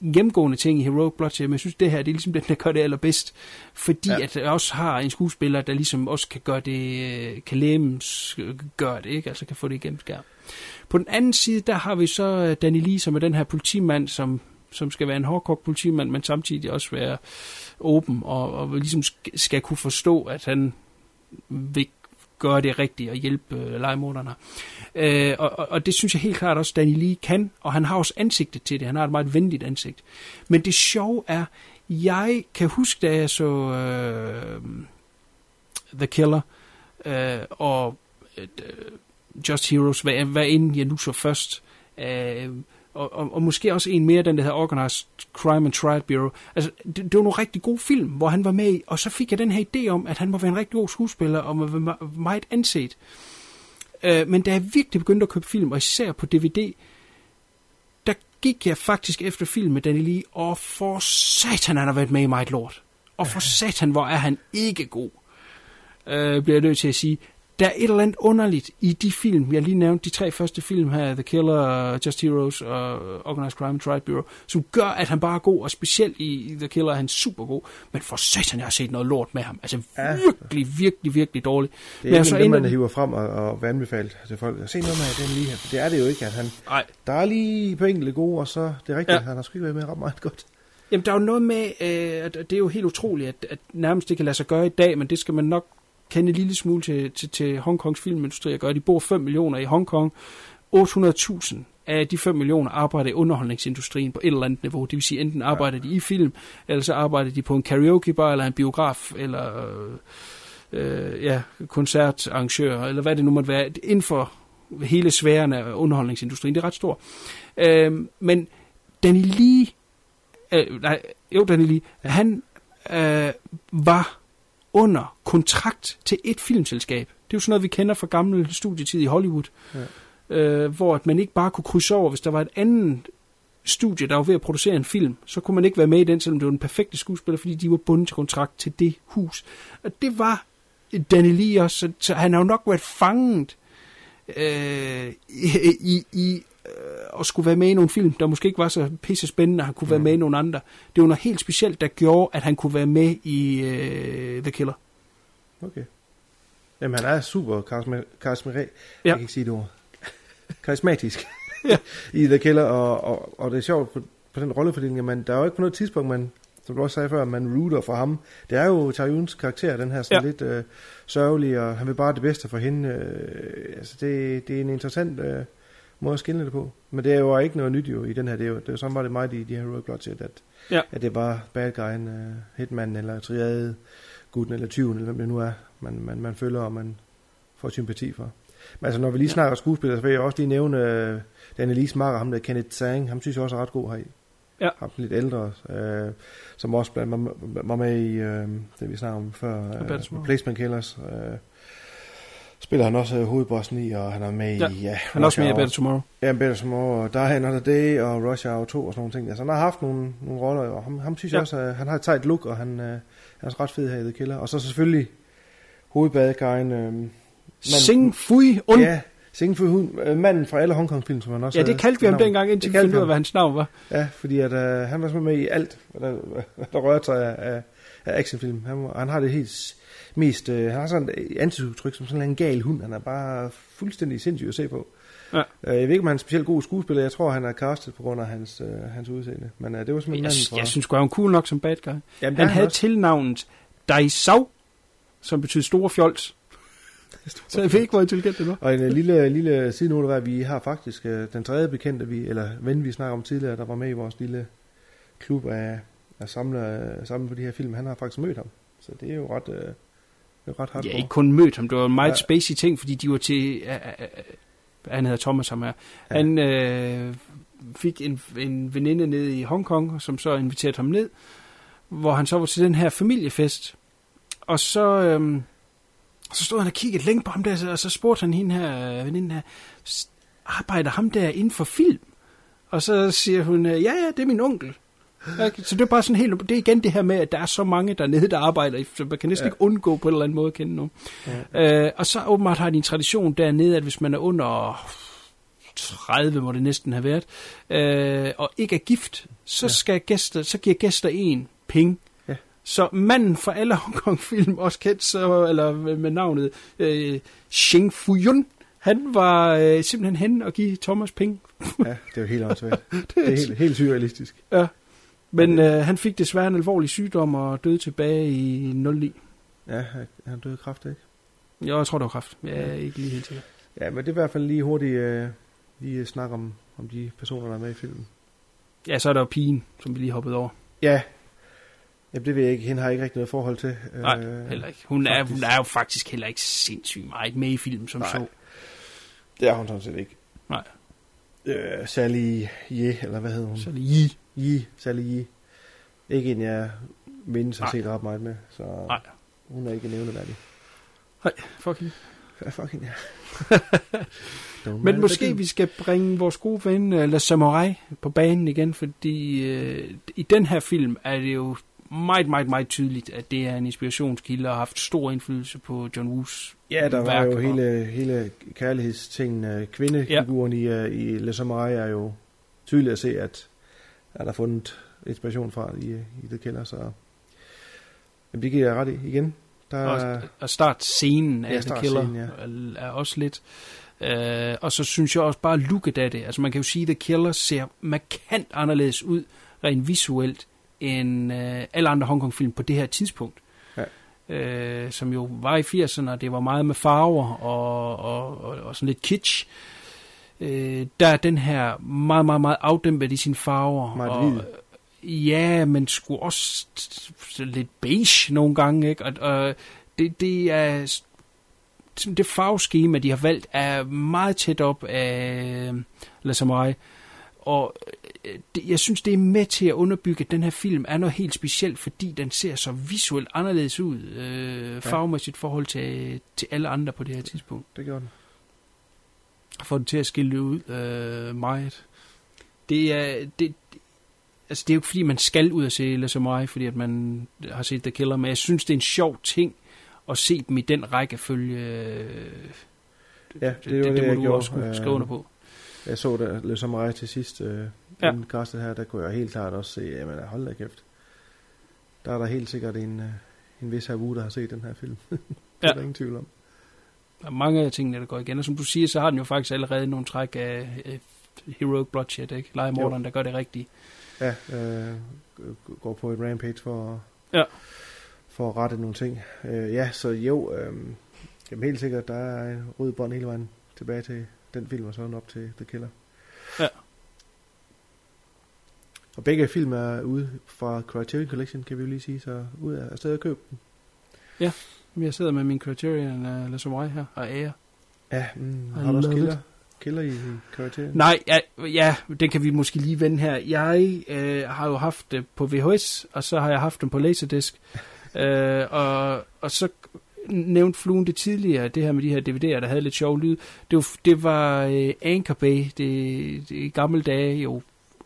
en gennemgående ting i Heroic Bloodshed, men jeg synes, det her det er ligesom den, der gør det allerbedst. Fordi ja. At jeg også har en skuespiller, der ligesom også kan gøre det, øh, kan lægens gøre det, ikke? Altså kan få det igennem skærm. På den anden side, der har vi så øh, Danny Lee, som er den her politimand, som, som skal være en hårdkogt politimand, men samtidig også være åben og, og ligesom sk- skal kunne forstå, at han vil gøre det rigtigt og hjælpe øh, legemorderne. Øh, og, og, og det synes jeg helt klart også, Danny Lee kan, og han har også ansigtet til det. Han har et meget venligt ansigt. Men det sjove er, jeg kan huske, da jeg så øh, The Killer øh, og øh, Just Heroes, hvad, hvad end jeg nu så først, øh, og, og, og måske også en mere, den der hedder Organized Crime and Trial Bureau. Altså, det, det var nogle rigtig gode film, hvor han var med i, og så fik jeg den her idé om, at han må være en rigtig god skuespiller, og må være meget anset. Øh, men da jeg virkelig begyndte at købe film, og især på DVD, der gik jeg faktisk efter film med Danny Lee, og for satan, han har været med i meget lort. Og for satan, hvor er han ikke god, øh, bliver jeg nødt til at sige. Der er et eller andet underligt i de film, jeg lige nævnte, de tre første film her, The Killer, Just Heroes og Organized Crime and Trial Bureau, som gør, at han bare er god, og specielt i The Killer er han super god. Men for satan, jeg har set noget lort med ham. Altså Ja. virkelig, virkelig, virkelig dårligt. Det Men er jeg ikke så det, man hiver frem og, og vil anbefale til folk. Se noget med den lige her. Det er det jo ikke, at han... Nej. Der er lige på enkelte gode, og så... Det er rigtigt, Ja. han har sgu ikke været med ret meget godt. Jamen, der er jo noget med, øh, at det er jo helt utroligt, at, at nærmest det kan lade sig gøre i dag, men det skal man nok kende en lille smule til, til, til Hongkongs filmindustri at gøre. De bor 5 millioner i Hongkong, 800.000 af de 5 millioner arbejder i underholdningsindustrien på et eller andet niveau. Det vil sige, enten arbejder de i film, eller så arbejder de på en karaokebar, eller en biograf, eller øh, ja, koncertarrangør, eller hvad det nu måtte være, inden for hele sfæren af underholdningsindustrien. Det er ret stort. Øh, men Danny Lee, øh, nej, jo, Danny Lee, han øh, var under kontrakt til et filmselskab. Det er jo sådan noget, vi kender fra gammel studietid i Hollywood. Ja. Øh, hvor at man ikke bare kunne krydse over, hvis der var et andet studie, der var ved at producere en film, så kunne man ikke være med i den, selvom det var den perfekte skuespiller, fordi de var bundet til kontrakt til det hus. Og det var Danny Lee også, så, så han har jo nok været fanget øh, i, i, i øh, at skulle være med i nogle film, der måske ikke var så pisse spændende, at han kunne mm. være med i nogle andre. Det var noget helt specielt, der gjorde, at han kunne være med i øh, The Killer. Okay. Jamen, han er super karisma- karisma- ja. jeg kan ikke sige det ord. Karismatisk ja. i The Killer, og, og, og det er sjovt på, på den rollefordeling, men der er jo ikke på noget tidspunkt, man, som du også sagde før, man rooter for ham. Det er jo Taryuns karakter, den her sådan ja. lidt øh, sørgelig, og han vil bare det bedste for hende. Øh, altså, det, det er en interessant øh, måde at skille det på. Men det er jo ikke noget nyt jo i den her. Det er jo, det er jo sådan var det meget i de her Heroic Bloodshed, at, ja. at det er bare bad guyen, uh, hitman eller triade gutten eller tyven, eller hvem det nu er, man, man, man føler, og man får sympati for. Men altså, når vi lige snakker skuespillere, så vil jeg også lige nævne uh, den Elise Marker, ham der Kenneth Sang, ham synes jeg også er ret god her i. Ja. Ham lidt ældre, uh, som også var, var med i uh, det, vi snakker om før, uh, Placement Killers. Uh, spiller han også uh, hovedbossen i, og han er med ja. i... Ja, han er også med i Better Tomorrow. Ja, Better Tomorrow, og Die Another Day, og Rush Hour 2 og sådan nogle ting. Altså, han har haft nogle, nogle roller, og ham, ham synes jeg også, at han har et tight look, og han, uh, han er ret fed her i The Killer. Og så selvfølgelig hovedbadeguyen... Uh, Sing Fui Un. Ja, Sing Fui Un, uh, manden fra alle Hongkong-film, som han også Ja, det kaldte vi ham dengang, indtil vi fandt ud af, hvad hans navn var. Ja, fordi at, uh, han var simpelthen med i alt, hvad der, hvad der rørte sig af, af, af actionfilm. Han, han har det helt mest, øh, han har sådan et ansigtsudtryk som sådan en gal hund. Han er bare fuldstændig sindssyg at se på. Ja. Øh, jeg ved ikke, om han er en specielt god skuespiller. Jeg tror, han er castet på grund af hans, øh, hans udseende. Men øh, det var simpelthen jeg, manden fra... Jeg synes godt, han var cool nok som bad guy. Jamen, han han havde også. tilnavnet Daisau, som betyder store fjols. Så jeg ved ikke, hvor intelligent det var. Og en uh, lille, lille sidenote var, at vi har faktisk uh, den tredje bekendte, vi, eller ven, vi snakker om tidligere, der var med i vores lille klub af, af samle, samle på de her film. Han har faktisk mødt ham. Så det er jo ret... Uh, det er ret ja, ikke kun mødt ham. Det var en meget ja. spacey ting, fordi de var til... Uh, uh, han hedder Thomas, ham her. Ja. Han uh, fik en, en veninde ned i Hongkong, som så inviterede ham ned, hvor han så var til den her familiefest. Og så... Um, så stod han og kiggede længe på ham der, og så spurgte han hende her, veninden her, arbejder ham der inden for film? Og så siger hun, ja, ja, det er min onkel. Okay, så det er bare sådan helt, det er igen det her med, at der er så mange dernede, der arbejder, så man kan næsten ja. ikke undgå på en eller anden måde at kende nogen. Ja. Øh, og så åbenbart har de en tradition dernede, at hvis man er under 30, må det næsten have været, øh, og ikke er gift, så, ja. skal gæster, så giver gæster en penge. Ja. Så manden fra alle Hongkong-film, også kendt så, eller med navnet øh, Sheng Fuyun, han var øh, simpelthen hen og give Thomas penge. ja, det er jo helt åndssvagt. det er helt, helt surrealistisk. Ja. Men øh, han fik desværre en alvorlig sygdom og døde tilbage i 09. Ja, han døde kræft, ikke? Ja, jeg tror, det var kræft. Jeg er ja. ikke lige helt sikker. Ja, men det er i hvert fald lige hurtigt øh, lige snak om, om de personer, der er med i filmen. Ja, så er der jo pigen, som vi lige hoppede over. Ja, Jamen, det ved jeg ikke. Hende har jeg ikke rigtig noget forhold til. Nej, øh, heller ikke. Hun er, hun er jo faktisk heller ikke sindssygt meget med i filmen som Nej. så. Det er hun sådan set ikke. Nej. Øh, Sally Ye, eller hvad hedder hun? Sally Ye. Ye, Sally Ye. Ikke en, jeg mindes har set ret meget med, så Nej. hun er ikke nævneværdig. Nej, fuck hende. Ja, fuck hende, ja. Men måske vi skal bringe vores gode ven, eller Samurai, på banen igen, fordi øh, i den her film er det jo meget, meget, meget tydeligt, at det er en inspirationskilde og har haft stor indflydelse på John Woos Ja, der var jo hele, hele kærlighedstingen. Kvindefiguren ja. i, uh, i Le Samurai er jo tydeligt at se, at er der fundet inspiration fra i, i The Killer, så jamen, det giver jeg ret i igen. Der Og, er, og start scenen af Ja, ja, The start Killer scenen, er, også lidt. Uh, og så synes jeg også bare looket af det. Altså man kan jo sige, at The Killer ser markant anderledes ud, rent visuelt, end uh, alle andre Hongkong-film på det her tidspunkt. Ja. Uh, som jo var i 80'erne, og det var meget med farver og, og, og, og sådan lidt kitsch. øh, der er den her meget, meget, meget afdæmpet i sine farver. Meget og, hvid. Ja, men sgu også lidt beige nogle gange, ikke? Og, og det, det er det farveskema, de har valgt, er meget tæt op af La Samurai. Og øh, det, jeg synes, det er med til at underbygge, at den her film er noget helt specielt, fordi den ser så visuelt anderledes ud, øh, farvemæssigt forhold til, til alle andre på det her tidspunkt. Det gjorde den. Får den til at skille ud øh, meget. Det er, det, altså det er jo ikke fordi, man skal ud og se La Samurai, fordi at man har set The Killer, men jeg synes, det er en sjov ting at se dem i den rækkefølge. øh, Ja, det, det, var det, det, må du gjorde. også kunne skrive under på. Jeg så der Le Samurai til sidst, øh, Ja. ja. den castet her, der kunne jeg helt klart også se, jamen hold da kæft. Der er der helt sikkert en, øh, en vis her der har set den her film. det Ja. er der ingen tvivl om. Der er mange af tingene, der går igen, og som du siger, så har den jo faktisk allerede nogle træk af øh, Heroic Bloodshed, ikke? Legemorderen, der gør det rigtige. Ja, øh, går på et rampage for, Ja. for at rette nogle ting. Øh, ja, så jo, øh, jamen helt sikkert, der er en rød bånd hele vejen tilbage til den film, og så op til The Killer. Ja. Og begge film er ude fra Criterion Collection, kan vi jo lige sige, så ud af afsted og køb dem. Ja, jeg sidder med min Criterion uh, La Samurai her, og ære. Ja, mm, har du også it. killer i Criterion? Nej, ja, ja, den kan vi måske lige vende her. Jeg øh, har jo haft det på VHS, og så har jeg haft den på Laserdisc. øh, og, og så nævnte Fluen det tidligere, det her med de her DVD'er, der havde lidt sjov lyd. Det var, det var øh, Anchor Bay, det, det i gamle dage jo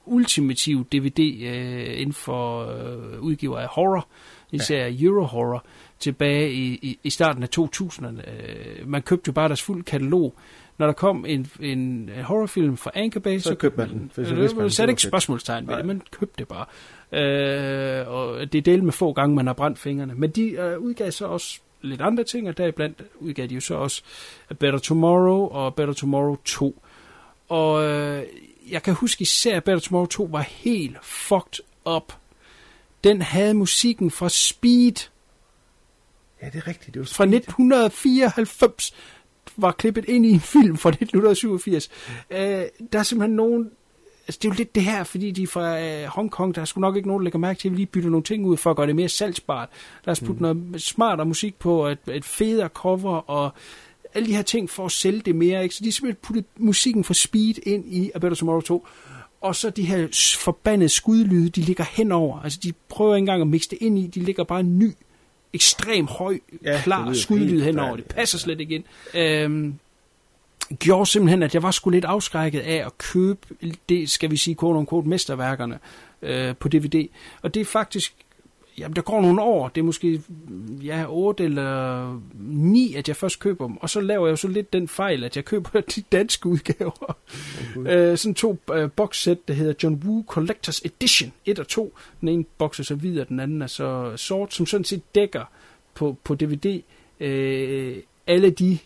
ultimativ DVD øh, inden for øh, udgiver af horror, især ja. Euro-horror, tilbage i, i, i starten af 2000'erne. Øh, man købte jo bare deres fuld katalog. Når der kom en, en horrorfilm fra Anchor Bay, så, Så købte man den, Øh, man, det satte var ikke spørgsmålstegn ved det, man købte det bare. Øh, og det er del med få gange, man har brændt fingrene. Men de øh, udgav så også lidt andre ting, og deriblandt udgav de jo så også Better Tomorrow og Better Tomorrow 2. Og øh, jeg kan huske især, at Better Tomorrow 2 var helt fucked up. Den havde musikken fra Speed Ja, det er rigtigt. Det var fra 1994 var klippet ind i en film fra 1987. Øh, der er simpelthen nogen... Altså, det er jo lidt det her, fordi de er fra øh, Hongkong, der er sgu nok ikke nogen, der lægger mærke til, at vi lige bytter nogle ting ud, for at gøre det mere salgsbart. Lad os putte mm. noget smartere musik på, et, et federe cover, og alle de her ting for at sælge det mere. Ikke? Så de har simpelthen puttet musikken fra Speed ind i A Better Tomorrow 2. Og så de her forbandede skudlyde, de ligger henover. Altså, de prøver ikke engang at mixe det ind i, de ligger bare ny, ekstrem høj, Ja, klar skudlyd henover. Det passer slet ikke ind. Øhm, gjorde simpelthen, at jeg var sgu lidt afskrækket af at købe det, skal vi sige, quote unquote, mesterværkerne øh, på DVD. Og det er faktisk, jamen der går nogle år, det er måske ja, 8 eller 9, at jeg først køber dem. Og så laver jeg jo så lidt den fejl, at jeg køber de danske udgaver. øh, sådan to øh, boxsæt, der hedder John Woo Collectors Edition 1 og 2. Den ene box er så hvid, og den anden er så sort, som sådan set dækker på, på DVD øh, alle de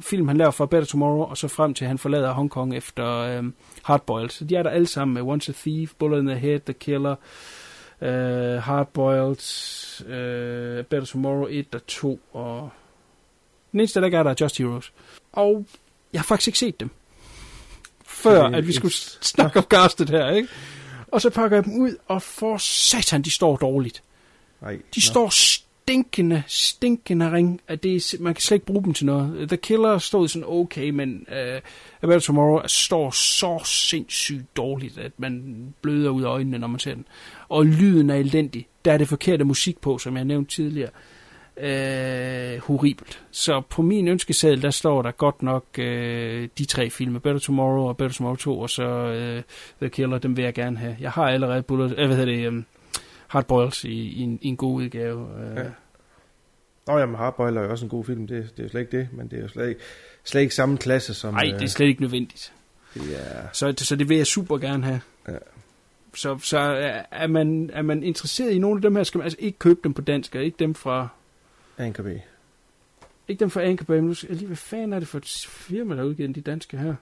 film, han laver fra Better Tomorrow, og så frem til, at han forlader Hongkong efter øhm, Hardboiled. Så de er der alle sammen med Once a Thief, Bullet in the Head, The Killer, øh, Hardboiled, øh, Better Tomorrow 1 og 2, og den eneste, der ikke er der, er Just Heroes. Og jeg har faktisk ikke set dem, før at vi skulle snakke om castet her, ikke? Og så pakker jeg dem ud, og for satan, de står dårligt. Nej, De nå. står stinkende, stinkende ring. At det er, man kan slet ikke bruge dem til noget. The Killer stod sådan okay, men uh, A Better Tomorrow står så sindssygt dårligt, at man bløder ud af øjnene, når man ser den. Og lyden er elendig. Der er det forkerte musik på, som jeg nævnte tidligere. Uh, horribelt. Så på min ønskeseddel, der står der godt nok uh, de tre film. Better Tomorrow og Better Tomorrow 2, og så uh, The Killer, dem vil jeg gerne have. Jeg har allerede Bullet, uh, hvad hedder det, um, Hardboils i, i, en, i en god udgave. Uh, Ja. Nå, jamen Hardboiled er jo også en god film, det, det er jo slet ikke det, men det er jo slet ikke, slet ikke samme klasse som... Nej, det er slet ikke nødvendigt. Ja. Så, så det vil jeg super gerne have. Ja. Så, så er- man, er man interesseret i nogle af dem her, skal man altså ikke købe dem på dansk, og ikke dem fra, Anchor B. ikke dem fra Anchor men nu skal jeg lige, hvad fanden er det for et firma, der har udgivet de danske her?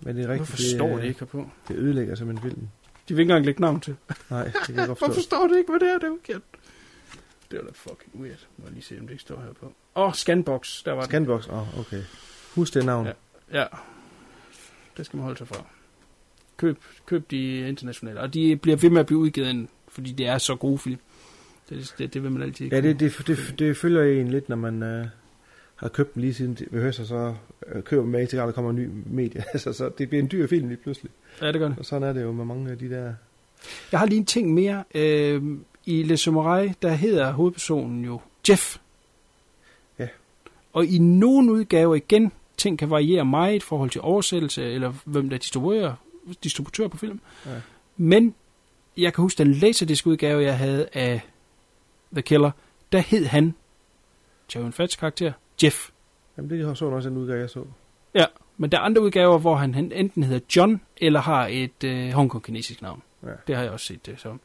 Men det er rigtigt, Hvorfor står er- det ikke herpå? Det ødelægger som en film. De vil ikke engang lægge navn til. Nej, det kan jeg godt forstå. Hvorfor står det ikke, hvad det er, det er ukendt? Det var da fucking weird. Må jeg lige se, om det ikke står her på. Åh, oh, Scanbox, der var den. Scanbox, åh, oh, okay. Husk det navn. Ja. Ja. Det skal man holde sig for. Køb, køb de internationale. Og de bliver ved med at blive udgivet, ind, fordi det er så gode film. Det, det, det vil man altid Ja, det, det, det, det følger en lidt, når man øh, har købt den lige siden behøver så øh, køber man med til, at der kommer en ny medie. altså, så det bliver en dyr film lige pludselig. Ja, det gør det. Og sådan er det jo med mange af de der... Jeg har lige en ting mere. Øh, I Le Samurai, der hedder hovedpersonen jo Jeff. Ja. Og i nogle udgaver igen, ting kan variere meget i forhold til oversættelse, eller hvem der distribuerer, distributør på film. Ja. Men jeg kan huske den laserdisc udgave, jeg havde af The Killer, der hed han, Javon Fats karakter, Jeff. Jamen, det så også en udgave, jeg så. Ja, men der er andre udgaver, hvor han, enten hedder John, eller har et øh, Hongkong-kinesisk navn. Ja. Det har jeg også set det som.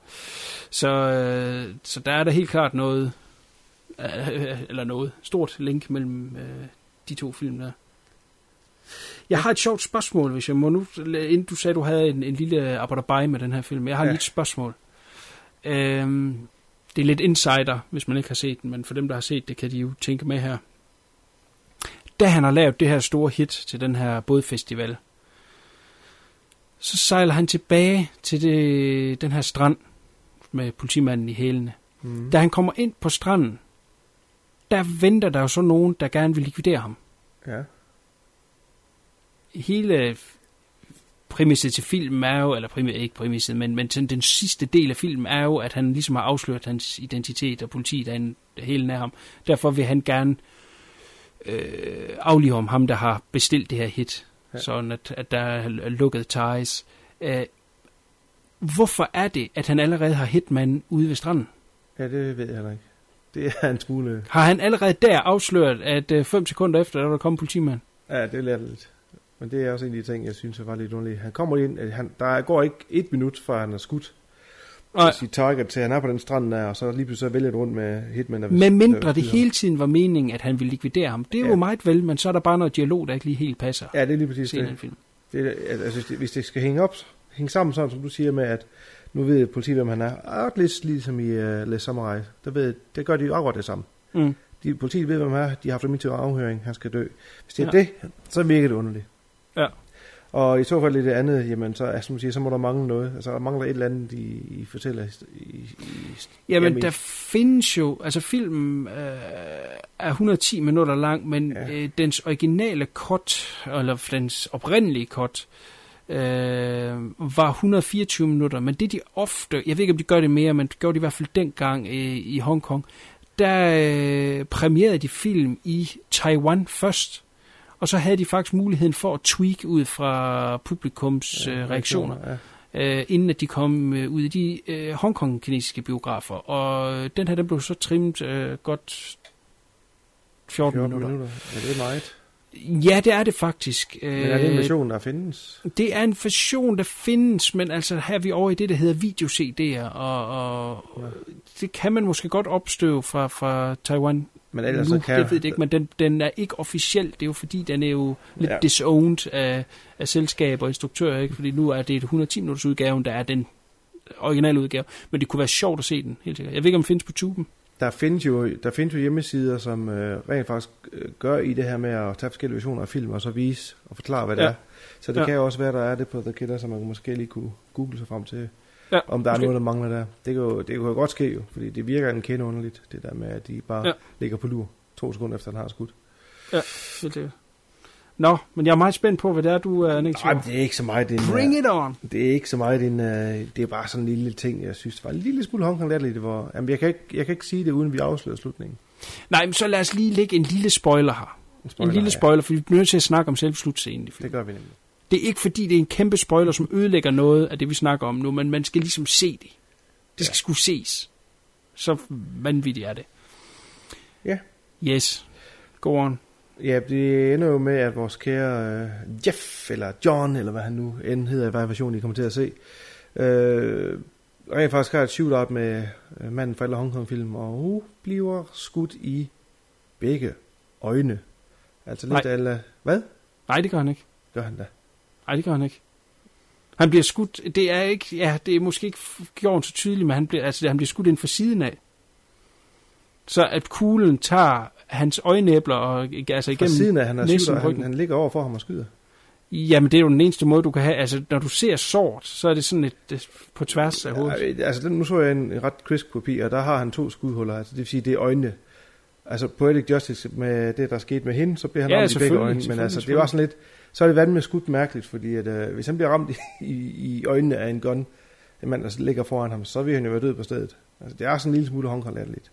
Så, øh, så der er der helt klart noget, øh, eller noget, stort link mellem øh, de to film der. Jeg har et sjovt spørgsmål, hvis jeg må nu, inden du sagde, du havde en, en lille apodabai med den her film. Jeg har ja. lige et spørgsmål. Øhm, det er lidt insider, hvis man ikke har set den, men for dem, der har set det, kan de jo tænke med her. Da han har lavet det her store hit til den her bådfestival, så sejler han tilbage til det, den her strand med politimanden i hælene. Mm. Da han kommer ind på stranden, der venter der jo så nogen, der gerne vil likvidere ham. Ja. Hele præmisset til filmen er jo, eller præmis, ikke præmisset, men, men sådan den sidste del af filmen er jo, at han ligesom har afsløret hans identitet, og politiet er en, hele nær ham. Derfor vil han gerne øh, aflive om ham, der har bestilt det her hit, Ja. sådan at, at der er lukket ties. Øh, hvorfor er det, at han allerede har hitman ude ved stranden? Ja, det ved jeg heller ikke. Det er en smule... Har han allerede der afsløret, at øh, fem sekunder efter, der var der kommet politimand? Ja, det er lidt. Men det er også en af de ting, jeg synes var lidt underligt. Han kommer ind, at han, der går ikke et minut, før han er skudt. Nej. Sit target til, han er på den strand der, og så lige pludselig så vælger det rundt med hitman. der- Men mindre der det hele tiden var meningen, at han ville likvidere ham. Det er ja. Jo meget vel, men så er der bare noget dialog, der ikke lige helt passer. Ja, det er lige præcis det. filmen. det er, altså, hvis det skal hænge op, hænge sammen sådan, som du siger med, at nu ved politiet, hvem han er. Og lidt ligesom i uh, Les Samurai. Der, ved, det gør de jo akkurat det samme. Mm. De, politiet ved, hvem han er. De har haft ham til afhøring. Han skal dø. Hvis det er Ja. ja. det, så virker det underligt. Ja. Og i så fald lidt det andet, jamen så, altså, som du siger, så må der mangle noget. Altså der mangler et eller andet, de, I fortæller i, i, i Jamen, jamen, der findes jo... Altså, filmen øh, er 110 minutter lang, men ja. øh, dens originale cut, eller dens oprindelige cut, øh, var 124 minutter. Men det de ofte... Jeg ved ikke, om de gør det mere, men det gjorde de i hvert fald dengang øh, i Hongkong. Der øh, premierede de film i Taiwan først. Og så havde de faktisk muligheden for at tweak ud fra publikums Ja, ja, øh, reaktioner, reaktioner, øh, inden at de kom øh, ud i de øh, Hongkong-kinesiske biografer. Og øh, den her, den blev så trimmet øh, godt 14, 14 minutter. minutter. Ja, det er meget. Ja, det er det faktisk. Men er det en version, der findes? Det er en version, der findes, men altså her er vi over i det, der hedder video-CD'er, og, og ja. det kan man måske godt opstøve fra, fra Taiwan. Men ellers nu, så kan- Jeg ved det ikke, men den, den er ikke officiel. Det er jo fordi, den er jo lidt Ja. disowned af, af selskaber og instruktører, ikke? fordi nu er det et 110 minutters udgaven, der er den originale udgave. Men det kunne være sjovt at se den, helt sikkert. Jeg ved ikke, om den findes på tuben. Der findes jo, der findes jo hjemmesider, som øh, rent faktisk øh, gør i det her med at tage forskellige versioner af film, og så vise og forklare, hvad det Ja. er. Så det Ja. kan jo også være, der er det på The Killer, så man måske lige kunne google sig frem til, Ja, om der måske. er noget, der mangler der. Det kan, jo, det kan jo godt ske jo, fordi det virker en kende underligt, det der med, at de bare Ja. ja. ligger på lur to sekunder efter, han har skudt. Ja, helt sikkert. Nå, men jeg er meget spændt på, hvad det er, du er negativ. Nej, det er ikke så meget en... Bring øh, it on! Det er ikke så meget en... øh, det er bare sådan en lille ting, jeg synes var en lille smule Hongkong lidt, hvor... Jamen, jeg kan, ikke, jeg kan ikke sige det, uden vi afslører slutningen. Nej, men så lad os lige lægge en lille spoiler her. En, spoiler, en lille ja. spoiler, for vi bliver nødt til at snakke om selve slutscenen. Det gør vi nemlig. Det er ikke fordi, det er en kæmpe spoiler, som ødelægger noget af det, vi snakker om nu, men man skal ligesom se det. Det skal ja. skulle ses. Så vanvittigt er det. Ja. Yes. Go on. Ja, det ender jo med, at vores kære øh, Jeff, eller John, eller hvad han nu end hedder, i hvad version I kommer til at se, øh, rent faktisk har et shootout med øh, manden fra alle Hongkong-film, og hun bliver skudt i begge øjne. Altså lidt Nej. alle... Hvad? Nej, det gør han ikke. Gør han da? Nej, det gør han ikke. Han bliver skudt, det er ikke, ja, det er måske ikke gjort så tydeligt, men han bliver, altså, han bliver skudt ind fra siden af. Så at kuglen tager hans øjenæbler og altså Fra igennem siden af, han er skyder, han, han ligger over for ham og skyder. Jamen, det er jo den eneste måde, du kan have. Altså, når du ser sort, så er det sådan et, et på tværs af hovedet. Ja, altså, nu så jeg en, en ret krisk kopi, og der har han to skudhuller. Altså, det vil sige, det er øjnene. Altså, Poetic Justice, med det, der skete med hende, så bliver han Ja, ramt i begge øjne. Men altså, det var sådan lidt, så er det vandet med skudt mærkeligt, fordi at, øh, hvis han bliver ramt i, i, øjnene af en gun, en mand, der ligger foran ham, så vil han jo være død på stedet. Altså, det er sådan en lille smule håndgranatligt.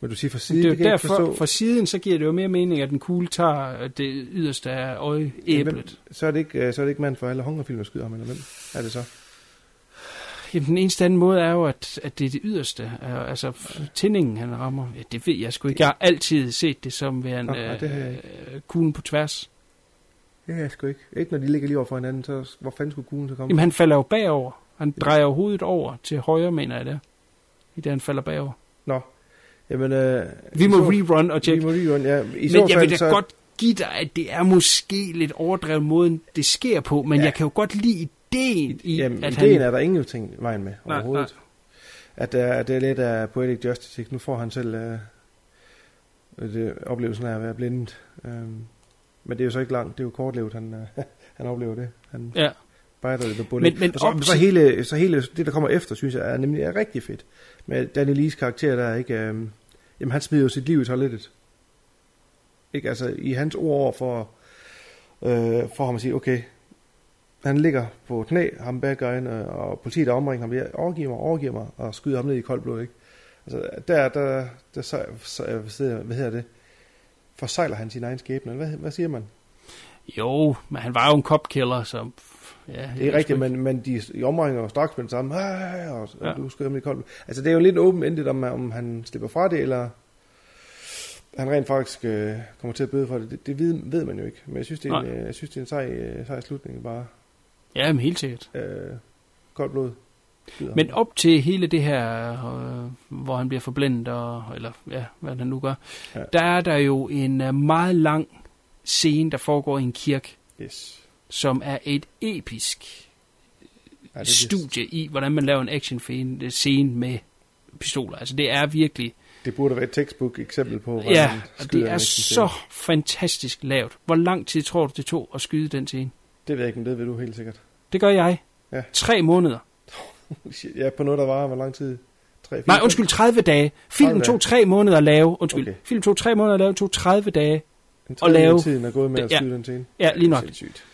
Men du siger fra siden, det er det derfor, forstå. fra siden, så giver det jo mere mening, at den kugle tager det yderste af øjeæblet. Så er det ikke, øh, så er det ikke mand for alle hungerfilm, der skyder ham, eller hvem er det så? Jamen, den eneste anden måde er jo, at, at det er det yderste. Øh, Altså, tændingen, han rammer. Ja, det ved jeg sgu ikke. Jeg har altid set det som har jeg øh, kuglen på tværs. Det er jeg sgu ikke. Ikke når de ligger lige over for hinanden, så hvor fanden skulle kuglen så komme? Jamen, han falder jo bagover. Han drejer hovedet over til højre, mener jeg det. I det, han falder bagover. Nå. Jamen, øh, Vi må så- rerun og tjekke. Vi må rerun, ja. I Men så jeg fald, vil da så, godt give dig, at det er måske lidt overdrevet måden, det sker på, men ja. jeg kan jo godt lide ideen i, Jamen, at ideen han... er der ingenting i vejen med Nej, overhovedet. At, uh, at det er lidt af poetic justice. ikke? Nu får han selv uh, det, oplevelsen af at være blindet. Um, men det er jo så ikke langt. Det er jo kortlevet, han, uh, han oplever det. Han Ja. bejder det på bunden. Men- men og så, op så, hele, så hele det, der kommer efter, synes jeg, er nemlig er rigtig fedt. Med Danny Lees karakter, der er ikke... Um, jamen, han smider jo sit liv i toilettet. Ikke? Altså, i hans ord over for, øh, for ham at sige, okay, han ligger på knæ, ham bad guyen, øh, og politiet er omringet ham, jeg overgiver mig, overgiver mig, og skyder ham ned i koldt blod, ikke? Altså, der, der, der, så, så, hvad hedder det? Forsejler han sin egen skæbne, eller hvad, hvad siger man? Jo, men han var jo en copkiller, så... Ja, Det er rigtigt, men, men de i omringer jo straks med det samme, og, Ja. du i koldt blod. Altså, det er jo lidt åbent endet, om, om han slipper fra det, eller han rent faktisk øh, kommer til at bøde for det. Det, det ved, ved man jo ikke, men jeg synes, det er en, Nej. øh, jeg synes, det er en sej, øh, sej slutning, bare Ja, men helt sikkert. øh, koldt blod. Men op til hele det her, øh, hvor han bliver forblændet, og, eller ja, hvad han nu gør, Ja. der er der jo en øh, meget lang scene, der foregår i en kirke, Yes. som er et episk Ja, det studie i, hvordan man laver en action scene med pistoler. Altså det er virkelig, Det burde være et textbook eksempel på, hvordan ja, og det er så fantastisk lavet. Hvor lang tid tror du, det tog at skyde den scene? Det ved jeg ikke, men det ved du helt sikkert. Det gør jeg. Ja. Tre måneder. Ja, på noget, der var hvor lang tid? 3, 4, Nej, undskyld, 30 dage. Filmen 30 tog dage. tre måneder at lave. Undskyld. Okay. Filmen tog tre måneder at lave, tog 30 dage. En at lave- tiden er gået med at Ja. skyde den scene. Ja, lige nok. Sindssygt.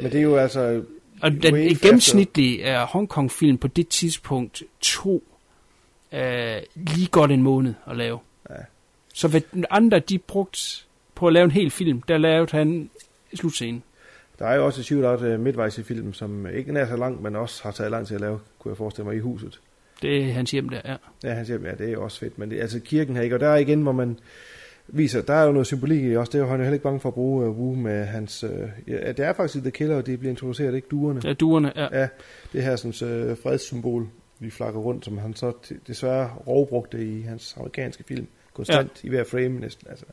Men det er jo altså... Og den gennemsnitlige uh, Hongkong-film på det tidspunkt tog uh, lige godt en måned at lave. Ja. Så hvad andre de brugt på at lave en hel film, der lavede han slutscenen. Der er jo også et shootout uh, midtvejs i filmen, som ikke er så langt, men også har taget lang tid at lave, kunne jeg forestille mig, i huset. Det er hans hjem der, ja. Ja, han siger, ja, det er også fedt, men det, altså kirken her ikke, og der er igen, hvor man viser, der er jo noget symbolik i også, det er jo han er jo heller ikke bange for at bruge uh, Wu med hans, uh, ja, det er faktisk The Killer, og det bliver introduceret, ikke duerne. Ja, duerne, ja. Ja, det her sådan, uh, fredssymbol, vi flakker rundt, som han så desværre rovbrugte i hans amerikanske film, konstant ja. i hver frame næsten, altså.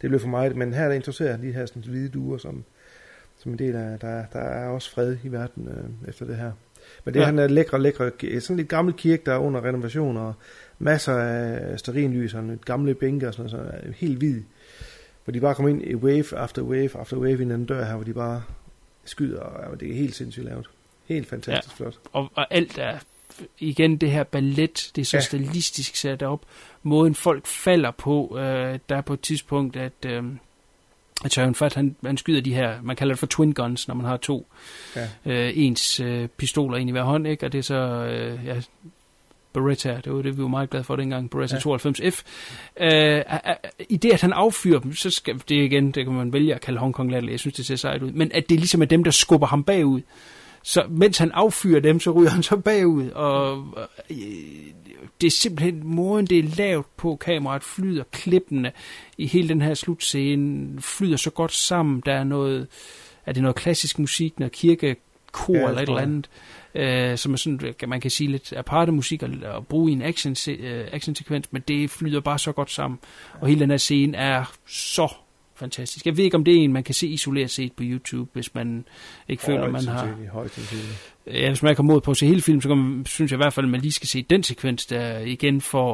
Det blev for meget, men her der introducerer han de her sådan, hvide duer, som, som en del af, der, der er også fred i verden øh, efter det her. Men det ja. Han er lækre, lækre, sådan lidt gammel kirke, der er under renovation, og masser af sterinlys, og lidt gamle bænke og sådan noget, så helt hvid. Hvor de bare kommer ind i wave after wave after wave ind den dør her, hvor de bare skyder, og det er helt sindssygt lavet. Helt fantastisk ja. flot. Og, og alt er igen det her ballet, det er så ja. stilistisk sat op. Måden folk falder på, øh, der er på et tidspunkt, at, øh, at Søren Fat, han, han skyder de her, man kalder det for twin guns, når man har to Ja. øh, ens øh, pistoler ind i hver hånd, ikke? og det er så, øh, ja, Beretta, det var det, vi var meget glade for dengang, Beretta Ja. ja. 92F. Øh, I det, at han affyrer dem, så skal det igen, det kan man vælge at kalde Hong Kong latterligt, jeg synes, det ser sejt ud, men at det ligesom er dem, der skubber ham bagud. Så mens han affyrer dem, så ryger han så bagud, og øh, det er simpelthen måden, det er lavet på kameraet, flyder klippene i hele den her slutscene, flyder så godt sammen, der er noget, er det noget klassisk musik, noget kirkekor Ja, eller et eller andet, øh, som er sådan, man kan sige lidt aparte musik at, at bruge i en action, øh, action sekvens, men det flyder bare så godt sammen. Og hele den her scene er så fantastisk. Jeg ved ikke, om det er en, man kan se isoleret set på YouTube, hvis man ikke føler, Højst man har... sandsynligt. Ja, hvis man ikke har mod på at se hele filmen, så man, synes jeg i hvert fald, at man lige skal se den sekvens der igen for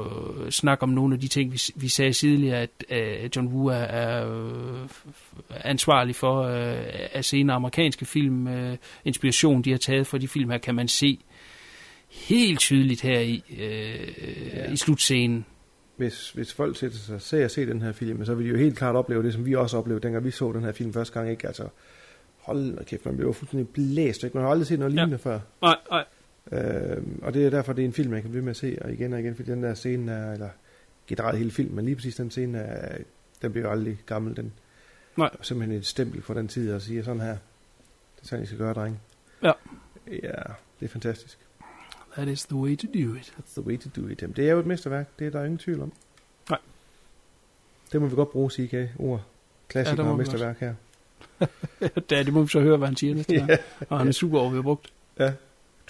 at øh, snakke om nogle af de ting, vi, vi sagde tidligere, at øh, John Woo er, er øh, ansvarlig for øh, at senere amerikanske film. Øh, inspiration, de har taget for de film her, kan man se helt tydeligt her i, øh, ja. i slutscenen. Hvis, hvis folk sætter sig ser og se den her film, så vil de jo helt klart opleve det, som vi også oplevede, dengang vi så den her film første gang. Ikke? Altså, hold da kæft, man blev fuldstændig blæst. Ikke? Man har aldrig set noget lignende før. Nej, nej. Øhm, og det er derfor, det er en film, man kan blive med at se, og igen og igen, fordi den der scene er, eller generelt hele filmen, men lige præcis den scene, er, den bliver jo aldrig gammel. Den Nej. er simpelthen et stempel for den tid, at sige sådan her, det er sådan, I skal gøre, drenge. Ja. Ja, det er fantastisk. That is the way to do it. That's the way to do it. Jamen, det er jo et mesterværk, det er der ingen tvivl om. Nej. Det må vi godt bruge, CK, ord. Klassiker Ja, og mesterværk her. ja, det må vi så høre, hvad han siger næste gang. Og han er super over, vi har brugt. Ja,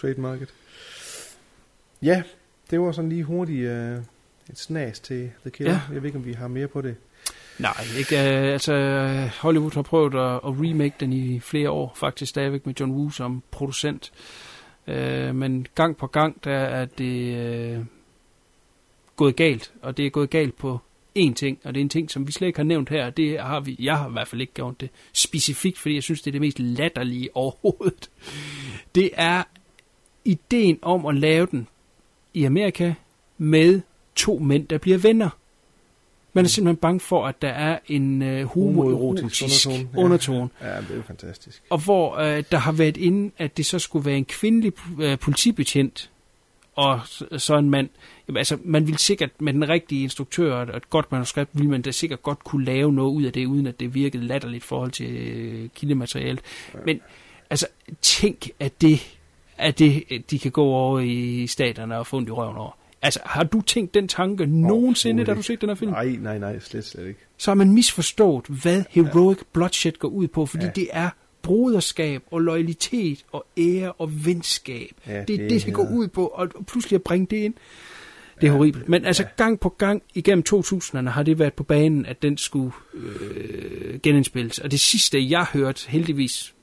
trademarket. Ja, det var sådan lige hurtigt uh, et snas til The Killer. Ja. Jeg ved ikke, om vi har mere på det. Nej, ikke. Øh, altså, Hollywood har prøvet at, at remake den i flere år, faktisk stadigvæk med John Woo som producent. Øh, men gang på gang, der er det øh, gået galt, og det er gået galt på én ting, og det er en ting, som vi slet ikke har nævnt her. Det har vi, jeg har i hvert fald ikke gjort det specifikt, fordi jeg synes, det er det mest latterlige overhovedet. Det er ideen om at lave den i Amerika med to mænd, der bliver venner. Man er simpelthen bange for, at der er en øh, homoerotisk undertone. Ja. undertone. Ja, det er jo fantastisk. Og hvor øh, der har været inde, at det så skulle være en kvindelig øh, politibetjent, og så, en mand. Jamen, altså, man ville sikkert med den rigtige instruktør og et godt manuskript, ville man da sikkert godt kunne lave noget ud af det, uden at det virkede latterligt i forhold til øh, kildematerialet. Ja. Men altså, tænk, at det, at det, de kan gå over i staterne og få ondt i røven over. Altså, har du tænkt den tanke nogensinde, da du set den her film? Nej, nej, nej, slet, slet ikke. så har man misforstået, hvad heroic ja. bloodshed går ud på, fordi ja. Ja. det er broderskab og loyalitet og ære og venskab. Ja, det det det, det går er- ud på, og pludselig at bringe det ind. Det er ja, horribelt. Men altså gang på gang igennem 2000'erne har det været på banen, at den skulle øh, genindspilles. Og det sidste, jeg hørte, heldigvis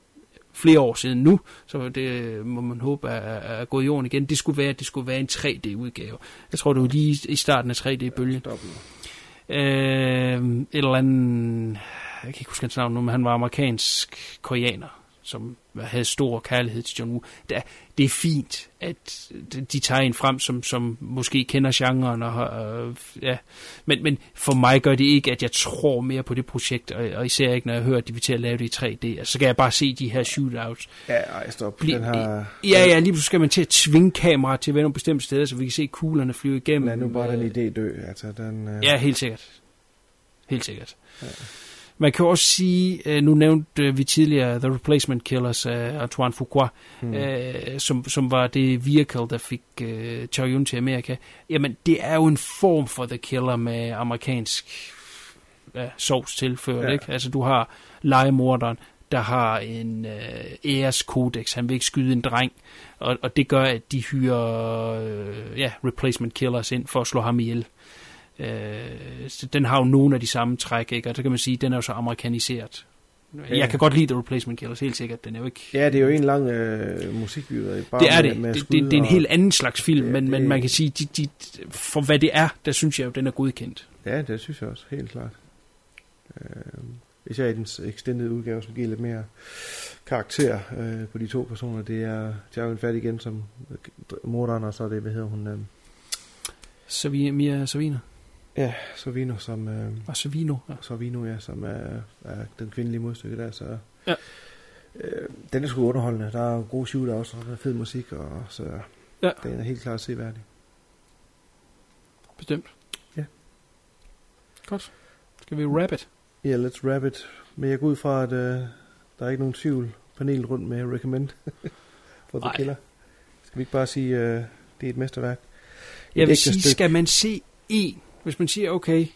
flere år siden nu, så det må man håbe er, er gået i jorden igen, det skulle være, at det skulle være en 3D-udgave. Jeg tror, det var lige i starten af 3D-bølgen. Øh, et eller andet, jeg kan ikke huske hans navn nu, men han var amerikansk koreaner, som havde stor kærlighed til John Woo. Det er, det er fint, at de tager en frem, som, som måske kender genren, og, øh, ja. men, men for mig gør det ikke, at jeg tror mere på det projekt, og, og især ikke, når jeg hører, at de vil til at lave det i 3D. Altså, så kan jeg bare se de her shootouts. Ja, ej, stop. Bli- Den har... Ja, ja, lige pludselig skal man til at tvinge kameraet til at være nogle bestemte steder, så vi kan se kuglerne flyve igennem. Lad nu bare den idé dø. Altså, den, øh... Ja, helt sikkert. Helt sikkert. Ja. Man kan også sige, øh, nu nævnte øh, vi tidligere The Replacement Killers af Antoine Fuqua, mm. som, som var det vehicle, der fik øh, Chow Yun til Amerika. Jamen, det er jo en form for The Killer med amerikansk ja, sovs tilført, Ja. ikke? Altså, du har legemorderen, der har en øh, æreskodex, han vil ikke skyde en dreng, og, og det gør, at de hyrer øh, ja, replacement killers ind for at slå ham ihjel. Øh, så den har jo nogle af de samme træk, ikke? og så kan man sige, at den er jo så amerikaniseret. Ja. Jeg kan godt lide The Replacement Killers, helt sikkert. Den er jo ikke... Ja, det er jo en lang øh, musikvideo. Bare Det er med, det. Med Det, skud det, det er en helt anden slags film, Ja, men, det- men man kan sige, de, de, for hvad det er, der synes jeg jo, den er godkendt. Ja, det synes jeg også, helt klart. Øh, især i den extended udgave, som giver lidt mere karakter øh, på de to personer. Det er Jaron Fat igen som morderen, og så er det, hvad hedder hun? Øh, Savi- Mia Savina. Ja, Sovino som... Øh, Og Savino, ja. Sovino, ja, som er, er den kvindelige modstykke der, så... Ja. Øh, den er sgu underholdende. Der er gode shootouts, og der er fed musik, og så Ja. den er helt klart seværdig. Bestemt. Ja. Godt. Skal vi wrap it? Ja, yeah, let's wrap it. Men jeg går ud fra, at øh, der er ikke nogen tvivl panel rundt med recommend for The Nej. Killer. Skal vi ikke bare sige, øh, det er et mesterværk? Jeg Et vil sige, stykke. skal man se en, hvis man siger, okay,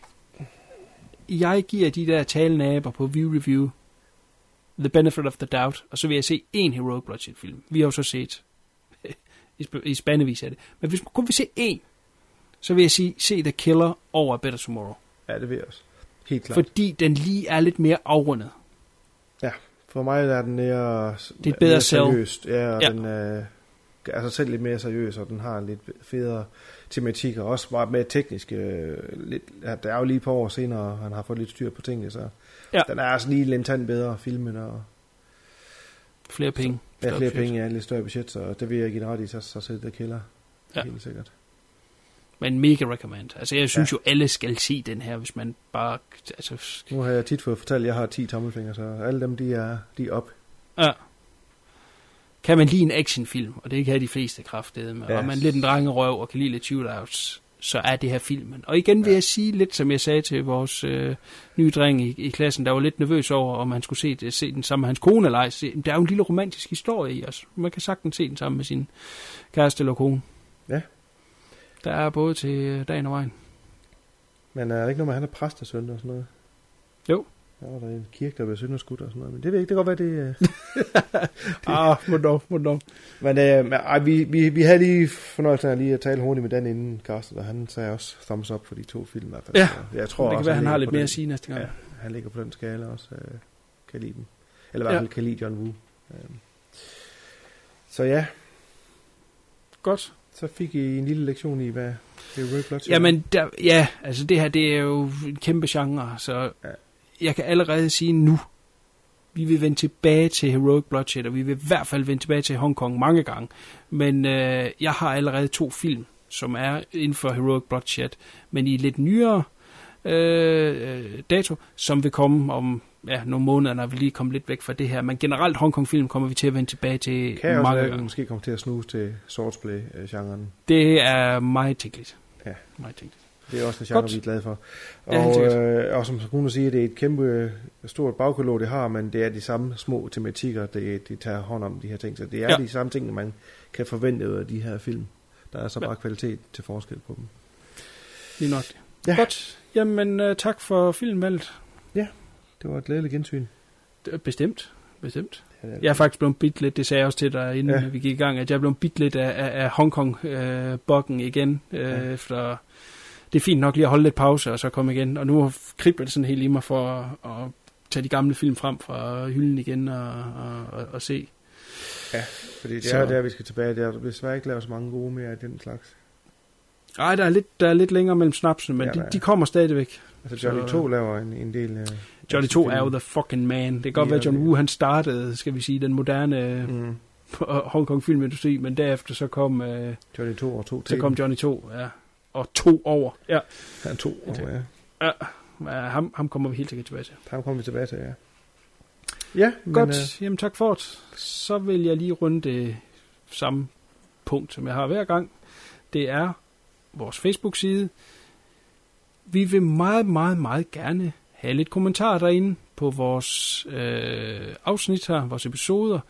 jeg giver de der talende aber på View Review the benefit of the doubt, og så vil jeg se en Heroic Bloodshed film. Vi har jo så set i sp- i spandevis af det. Men hvis man kun vil se en, så vil jeg sige, se The Killer over Better Tomorrow. Ja, det vil jeg også. Helt klart. Fordi den lige er lidt mere afrundet. Ja, for mig er den mere, Det er et bedre mere seriøst. Ja, og Ja. ja. den er altså selv lidt mere seriøs, og den har en lidt federe tematik, og også meget mere teknisk. Øh, lidt, ja, der er jo lige på år senere, han har fået lidt styr på tingene, så Ja. den er altså lige tand bedre filmen, og Flere penge. ja, Større flere budget. penge, ja, lidt større budget, så det vil jeg give ret i, så, så sidder det kælder. Ja. Helt sikkert. Men mega recommend. Altså, jeg synes ja. jo, alle skal se den her, hvis man bare... Altså, Nu har jeg tit fået fortalt, at jeg har 10 tommelfingre, så alle dem, de er, de er op. ja. Kan man lide en actionfilm, og det kan de fleste kraftede med, Ja. og man er lidt en drengerøv og kan lide lidt shootouts, så er det her filmen. Og igen vil jeg sige lidt, som jeg sagde til vores øh, nye dreng i, i klassen, der var lidt nervøs over, om han skulle se, det, se den sammen med hans kone eller ej. Der er jo en lille romantisk historie i os. Man kan sagtens se den sammen med sin kæreste eller kone. Ja. Der er både til øh, dagen og vejen. Men er der ikke noget med, at han er præstesøn og sådan noget? Jo. Ja, der er en kirke, der bliver synderskudt og sådan noget, men det ved jeg ikke, det kan godt være, det... øh, Ah, må dog, må dog. Men øh, men, ej, vi, vi, vi havde lige fornøjelsen af lige at tale hurtigt med Dan inden castet, og han sagde også thumbs up for de to film. i hvert fald. Ja, Så jeg tror det kan også, være, han har ligger lidt mere den- at sige næste gang. Ja, han ligger på den skala også, øh, kan lide dem. Eller i hvert Ja. fald kan lide John Woo. Øh. Så ja, Godt. så fik I en lille lektion i, hvad Heroic Bloodshed Jamen, der, ja, altså det her, det er jo en kæmpe genre, så Ja. Jeg kan allerede sige nu, vi vil vende tilbage til Heroic Bloodshed, og vi vil i hvert fald vende tilbage til Hong Kong mange gange. Men øh, jeg har allerede to film, som er inden for Heroic Bloodshed, men i lidt nyere øh, øh, dato, som vil komme om ja, nogle måneder, når vi lige kommer lidt væk fra det her. Men generelt Hong Kong-film kommer vi til at vende tilbage til kan også mange vi gange. måske komme til at snuse til swordplay-genren. Det er meget tænkeligt. Ja. Meget tænkeligt. Det er også en genre, Godt. vi er glade for. Ja, Og, sikkert. øh, og som Rune siger, det er et kæmpe øh, stort bagkatalog, det har, men det er de samme små tematikker, det, de tager hånd om de her ting. Så det er Ja. ja. de samme ting, man kan forvente ud af de her film. Der er så Ja. bare kvalitet til forskel på dem. Lige nok. Ja. Godt. Jamen, uh, tak for filmvalget. Det var et glædeligt gensyn. Det Bestemt. Bestemt. Ja, det er Jeg er faktisk blevet bit lidt, det sagde jeg også til dig, inden ja. Ja. vi gik i gang, at jeg er blevet bit lidt af, af, af Hongkong-bokken igen. Øh, Ja. efter, det er fint nok lige at holde lidt pause, og så komme igen. Og nu kribler det sådan helt i mig for at, at tage de gamle film frem fra hylden igen og, og, og, og se. Ja, fordi det Så- er der, vi skal tilbage. Der er desværre ikke lavet så mange gode mere af den slags. Ej, der er lidt, der er lidt længere mellem snapsene, men Ja, de, de kommer stadigvæk. Altså Johnny Så- 2 laver en, en del af... Johnny af 2 sine er jo the fucking man. Det kan godt Ja, være, at John det- Woo han startede, skal vi sige, den moderne Mm. Hong Kong filmindustri, men derefter så kom, øh, Johnny 2 og 2 så kom Johnny 2, ja. Og to over. Ja, Han 2 og ja. ja. ja ham, ham kommer vi helt sikkert tilbage til. Ham kommer vi tilbage til, ja. Ja, men, Godt, øh, jamen tak for det. Så vil jeg lige runde det samme punkt, som jeg har hver gang. Det er vores Facebook-side. Vi vil meget, meget, meget gerne have lidt kommentarer derinde på vores øh, afsnit her, vores episoder.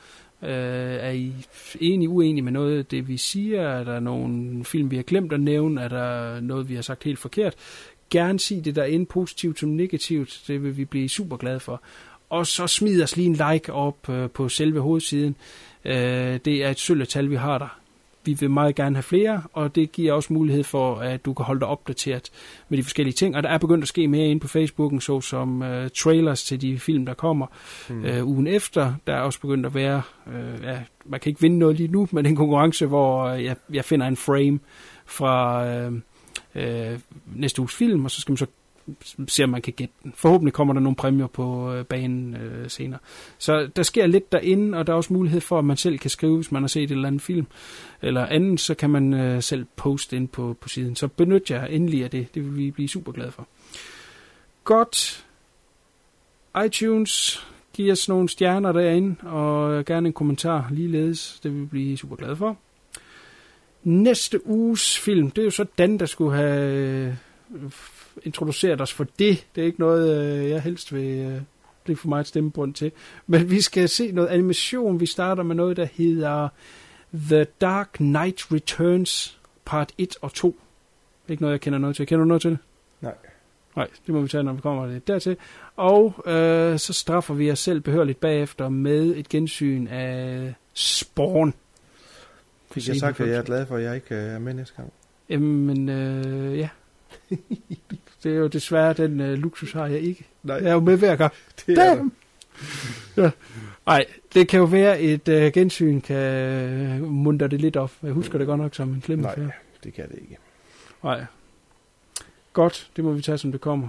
Øh, er I enige, uenige med noget af det, vi siger? Er der nogle film, vi har glemt at nævne? Er der noget, vi har sagt helt forkert? Gerne sig det derinde, positivt som negativt. Det vil vi blive super glade for. Og så smid os lige en like op øh, på selve hovedsiden. Øh, det er et sølvtal, vi har der. Vi vil meget gerne have flere, og det giver også mulighed for, at du kan holde dig opdateret med de forskellige ting. Og der er begyndt at ske mere inde på Facebooken, såsom øh, trailers til de film, der kommer mm. øh, ugen efter. Der er også begyndt at være, øh, ja, man kan ikke vinde noget lige nu, men en konkurrence, hvor øh, jeg, jeg finder en frame fra øh, øh, næste uges film, og så skal man så se, om man kan gætte den. Forhåbentlig kommer der nogle præmier på øh, banen øh, senere. Så der sker lidt derinde, og der er også mulighed for, at man selv kan skrive, hvis man har set et eller andet film eller andet, så kan man øh, selv poste ind på, på siden. Så benyt jer endelig af det. Det vil vi blive super glade for. Godt. iTunes, giv os nogle stjerner derinde, og øh, gerne en kommentar ligeledes. Det vil vi blive super glade for. Næste uges film, det er jo så Dan, der skulle have øh, introduceret os for det. Det er ikke noget, øh, jeg helst vil øh, blive for meget stemmebund til. Men vi skal se noget animation. Vi starter med noget, der hedder The Dark Knight Returns part 1 og 2. Det er ikke noget, jeg kender noget til. Kender du noget til det? Nej. Nej, det må vi tage, når vi kommer det dertil. Og øh, så straffer vi os selv behørligt bagefter med et gensyn af Spawn. Fik jeg sagt, at jeg er glad for, at jeg ikke øh, er med næste gang. Jamen, øh, ja. Det er jo desværre den uh, luksus har jeg ikke. Nej. Jeg er jo med hver gang. Det er Damn! Ja. Nej, det kan jo være, et uh, gensyn kan munter det lidt op. Jeg husker det godt nok som en slem Nej, det kan det ikke. Nej. Godt, det må vi tage, som det kommer.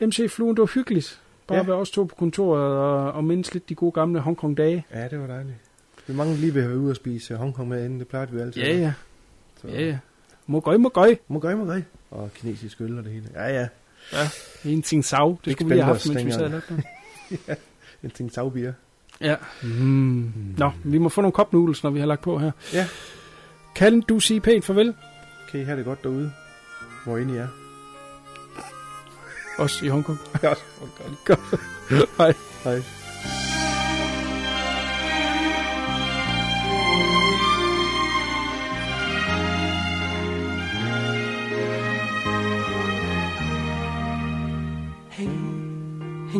MC Fluen, det var hyggeligt. Bare Ja. være os to på kontoret og, og mindes lidt de gode gamle Hongkong-dage. Ja, det var dejligt. Vi mange lige vil være ude og spise Hongkong med inden. Det plejede vi altid. Ja, ja. Så. Ja, ja. Må gøj, må gøj. Må gøj, må gøj. Og kinesisk øl og det hele. Ja, ja. Ja, en ting sav. Det Ikke skulle vi have haft, mens vi sad og det. ja, en ting savbier. Ja. Mm. Nå, vi må få nogle cup noodles, når vi har lagt på her. Ja. Kan du sige pænt farvel? Kan I have det godt derude, hvor end I er. Også i Hongkong. Ja, også. Godt. Hej. Hej.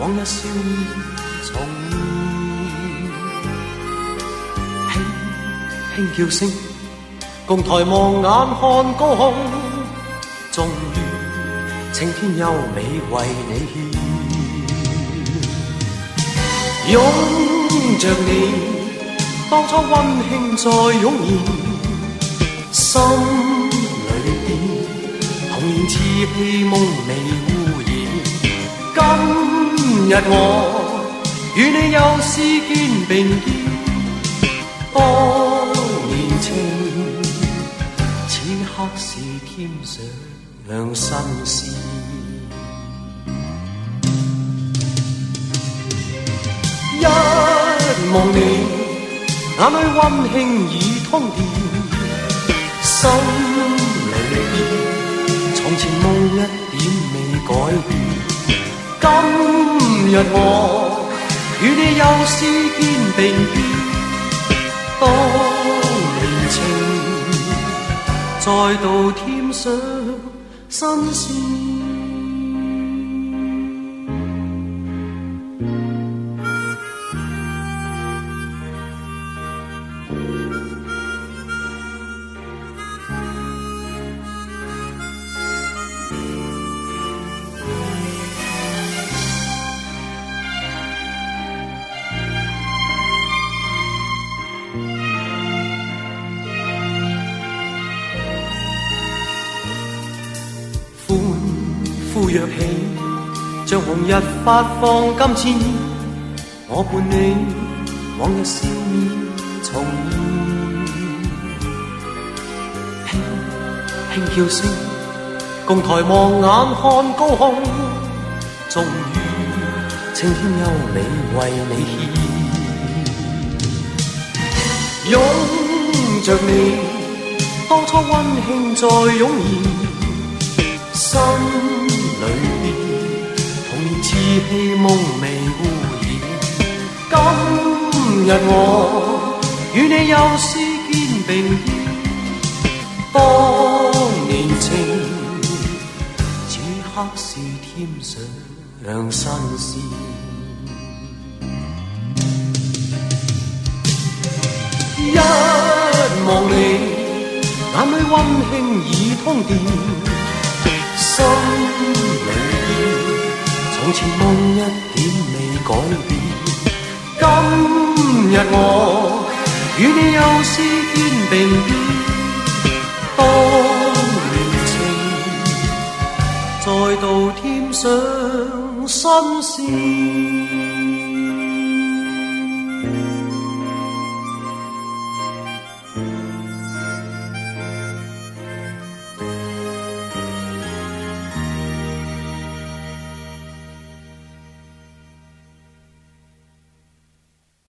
往日笑面重现，轻轻叫声，共抬望眼看高空，终于青天优美为你献，拥着你，当初温馨再涌现，心裏邊童年稚气梦未污染。今日我与你又是肩并肩，當年情，此刻是添上两新鮮。一望你，眼里温馨已通电，心裏邊從前梦一点未改变。今日我与你又是肩并肩，当年情再度添上新鲜。往日發放金箭，我伴你往日笑面重現，輕輕叫聲，共抬望眼看高空，終於青天優美為你獻，擁着你，當初溫馨再湧現。心里邊童年稚氣夢未污染。今日我與你又是肩並肩，當年情，此刻是添上新鮮。一望你，眼裏溫馨已通電。心裏邊，从前梦一点未改变。今日我与你又是肩并肩，当年情再度添上新鲜。